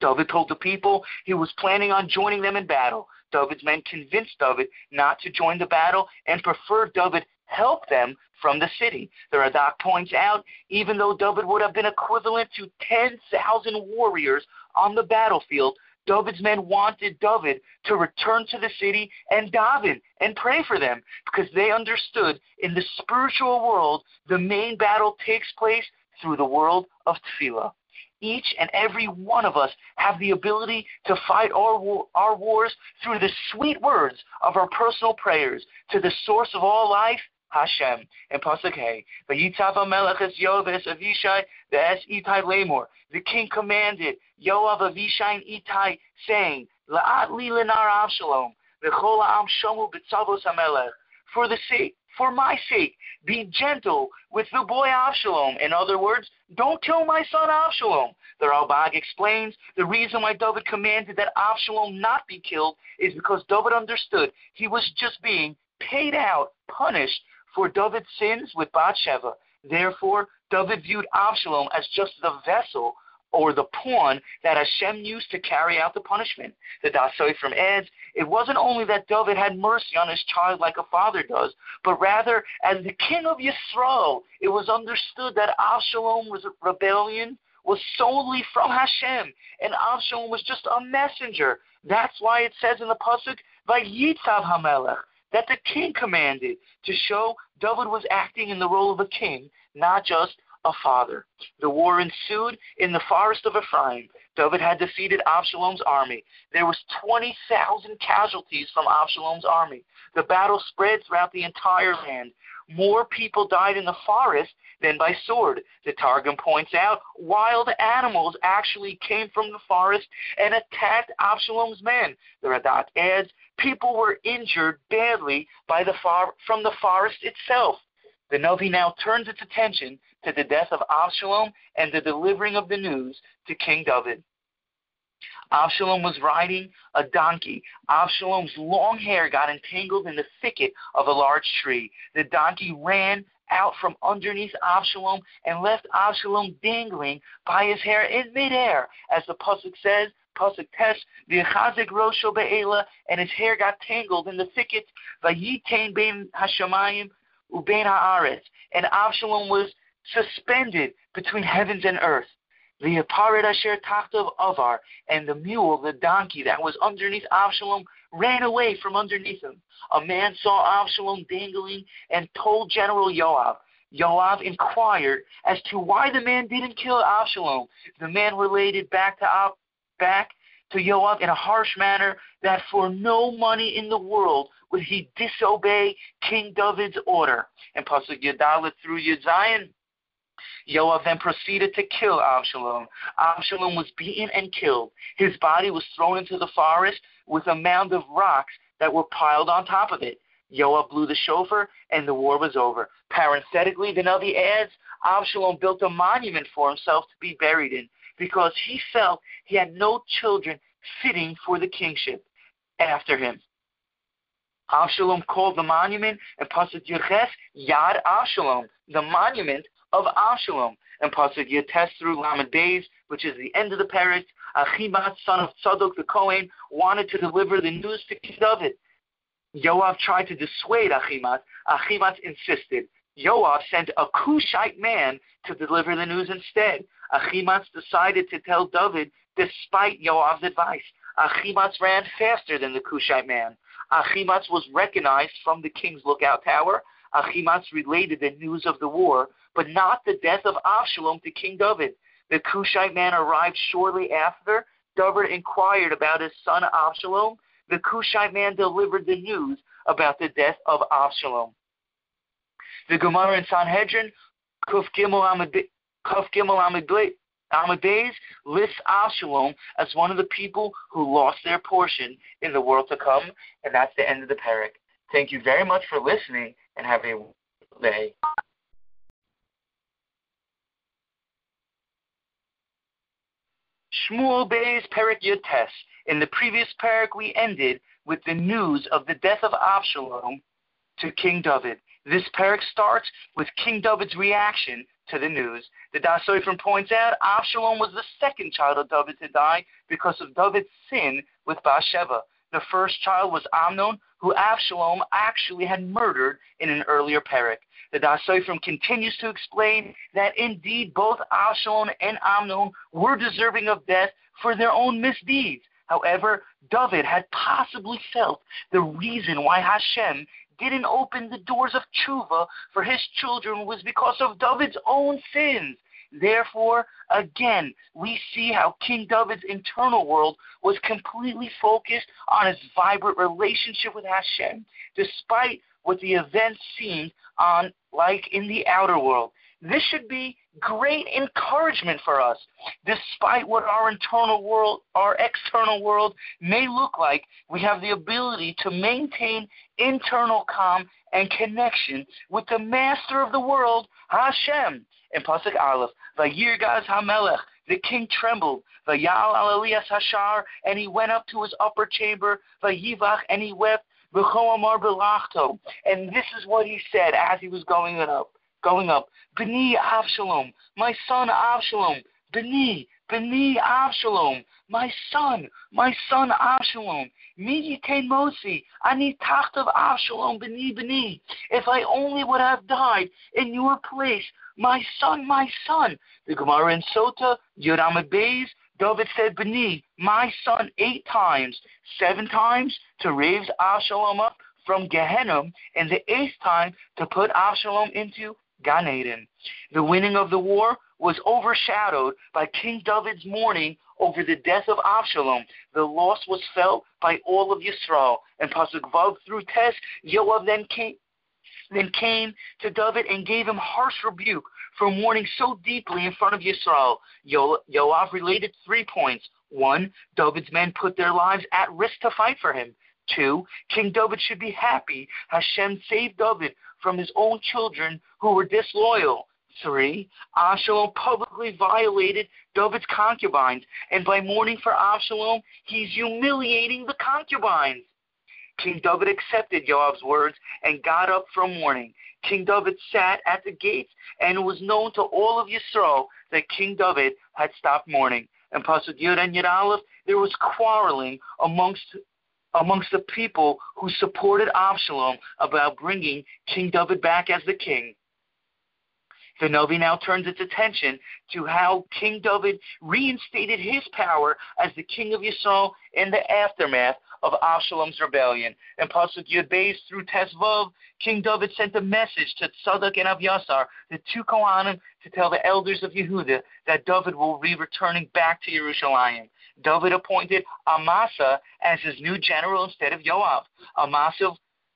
David told the people he was planning on joining them in battle. David's men convinced David not to join the battle and preferred David help them from the city. The Radak points out, even though David would have been equivalent to 10,000 warriors on the battlefield, David's men wanted David to return to the city and daven and pray for them because they understood in the spiritual world the main battle takes place through the world of tefillah each and every one of us have the ability to fight our, our wars through the sweet words of our personal prayers to the source of all life, Hashem. And Pasuk Hey, Vayitzav Melech es Avishai the es Itai Lamor. The king commanded Yoav, Avishai, and Itai, saying, La'at li lenar Avshalom, v'chol ha'am shomu b'tzavos HaMelech. For the sake for my sake, be gentle with the boy Absalom. In other words, don't kill my son Absalom. The Ralbag explains the reason why David commanded that Absalom not be killed is because David understood he was just being paid out, punished for David's sins with Bathsheba. Therefore, David viewed Absalom as just the vessel or the pawn that Hashem used to carry out the punishment. The Da'as Sofrim adds, it wasn't only that David had mercy on his child like a father does, but rather, as the king of Yisrael, it was understood that Avshalom's rebellion was solely from Hashem, and Avshalom was just a messenger. That's why it says in the Pasuk, Vayitzav HaMelech, that the king commanded to show David was acting in the role of a king, not just a father. The war ensued in the forest of Ephraim. David had defeated Absalom's army. There was 20,000 casualties from Absalom's army. The battle spread throughout the entire land. More people died in the forest than by sword. The Targum points out wild animals actually came from the forest and attacked Absalom's men. The Radak adds people were injured badly by the far- from the forest itself. The Navi now turns its attention to the death of Absalom and the delivering of the news to King David. Absalom was riding a donkey. Absalom's long hair got entangled in the thicket of a large tree. The donkey ran out from underneath Absalom and left Absalom dangling by his hair in midair. As the Pasuk says, Pasuk Tes, V'chazik rosho be'ela, and his hair got tangled in the thicket. Vayitain bein hashamayim ubein haaretz. And Absalom was suspended between heavens and earth. The Aparit Asher Tachtav Avar, and the mule, the donkey that was underneath Avshalom, ran away from underneath him. A man saw Avshalom dangling and told General Yoav. Yoav inquired as to why the man didn't kill Avshalom. The man related back to back to Yoav in a harsh manner that for no money in the world would he disobey King David's order. And Pasuk Yud Dalet through Yud Yoav then proceeded to kill Absalom. Absalom was beaten and killed. His body was thrown into the forest with a mound of rocks that were piled on top of it. Yoav blew the shofar, and the war was over. Parenthetically, the Navi adds, Absalom built a monument for himself to be buried in because he felt he had no children fitting for the kingship after him. Absalom called the monument and Pasuk Yud Ches Yad Absalom, the monument of Absalom. And Pasuk Yud Tes through Lamed Beis, which is the end of the parish, Achimat, son of Tzadok the Kohen, wanted to deliver the news to King David. Yoav tried to dissuade Achimat. Achimat insisted. Yoav sent a Cushite man to deliver the news instead. Achimat decided to tell David despite Yoav's advice. Achimat ran faster than the Cushite man. Achimat was recognized from the king's lookout tower. Achimat related the news of the war, but not the death of Absalom to King David. The Cushite man arrived shortly after. David inquired about his son Absalom. The Cushite man delivered the news about the death of Absalom. The Gemara in Sanhedrin, Kuf Gimel Amud Beis lists Absalom as one of the people who lost their portion in the world to come, and that's the end of the parak. Thank you very much for listening, and have a day. Shmuel Beis Perik Yud Tes. In the previous parak, we ended with the news of the death of Absalom to King David. This parak starts with King David's reaction to the news. The Da'as Sofrim points out Absalom was the second child of David to die because of David's sin with Bathsheba. The first child was Amnon, who Absalom actually had murdered in an earlier parak. The Da'as continues to explain that indeed both Absalom and Amnon were deserving of death for their own misdeeds. However, David had possibly felt the reason why Hashem didn't open the doors of tshuva for his children was because of David's own sins. Therefore, again, we see how King David's internal world was completely focused on his vibrant relationship with Hashem, despite what the events seemed on like in the outer world. This should be great encouragement for us. Despite what our internal world, our external world may look like, we have the ability to maintain internal calm and connection with the master of the world, Hashem. In Pasuk Aleph, Vayirgaz HaMelech, the king trembled. Vayal al Elias Hashar, and he went up to his upper chamber. Vayivach, and he wept. V'choamar belachto. And this is what he said as he was going up going up. Beni Avshalom, my son Avshalom. Beni, Beni Avshalom, my son, my son Avshalom. Mi yitain mosi, ani tachtav Avshalom, Beni, Beni. If I only would have died in your place, my son, my son. The Gemara in Sota, Yud Amud Beis, David said, Beni, my son, eight times, seven times to raise Avshalom up from Gehenna, and the eighth time to put Avshalom into Gan Eden. The winning of the war was overshadowed by King David's mourning over the death of Absalom. The loss was felt by all of Yisrael. And Pasuk Vav through Tes, Yoav then came, then came to David and gave him harsh rebuke for mourning so deeply in front of Yisrael. Yo- Yoav related three points. One, David's men put their lives at risk to fight for him. Two, King David should be happy Hashem saved David from his own children who were disloyal. Three, Absalom publicly violated David's concubines, and by mourning for Absalom, he's humiliating the concubines. King David accepted Joab's words and got up from mourning. King David sat at the gates, and it was known to all of Yisrael that King David had stopped mourning. And Pasuk Yud and Aleph, there was quarreling amongst amongst the people who supported Absalom about bringing King David back as the king. The Navi now turns its attention to how King David reinstated his power as the king of Yisrael in the aftermath of Absalom's rebellion. In Pasuk Yud Beis through Tes Vav, King David sent a message to Tzadok and Avyasar, the two Kohanim, to tell the elders of Yehuda that David will be returning back to Jerusalem. David appointed Amasa as his new general instead of Yoav. Amasa,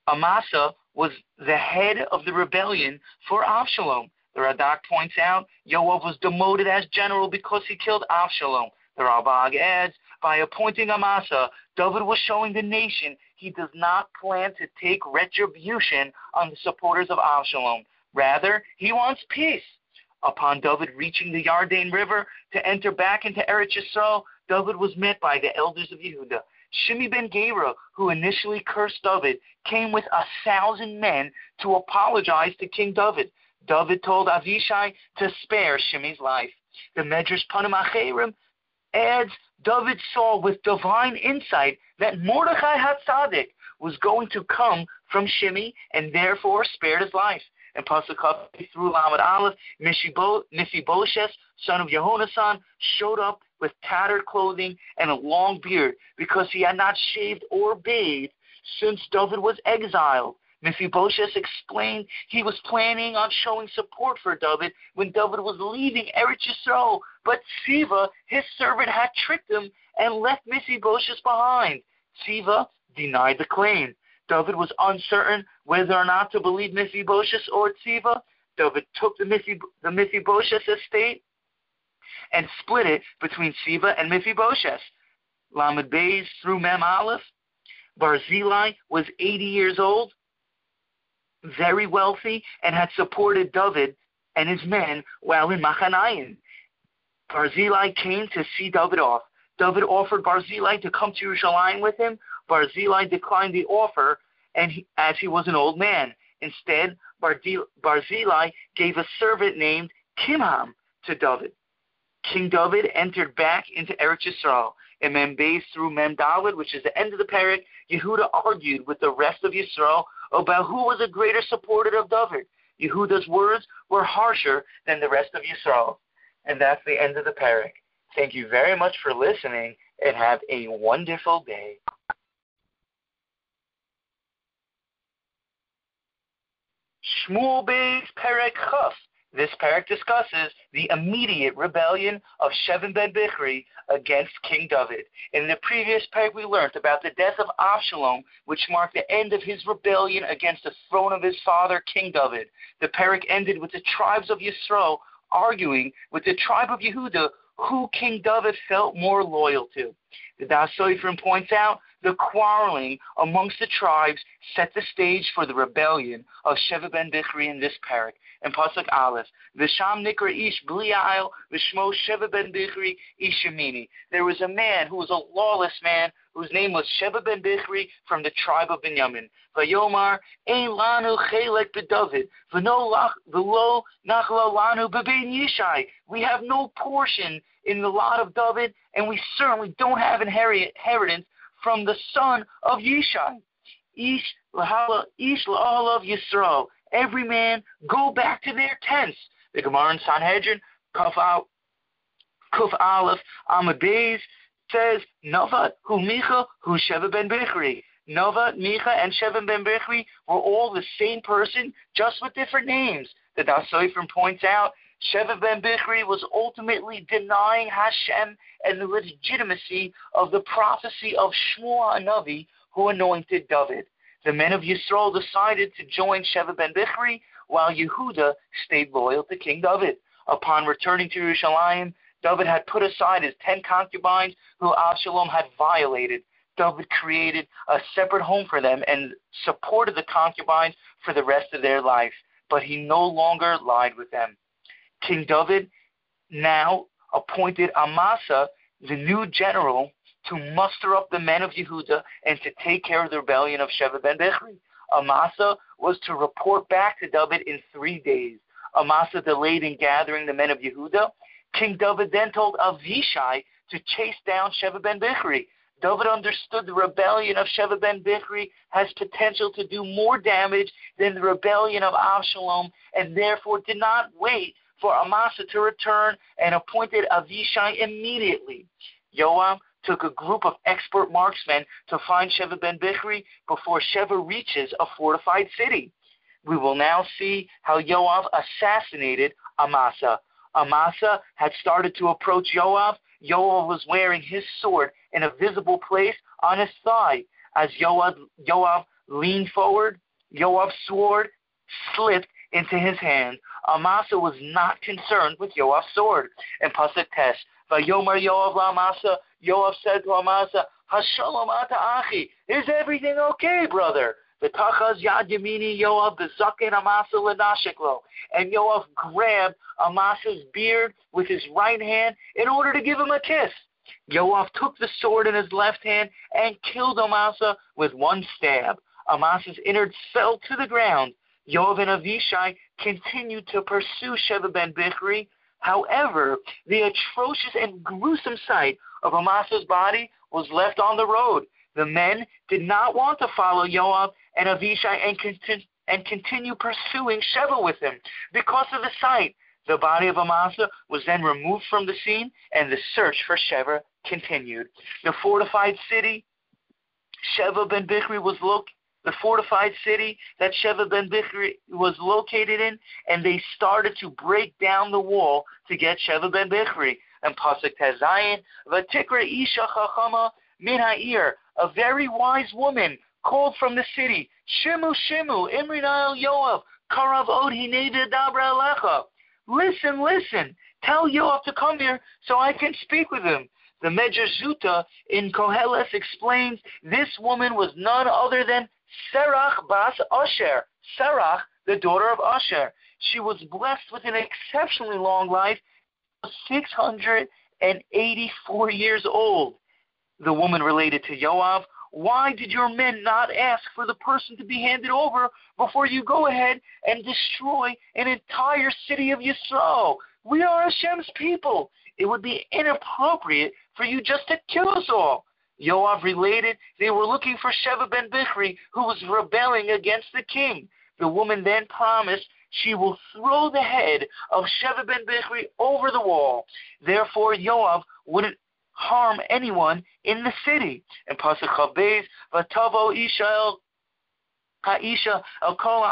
Amasa was the head of the rebellion for Absalom. The Radak points out Yoav was demoted as general because he killed Absalom. The Ralbag adds, by appointing Amasa, David was showing the nation he does not plan to take retribution on the supporters of Absalom. Rather, he wants peace. Upon David reaching the Yarden River to enter back into Eretz Yisrael, David was met by the elders of Yehuda. Shimi ben Gera, who initially cursed David, came with a thousand men to apologize to King David. David told Avishai to spare Shimi's life. The Medrash Panim Acherim adds David saw with divine insight that Mordechai HaTzadik was going to come from Shimi and therefore spared his life. And Pasuk through Lamed Aleph, Mephibosheth, son of Yehonasan, showed up with tattered clothing and a long beard because he had not shaved or bathed since David was exiled. Mephibosheth explained he was planning on showing support for David when David was leaving Eretz Yisrael, but Tziva, his servant, had tricked him and left Mephibosheth behind. Tziva denied the claim. David was uncertain whether or not to believe Mephibosheth or Tziva. David took the, the Mephibosheth estate and split it between Tziva and Mephibosheth. Lamed Beis through Mem Aleph. Barzillai was 80 years old very wealthy, and had supported David and his men while in Machanaim. Barzillai came to see David off. David offered Barzillai to come to Jerusalem with him. Barzillai declined the offer, and he, as he was an old man. Instead, Barzillai gave a servant named Kimham to David. King David entered back into Eretz Yisrael. And Mem Beis through Mem David, which is the end of the parak, Yehuda argued with the rest of Yisrael about who was a greater supporter of David. Yehuda's words were harsher than the rest of Yisrael. And that's the end of the parak. Thank you very much for listening and have a wonderful day. Shmuel Beis Perek Chaf this parak discusses the immediate rebellion of Sheva ben Bichri against King David. In the previous parak, we learned about the death of Absalom, which marked the end of his rebellion against the throne of his father, King David. The parak ended with the tribes of Yisrael arguing with the tribe of Yehuda who King David felt more loyal to. The Da'as points out the quarreling amongst the tribes set the stage for the rebellion of Sheva ben Bichri in this parak. In Pasuk Aleph, Visham Nikra Ish Blial Vishmo Sheva ben Bichri Ishamini. There was a man who was a lawless man whose name was Sheva ben Bichri from the tribe of Benjamin. Vayomar Ein Lanu Chelek beDavid V'lo Nachla Lanu beBein Yishai. We have no portion in the lot of David, and we certainly don't have inheritance from the son of Yishai. Ish lahala, ish of Yisrael. Every man go back to their tents. The Gemara in Sanhedrin, Kuf, Al, Kuf Aleph, says, Nova, Hu Micha, Hu Sheva ben Bichri. Nova, Micha, and Sheva ben Bichri were all the same person, just with different names. The Da'as Sofrim points out Sheva ben Bichri was ultimately denying Hashem and the legitimacy of the prophecy of Shmuel Hanavi, who anointed David. The men of Yisrael decided to join Sheva ben Bichri, while Yehuda stayed loyal to King David. Upon returning to Jerusalem, David had put aside his ten concubines who Absalom had violated. David created a separate home for them and supported the concubines for the rest of their life, but he no longer lied with them. King David now appointed Amasa, the new general, to muster up the men of Yehuda and to take care of the rebellion of Sheva ben Bichri. Amasa was to report back to David in three days. Amasa delayed in gathering the men of Yehuda. King David then told Avishai to chase down Sheva ben Bichri. David understood the rebellion of Sheva ben Bichri has potential to do more damage than the rebellion of Absalom, and therefore did not wait for Amasa to return and appointed Avishai immediately. Joab took a group of expert marksmen to find Sheva ben Bichri before Sheva reaches a fortified city. We will now see how Yoav assassinated Amasa. Amasa had started to approach Yoav. Yoav was wearing his sword in a visible place on his thigh. As Yoav, Joab leaned forward, Yoav's sword slipped into his hand. Amasa was not concerned with Yoav's sword. And Pasuk Tes, Vayomer Yoav Amasa, Yoav said to Amasa, Hashalom ata achi, is everything okay, brother? V'tachaz yad yamini Yoav bezaken Amasa lenashiklo. And Yoav grabbed Amasa's beard with his right hand in order to give him a kiss. Yoav took the sword in his left hand and killed Amasa with one stab. Amasa's innards fell to the ground. Yoav and Avishai continued to pursue Sheva ben Bichri. However, the atrocious and gruesome sight of Amasa's body was left on the road. The men did not want to follow Yoav and Avishai and, conti- and continue pursuing Sheva with him because of the sight. The body of Amasa was then removed from the scene, and the search for Sheva continued. The fortified city, Sheva ben Bichri was located the fortified city that Sheva ben Bichri was located in, and they started to break down the wall to get Sheva ben Bichri. And Pasuk Tes Zayin, Vatikra Isha Chachama Min Ha'ir, a very wise woman called from the city, Shimu Shimu, Imrinayel Yoav, Karav Od Hineda Dabra Alecha. Listen, listen, tell Yoav to come here so I can speak with him. The Medrash in Koheles explains this woman was none other than Serach Bas Asher. Serach, the daughter of Asher. She was blessed with an exceptionally long life, 684 years old. The woman related to Yoav, why did your men not ask for the person to be handed over before you go ahead and destroy an entire city of Yisrael? We are Hashem's people. It would be inappropriate for you just to kill us all. Yoav related they were looking for Sheva ben Bichri, who was rebelling against the king. The woman then promised she will throw the head of Sheva ben Bichri over the wall. Therefore, Yoav wouldn't harm anyone in the city. And Pasuk Chaf Beis, Vatavo Ishael Kol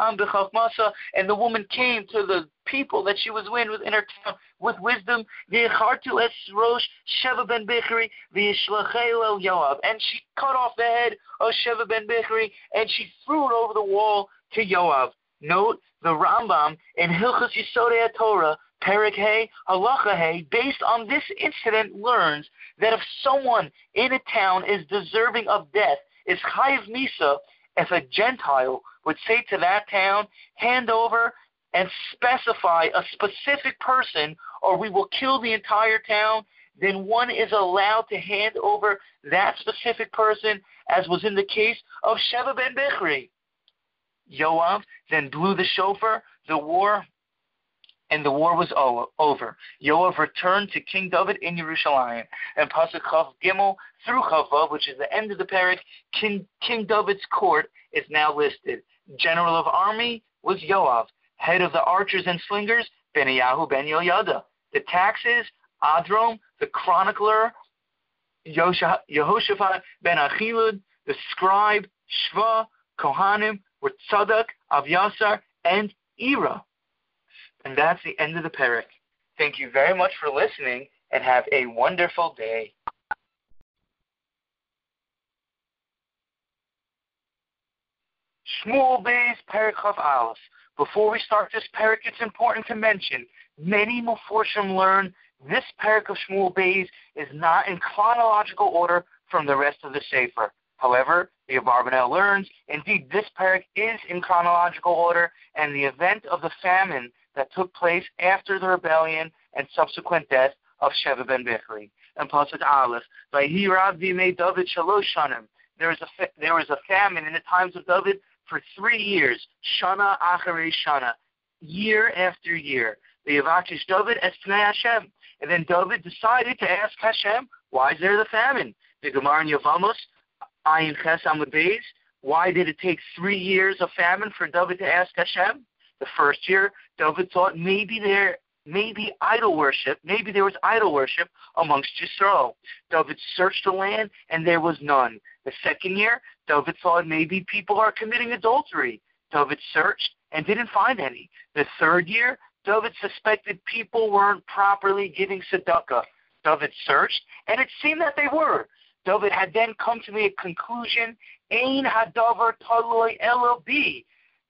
and the woman came to the people that she was with within her town with wisdom. V'yechartu es rosh Sheva ben Bichri v'yishlachel Yoav, and she cut off the head of Sheva ben Bichri and she threw it over the wall to Yoav. Note the Rambam in Hilchos Yisodei Torah Perik Hay, Halacha Hay, based on this incident, learns that if someone in a town is deserving of death, is Chayiv Misa, if a Gentile would say to that town, hand over and specify a specific person, or we will kill the entire town, then one is allowed to hand over that specific person, as was in the case of Sheva ben Bichri. Yoav then blew the shofar. The war and the war was over. Yoav returned to King David in Jerusalem. And Pasuk Chaf Gimel through Chaf Vav, which is the end of the parak, King, King David's court is now listed. General of army was Yoav. Head of the archers and slingers, Beniyahu ben Yoyada. The taxes, Adrom, the chronicler, Yehoshaphat ben Achilud, the scribe, Shva, Kohanim, were Tzadok, Avyasar, and Ira. And that's the end of the parak. Thank you very much for listening and have a wonderful day. Shmuel Parak Chaf Aleph. Before we start this parak, it's important to mention many Meforshim learn this parak of Shmuel Beis is not in chronological order from the rest of the Sefer. However, the Abarbanel learns, indeed, this parak is in chronological order, and the event of the famine that took place after the rebellion and subsequent death of Sheva ben Bichri. And Pasuk Aleph, Vayhirav v'imei David shalosh. There was a there was a famine in the times of David for three years, shana acharei shana, year after year. The Yavakish David es Hashem. And then David decided to ask Hashem, why is there the famine? The Gemara in Yavamos, Ayin Ches Amud Why did it take three years of famine for David to ask Hashem? The first year, David thought maybe there maybe idol worship, maybe there was idol worship amongst Yisrael. David searched the land and there was none. The second year, David thought maybe people are committing adultery. David searched and didn't find any. The third year, David suspected people weren't properly giving tzedakah. David searched, and it seemed that they were. David had then come to the conclusion, Ein hadavar taloi elo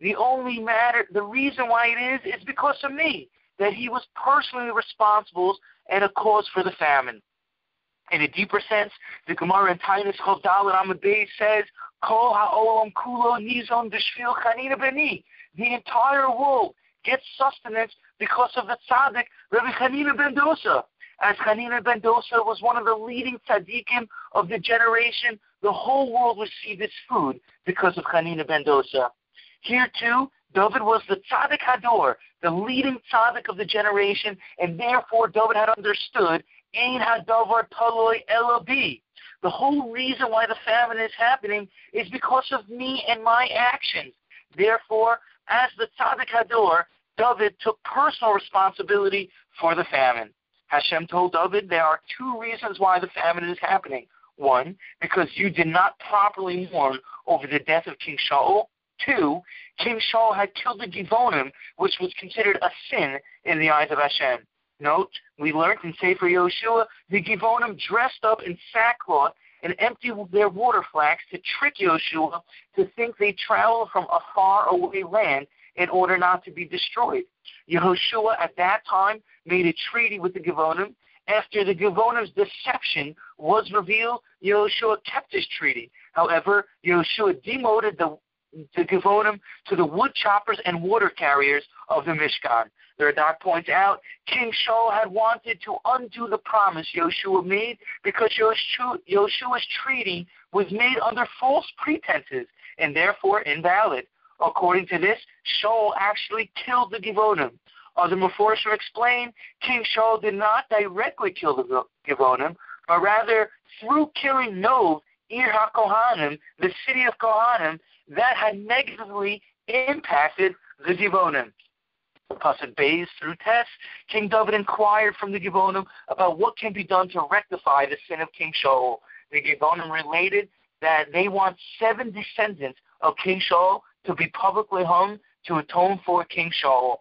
The only matter, the reason why it is, is because of me, that he was personally responsible and a cause for the famine. In a deeper sense, the Gemara in Tainus Chaf Dalet Amud says, Kol ha'olam kulo nizon b'shvil chanina beni. The entire world gets sustenance because of the tzaddik, Rabbi Chanina ben Dosa. As Chanina ben Dosa was one of the leading tzaddikim of the generation, the whole world received its food because of Chanina ben Dosa. Here too, David was the tzaddik hador, the leading tzaddik of the generation, and therefore David had understood Ein hadavar taloi elobi. The whole reason why the famine is happening is because of me and my actions. Therefore, as the tzaddik hador, David took personal responsibility for the famine. Hashem told David there are two reasons why the famine is happening. One, because you did not properly mourn over the death of King Shaul. Two, King Shaul had killed the Givonim, which was considered a sin in the eyes of Hashem. Note, we learned in Sefer Yoshua, the Givonim dressed up in sackcloth and emptied their water flasks to trick Yoshua to think they traveled from a far away land in order not to be destroyed. Yehoshua at that time made a treaty with the Givonim. After the Givonim's deception was revealed, Yehoshua kept his treaty. However, Yehoshua demoted the the Givonim to the wood choppers and water carriers of the Mishkan. The Radak points out King Shaul had wanted to undo the promise Yoshua made because Yoshua's treaty was made under false pretenses and therefore invalid. According to this, Shaul actually killed the Givonim. Other Meforshim explain King Shaul did not directly kill the Givonim, but rather through killing Nov, Ir HaKohanim, the city of Kohanim, that had negatively impacted the Givonim. Pasuk Beis through Tes, King David inquired from the Givonim about what can be done to rectify the sin of King Shaul. The Givonim related that they want seven descendants of King Shaul to be publicly hung to atone for King Shaul.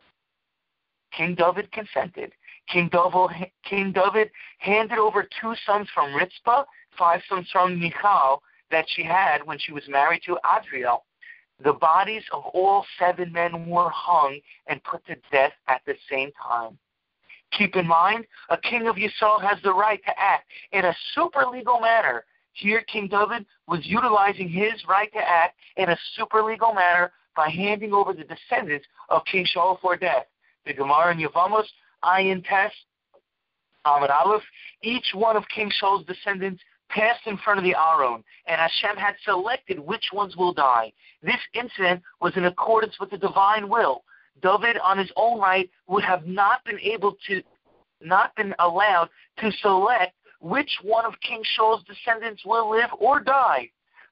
King David consented. King David, King David handed over two sons from Ritzpah, five sons from Michal that she had when she was married to Adriel. The bodies of all seven men were hung and put to death at the same time. Keep in mind, a king of Yisrael has the right to act in a super legal manner here, King David was utilizing his right to act in a super legal manner by handing over the descendants of King Shaul for death. The Gemara in Yavamos, Ayin Tes, Amud Aleph, each one of King Shaul's descendants passed in front of the Aron, and Hashem had selected which ones will die. This incident was in accordance with the divine will. David, on his own right, would have not been able to, not been allowed to select which one of King Shaul's descendants will live or die.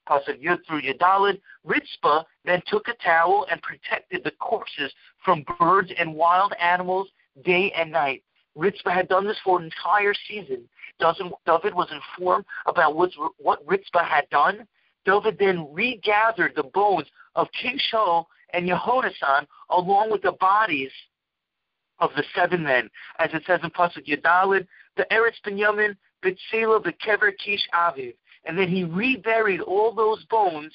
Pasuk Yud through Yud Dalet, Ritzpah then took a towel and protected the corpses from birds and wild animals day and night. Ritzpah had done this for an entire season. David was informed about what Ritzpah had done. David then regathered the bones of King Shaul and Yehonasan along with the bodies of the seven men, as it says in Pasuk Yud Dalet, the Eretz Binyamin Bitsela Bekever Kish Aviv. And then he reburied all those bones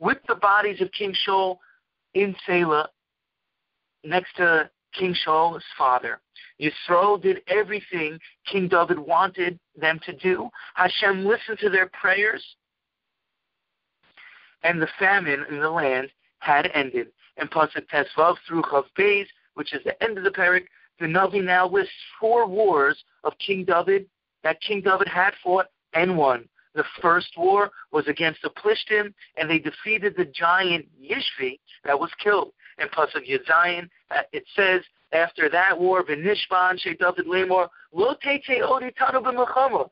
with the bodies of King Shaul in Selah next to King Shaul's father. Yisrael did everything King David wanted them to do. Hashem listened to their prayers, and the famine in the land had ended. And Pasuk Tes Vav through Chaf Beis, which is the end of the parak, the Navi now lists four wars of King David that King David had fought and won. The first war was against the Plishtim, and they defeated the giant Yishvi that was killed. In Pasuk Yud Zayin, uh, it says, after that war, V'nishban she David lemor, lo teite odi tanu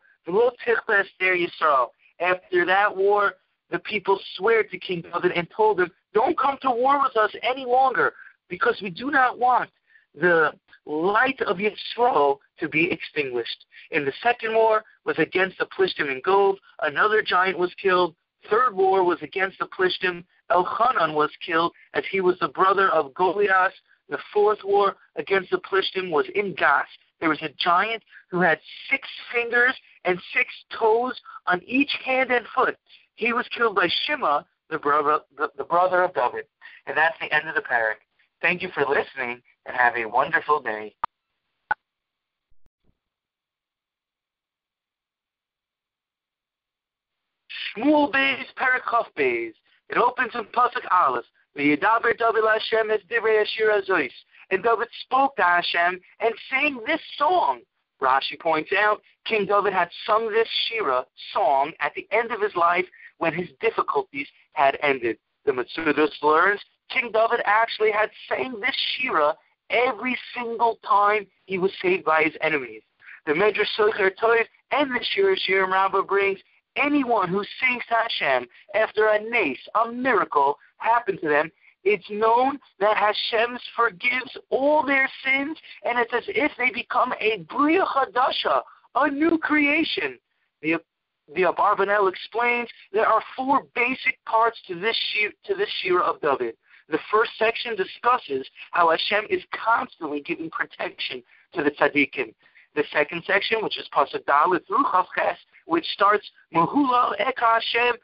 After that war, the people swear to King David and told him, Don't come to war with us any longer, because we do not want the light of Yisrael to be extinguished. In the second war was against the Plishtim in Gov. Another giant was killed. Third war was against the Plishtim. Elchanan was killed as he was the brother of Goliath. The fourth war against the Plishtim was in Gath. There was a giant who had six fingers and six toes on each hand and foot. He was killed by Shema, the brother, the, the brother of David. And that's the end of the parak. Thank you for listening and have a wonderful day. Shmuel Beis, Parakov Beis. It opens in Pasuk Aleph. V'yidaber David Hashem es divrei Ashir. And David spoke to Hashem and sang this song. Rashi points out, King David had sung this Shira song at the end of his life when his difficulties had ended. The Metzudos learns King David actually had sang this Shira every single time he was saved by his enemies. The Medrash Socher Toiv and the Shira Shirim Rabbah brings anyone who sings Hashem after a nace, a miracle, happened to them, it's known that Hashem forgives all their sins, and it's as if they become a Bria Chadasha, a new creation. The the Abarbanel explains there are four basic parts to this shir, to this shira of David. The first section discusses how Hashem is constantly giving protection to the tzaddikim. The second section, which is Pasuk Dalet through Chaf Ches, which starts Mahula Eka Hashem.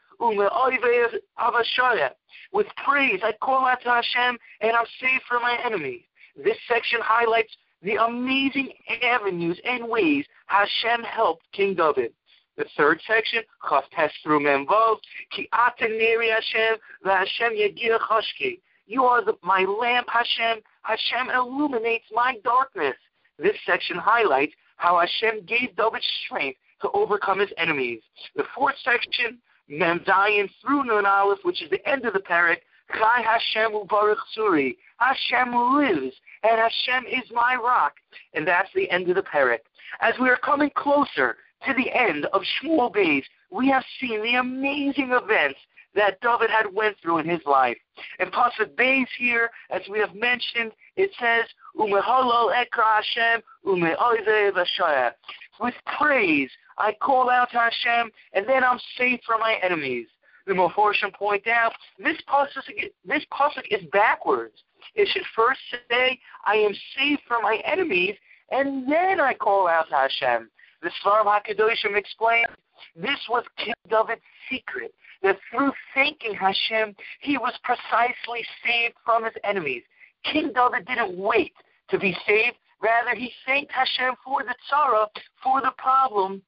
With praise, I call out to Hashem, and I'm saved from my enemies. This section highlights the amazing avenues and ways Hashem helped King David. The third section, Chaf Tes through Mem Vav, Ki Hashem, Hashem Yagir Chashki. You are the, my lamp, Hashem. Hashem illuminates my darkness. This section highlights how Hashem gave David strength to overcome his enemies. The fourth section, Mem Zayin through Nun Aleph, which is the end of the parak, Chai Hashem Ubarach Suri. Hashem lives, and Hashem is my rock. And that's the end of the parak. As we are coming closer to the end of Shmuel Beis, we have seen the amazing events that David had went through in his life. In Pasuk Beis here, as we have mentioned, it says, Umehalol ekra Hashem, umeoive With praise, I call out to Hashem, and then I'm safe from my enemies. The Meforshim point out, this pasuk, this is backwards. It should first say, I am safe from my enemies, and then I call out to Hashem. The Sforim HaKadoshim explains, this was King David's secret that through thanking Hashem, he was precisely saved from his enemies. King David didn't wait to be saved. Rather, he thanked Hashem for the tzara, for the problem.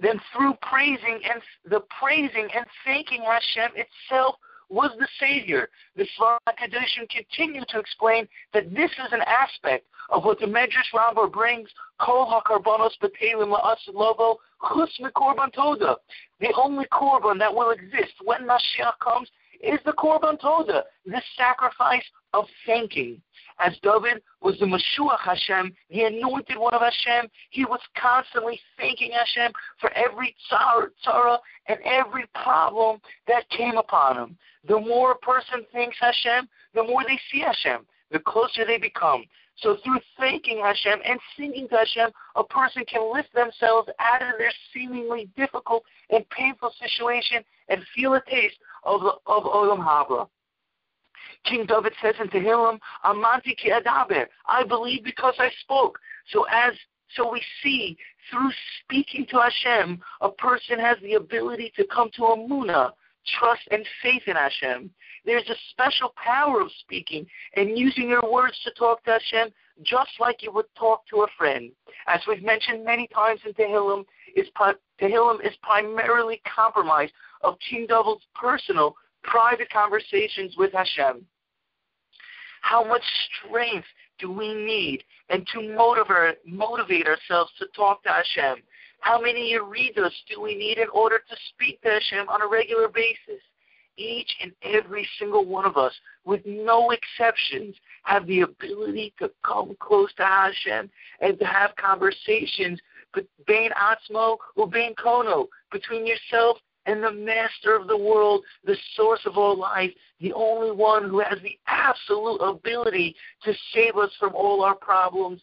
Then through praising and the praising and thanking Hashem itself was the Savior. The Sforim Kedushim continue to explain that this is an aspect of what the Medrash Rabbah brings, Kol HaKarbanos B'Telim La'asid Lobo, Chus Korban Toda. The only Korban that will exist when Mashiach comes is the Korban Toda, the sacrifice of thanking. As David was the Meshuach Hashem, the anointed one of Hashem, he was constantly thanking Hashem for every tzara and every problem that came upon him. The more a person thanks Hashem, the more they see Hashem, the closer they become. So through thanking Hashem and singing to Hashem, a person can lift themselves out of their seemingly difficult and painful situation and feel a taste of, of Olam Haba. King David says in Tehillim, Amanti ki adaber. I believe because I spoke. So as so we see through speaking to Hashem, a person has the ability to come to a muna, trust and faith in Hashem. There's a special power of speaking and using your words to talk to Hashem just like you would talk to a friend. As we've mentioned many times in Tehillim, is, Tehillim is primarily comprised of King David's personal, private conversations with Hashem. How much strength do we need and to motivate, motivate ourselves to talk to Hashem? How many Yeridas do we need in order to speak to Hashem on a regular basis? Each and every single one of us, with no exceptions, have the ability to come close to Hashem and to have conversations Bain Atzmo, Ubain Kono, between yourself and the master of the world, the source of all life, the only one who has the absolute ability to save us from all our problems,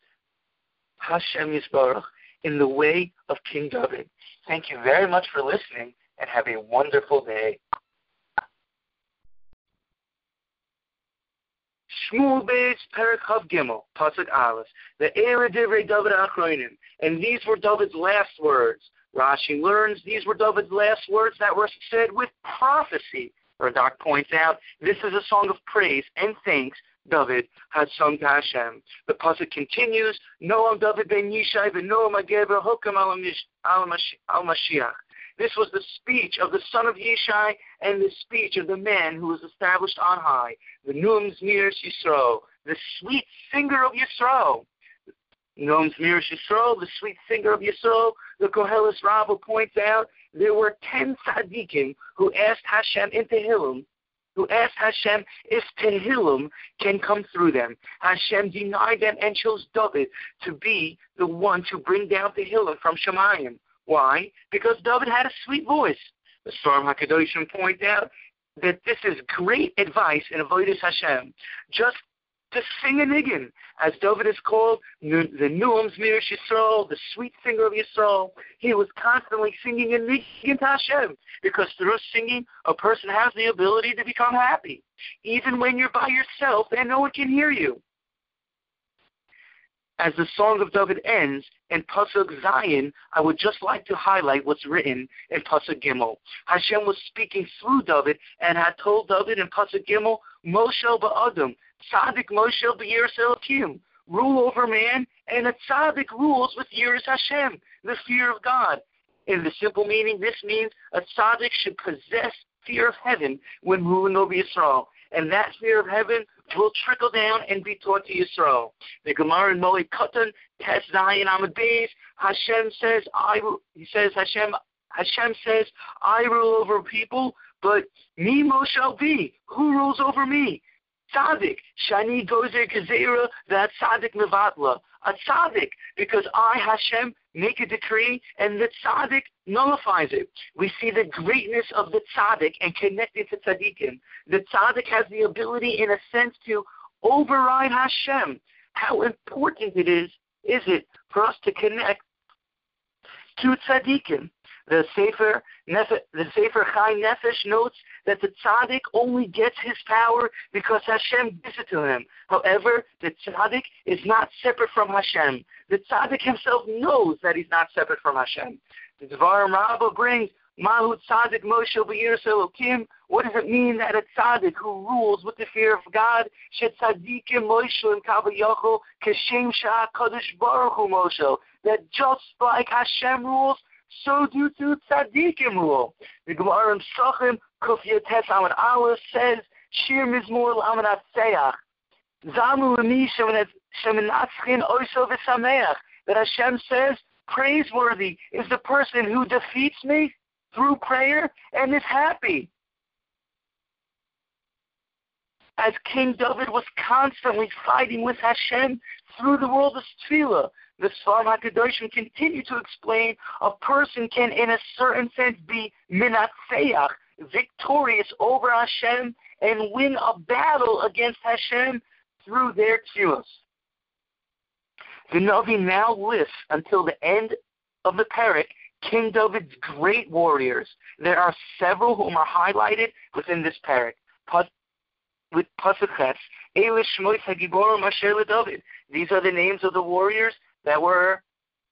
Hashem Yisbarach, in the way of King David. Thank you very much for listening and have a wonderful day. Shmuel Beis Perik Chaf Gimel Pasuk Aleph the Era Divrei David Achronim, and these were David's last words. Uh, Rashi learns these were David's last words that were said with prophecy. Radak points out this is a song of praise and thanks David had sung to Hashem. The pasuk continues, Noam David ben Yishai ben Noam Ageber Hokam al Mashiach. This was the speech of the son of Yishai and the speech of the man who was established on high, the Num Zmiris Yisro, the sweet singer of Yisro. Num Zmiris Yisro, the sweet singer of Yisro, the Koheles Rabbah points out there were ten tzaddikim who asked Hashem in Tehillim, who asked Hashem if Tehillim can come through them. Hashem denied them and chose David to be the one to bring down Tehillim from Shemayim. Why? Because David had a sweet voice. The Sforim HaKadoshim point out that this is great advice in Avodah Hashem. Just to sing a as David is called, the Nuam Zmir Yisrael, the sweet singer of Yisrael. He was constantly singing a niggin to Hashem, because through singing, a person has the ability to become happy, even when you're by yourself and no one can hear you as the Song of David ends in Pasuk Zayin, I would just like to highlight what's written in Pasuk Gimel. Hashem was speaking through David and had told David in Pasuk Gimel, Moshe ba'adam, Tzaddik Moshe b'yiras Elokim, rule over man, and a tzaddik rules with yiras Hashem, the fear of God. In the simple meaning, this means a tzaddik should possess fear of heaven when ruling over Israel and that fear of heaven will trickle down and be taught to Yisrael. The Gemara in Moed Katan, Tes Zayin Amud Beis, Hashem says, I, he says, Hashem, Hashem says, I rule over people, but me Moshe be. Who rules over me? Tzaddik, Shani Gozer Gezerah, that Tzaddik Mevatla. A Tzaddik, because I, Hashem, make a decree and the Tzaddik nullifies it. We see the greatness of the Tzaddik and connect it to Tzaddikim. The Tzaddik has the ability, in a sense, to override Hashem. How important it is, is it for us to connect to Tzaddikim? The Sefer, the Sefer Chai Nefesh notes that the tzaddik only gets his power because Hashem gives it to him. However, the tzaddik is not separate from Hashem. The tzaddik himself knows that he's not separate from Hashem. The Dvarim Rabbah brings Mahu tzaddik Moshe b'yiras Elokim. What does it mean that a tzaddik who rules with the fear of God, shet tzaddikim Moshe and Kavayachol, keshem shah kadosh baruch hu Moshe, that just like Hashem rules, so do to tzaddikim rule. The Gemara in Sachim, Kuf Yotes Amad Aleph says, Shir Mizmor Lamanat Seach. Zamu Lemi Shemenatzchin Oiso V'Sameach. That Hashem says, praiseworthy is the person who defeats me through prayer and is happy. As King David was constantly fighting with Hashem through the world of Tefillah, the Sforim HaKadoshim continue to explain a person can, in a certain sense, be minatseach, victorious over Hashem, and win a battle against Hashem through their tefillos. The Navi now lists until the end of the parak King David's great warriors. There are several whom are highlighted within this parak. With Pasuk Elish Shmois Hagiborim David. These are the names of the warriors that were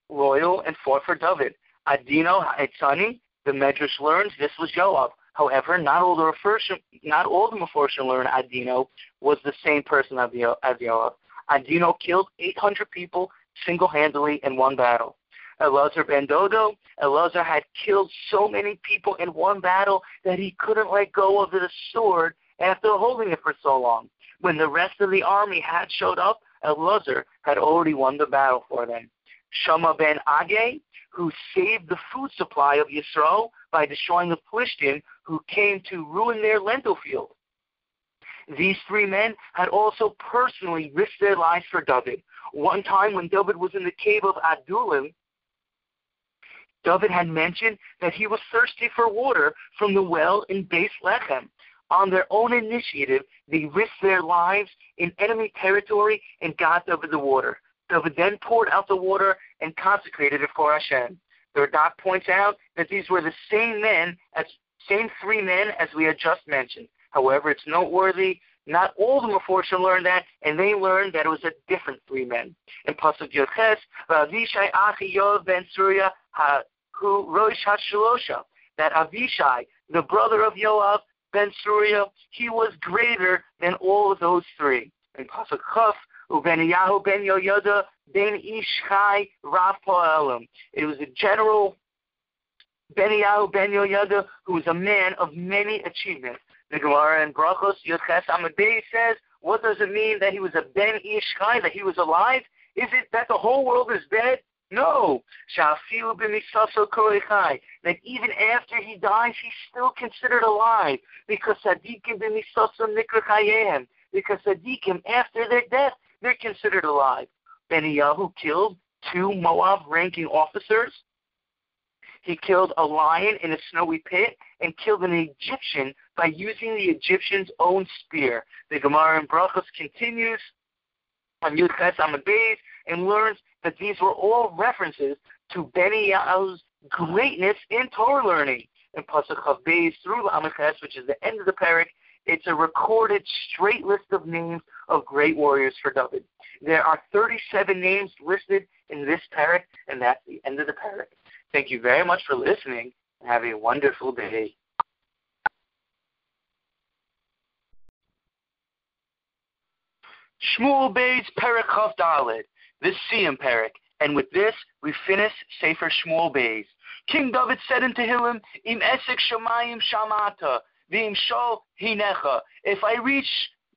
loyal and fought for David. Adino Haitzani, the Medrash learns this was Joab. However, not all the Mepharshim, not all the Mepharshim learn Adino was the same person as Joab. Adino killed 800 people single-handedly in one battle. Elazar ben Dodo, Elazar had killed so many people in one battle that he couldn't let go of the sword after holding it for so long. When the rest of the army had showed up, Elazar had already won the battle for them. Shama ben Agay, who saved the food supply of Yisrael by destroying the Philistine who came to ruin their lentil field. These three men had also personally risked their lives for David. One time when David was in the cave of Adullam, David had mentioned that he was thirsty for water from the well in Beis Lechem. On their own initiative, they risked their lives in enemy territory and got over the water. David then poured out the water and consecrated it for Hashem. The Radak points out that these were the same men as same three men as we had just mentioned. However, it's noteworthy not all the Meforshim learned that, and they learned that it was a different three men. In Pasuk Yud Ches, Avishai Achi ben Tzeruya who Rosh Hashalosha, that Avishai, the brother of Yoav ben Tzeruya, he was greater than all of those three. In Pasuk Chaf, Ubeniyahu ben Yoyada ben Ishchai Rav Poelim. It was a general Ben Beniyahu ben Yoyada who was a man of many achievements. The Gemara in Brachos Yud Ches Amadei says, what does it mean that he was a Ben Ishchai, that he was alive? Is it that the whole world is dead? No. That even after he dies, he's still considered alive. Because tzaddikim Because tzaddikim, after their death, they're considered alive. Beniyahu killed two Moab ranking officers. He killed a lion in a snowy pit and killed an Egyptian by using the Egyptian's own spear. The Gemara in Brachos continues on Yud Ches and learns that these were all references to Beniyahu's greatness in Torah learning. In Pasuk Chaf Beis through Lamed Ches, which is the end of the parak, it's a recorded straight list of names of great warriors for David. There are 37 names listed in this parak, and that's the end of the parak. Thank you very much for listening, and have a wonderful day. Shmuel Beis Perak Chaf Dalet this Siyam Perik. And with this, we finish Sefer Shmuel Beis. King David said unto him, Im esek shamayim shamata, v'im shol hinecha. If I reach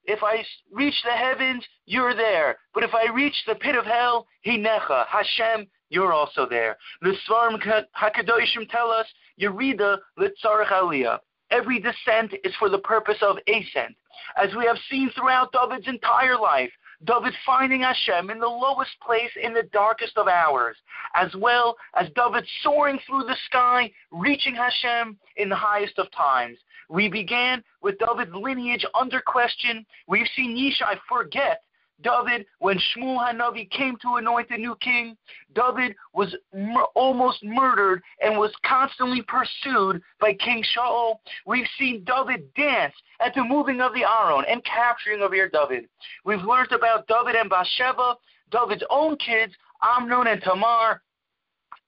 if I reach the heavens, you're there. But if I reach the pit of hell, hinecha, Hashem, you're also there. The Sforim HaKadoshim tell us, Yerida litzarech aliyah. Every descent is for the purpose of ascent. As we have seen throughout David's entire life, David finding Hashem in the lowest place in the darkest of hours, as well as David soaring through the sky, reaching Hashem in the highest of times. We began with David's lineage under question. We've seen Yishai forget David, when Shmuel Hanavi came to anoint the new king, David was mur- almost murdered and was constantly pursued by King Shaul. We've seen David dance at the moving of the Aron and capturing of Ir David. We've learned about David and Bathsheba, David's own kids, Amnon and Tamar,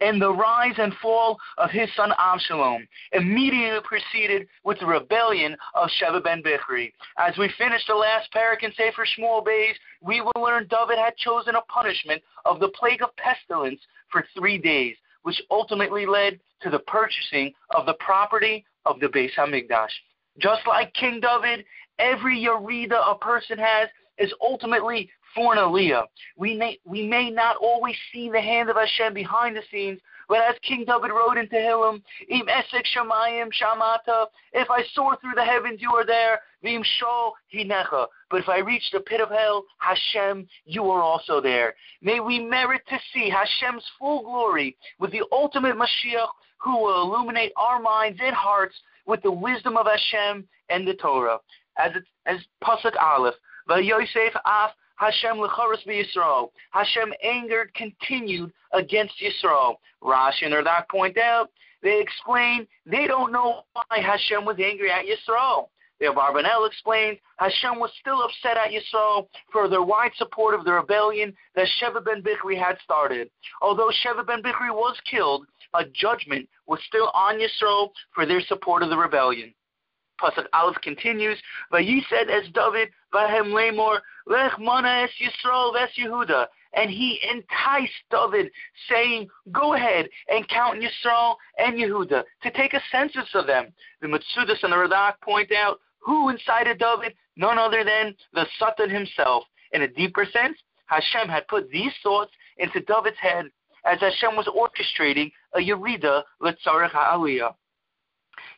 and the rise and fall of his son Absalom, immediately preceded with the rebellion of Sheba ben Bichri. As we finish the last parak in Sefer Shmuel Beis, we will learn David had chosen a punishment of the plague of pestilence for three days, which ultimately led to the purchasing of the property of the Beis Hamikdash. Just like King David, every Yerida a person has is ultimately for an aliyah. We may, we may not always see the hand of Hashem behind the scenes, but as King David wrote in Tehillim, Im esek shamayim shamata, if I soar through the heavens, you are there. Vim shol hinecha. But if I reach the pit of hell, Hashem, you are also there. May we merit to see Hashem's full glory with the ultimate Mashiach who will illuminate our minds and hearts with the wisdom of Hashem and the Torah. As, it, as Pasuk Aleph, Yosef af Hashem lecharos Yisrael. Hashem angered continued against Yisrael. Rashi and Radak point out, they explain they don't know why Hashem was angry at Yisrael. The Abarbanel explains Hashem was still upset at Yisrael for their wide support of the rebellion that Sheva ben Bichri had started. Although Sheva ben Bichri was killed, a judgment was still on Yisrael for their support of the rebellion. Pasuk Aleph continues, Vayi said as David, Vahem Lemor, Lech Mana es Yisrael ves Yehuda. And he enticed David, saying, Go ahead and count Yisrael and Yehuda, to take a census of them. The Metzudos and the Radak point out, who incited David? None other than the Satan himself. In a deeper sense, Hashem had put these thoughts into David's head as Hashem was orchestrating a Yerida Letzarech HaAliyah.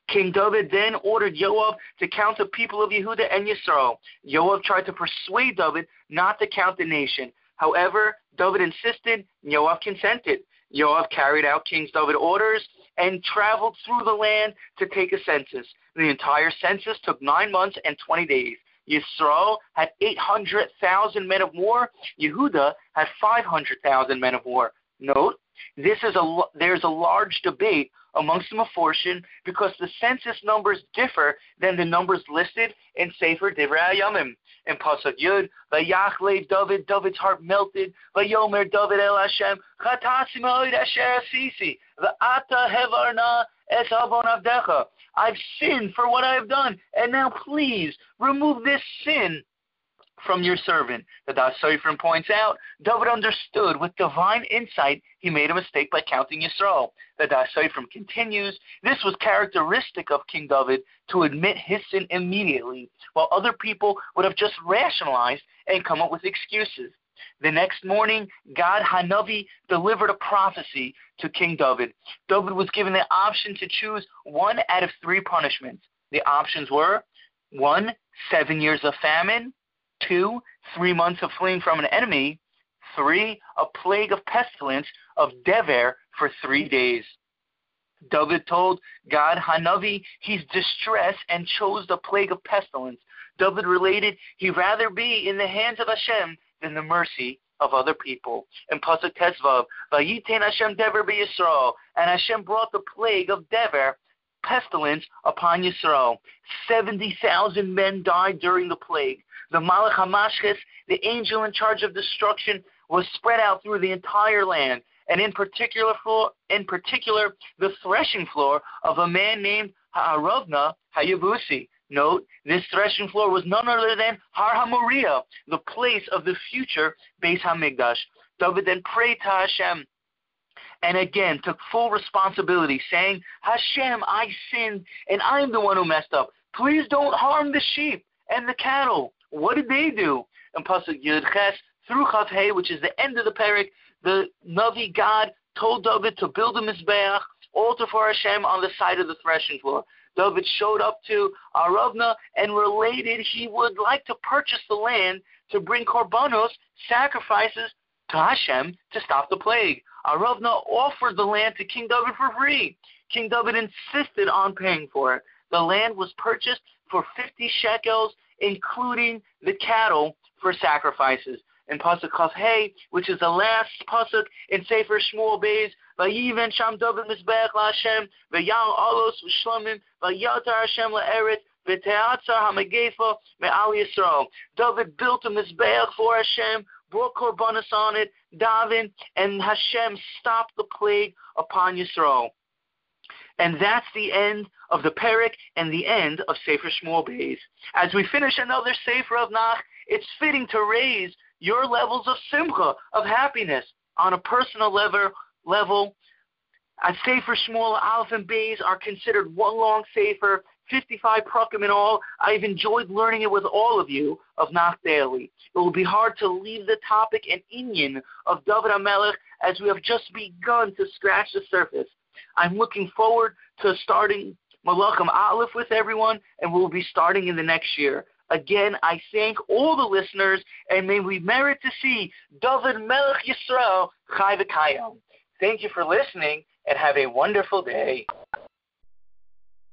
King David then ordered Joab to count the people of Yehuda and Yisrael. Joab tried to persuade David not to count the nation. However, David insisted, Joab consented. Yoav carried out King David's orders and traveled through the land to take a census. The entire census took nine months and 20 days. Yisrael had 800,000 men of war. Yehuda had 500,000 men of war. Note, this is a, there's a large debate amongst the Meforshim because the census numbers differ than the numbers listed in Sefer Divrei Hayamim. In Pasuk Yud, Vayachle David, David's heart melted. Vayomer David El Hashem, Chatasim Oid Asher Asisi, Va'ata Hevarna Es Avon Avdecha. I've sinned for what I have done, and now please remove this sin from your servant. The Da'as Sofrim points out, David understood with divine insight he made a mistake by counting Yisrael. The Da'as Sofrim continues, this was characteristic of King David to admit his sin immediately, while other people would have just rationalized and come up with excuses. The next morning, Gad Hanavi delivered a prophecy to King David. David was given the option to choose one out of three punishments. The options were one, seven years of famine, Two, three months of fleeing from an enemy. Three, a plague of pestilence of Dever for three days. David told Gad Hanavi he's distressed and chose the plague of pestilence. David related he'd rather be in the hands of Hashem than the mercy of other people. In Pasuk Tes Vav, Vayiten Hashem Dever Yisrael, and Hashem brought the plague of Dever, pestilence, upon Yisrael. Seventy thousand men died during the plague the Malach HaMashchis, the angel in charge of destruction, was spread out through the entire land, and in particular, for, in particular, the threshing floor of a man named Ha'aravna Hayabusi. Note, this threshing floor was none other than Har HaMoriah, the place of the future Beis HaMikdash. David then prayed to Hashem and again took full responsibility, saying, Hashem, I sinned, and I'm the one who messed up. Please don't harm the sheep and the cattle. What did they do? In Pasuk Yud Ches, through Chaf which is the end of the parak, the Navi Gad told David to build a Mizbeach, altar for Hashem on the side of the threshing floor. David showed up to Aravna and related he would like to purchase the land to bring korbanos, sacrifices, to Hashem to stop the plague. Aravna offered the land to King David for free. King David insisted on paying for it. The land was purchased for 50 shekels including the cattle for sacrifices. In Pasuk Chaf Hey, which is the last Pasuk in Sefer Shmuel Beis, Vayiven Sham David Mizbeach LaHashem, Vayal Alos V'Shlomim, Vayatar Hashem LaEretz. David built a Mizbeach for Hashem, brought korbanos on it, Davin, and Hashem stopped the plague upon Yisrael. And that's the end of the Perik and the end of Sefer Shmuel Beis. As we finish another Sefer of Nach, it's fitting to raise your levels of simcha, of happiness, on a personal level. level as Sefer Shmuel, Aleph, and Beis are considered one long Sefer, 55 prakim in all. I've enjoyed learning it with all of you of Nach Daily. It will be hard to leave the topic and inyan of David HaMelech as we have just begun to scratch the surface. I'm looking forward to starting Malachim Aleph with everyone, and we'll be starting in the next year. Again, I thank all the listeners, and may we merit to see David Melech Yisrael Chai. Thank you for listening, and have a wonderful day.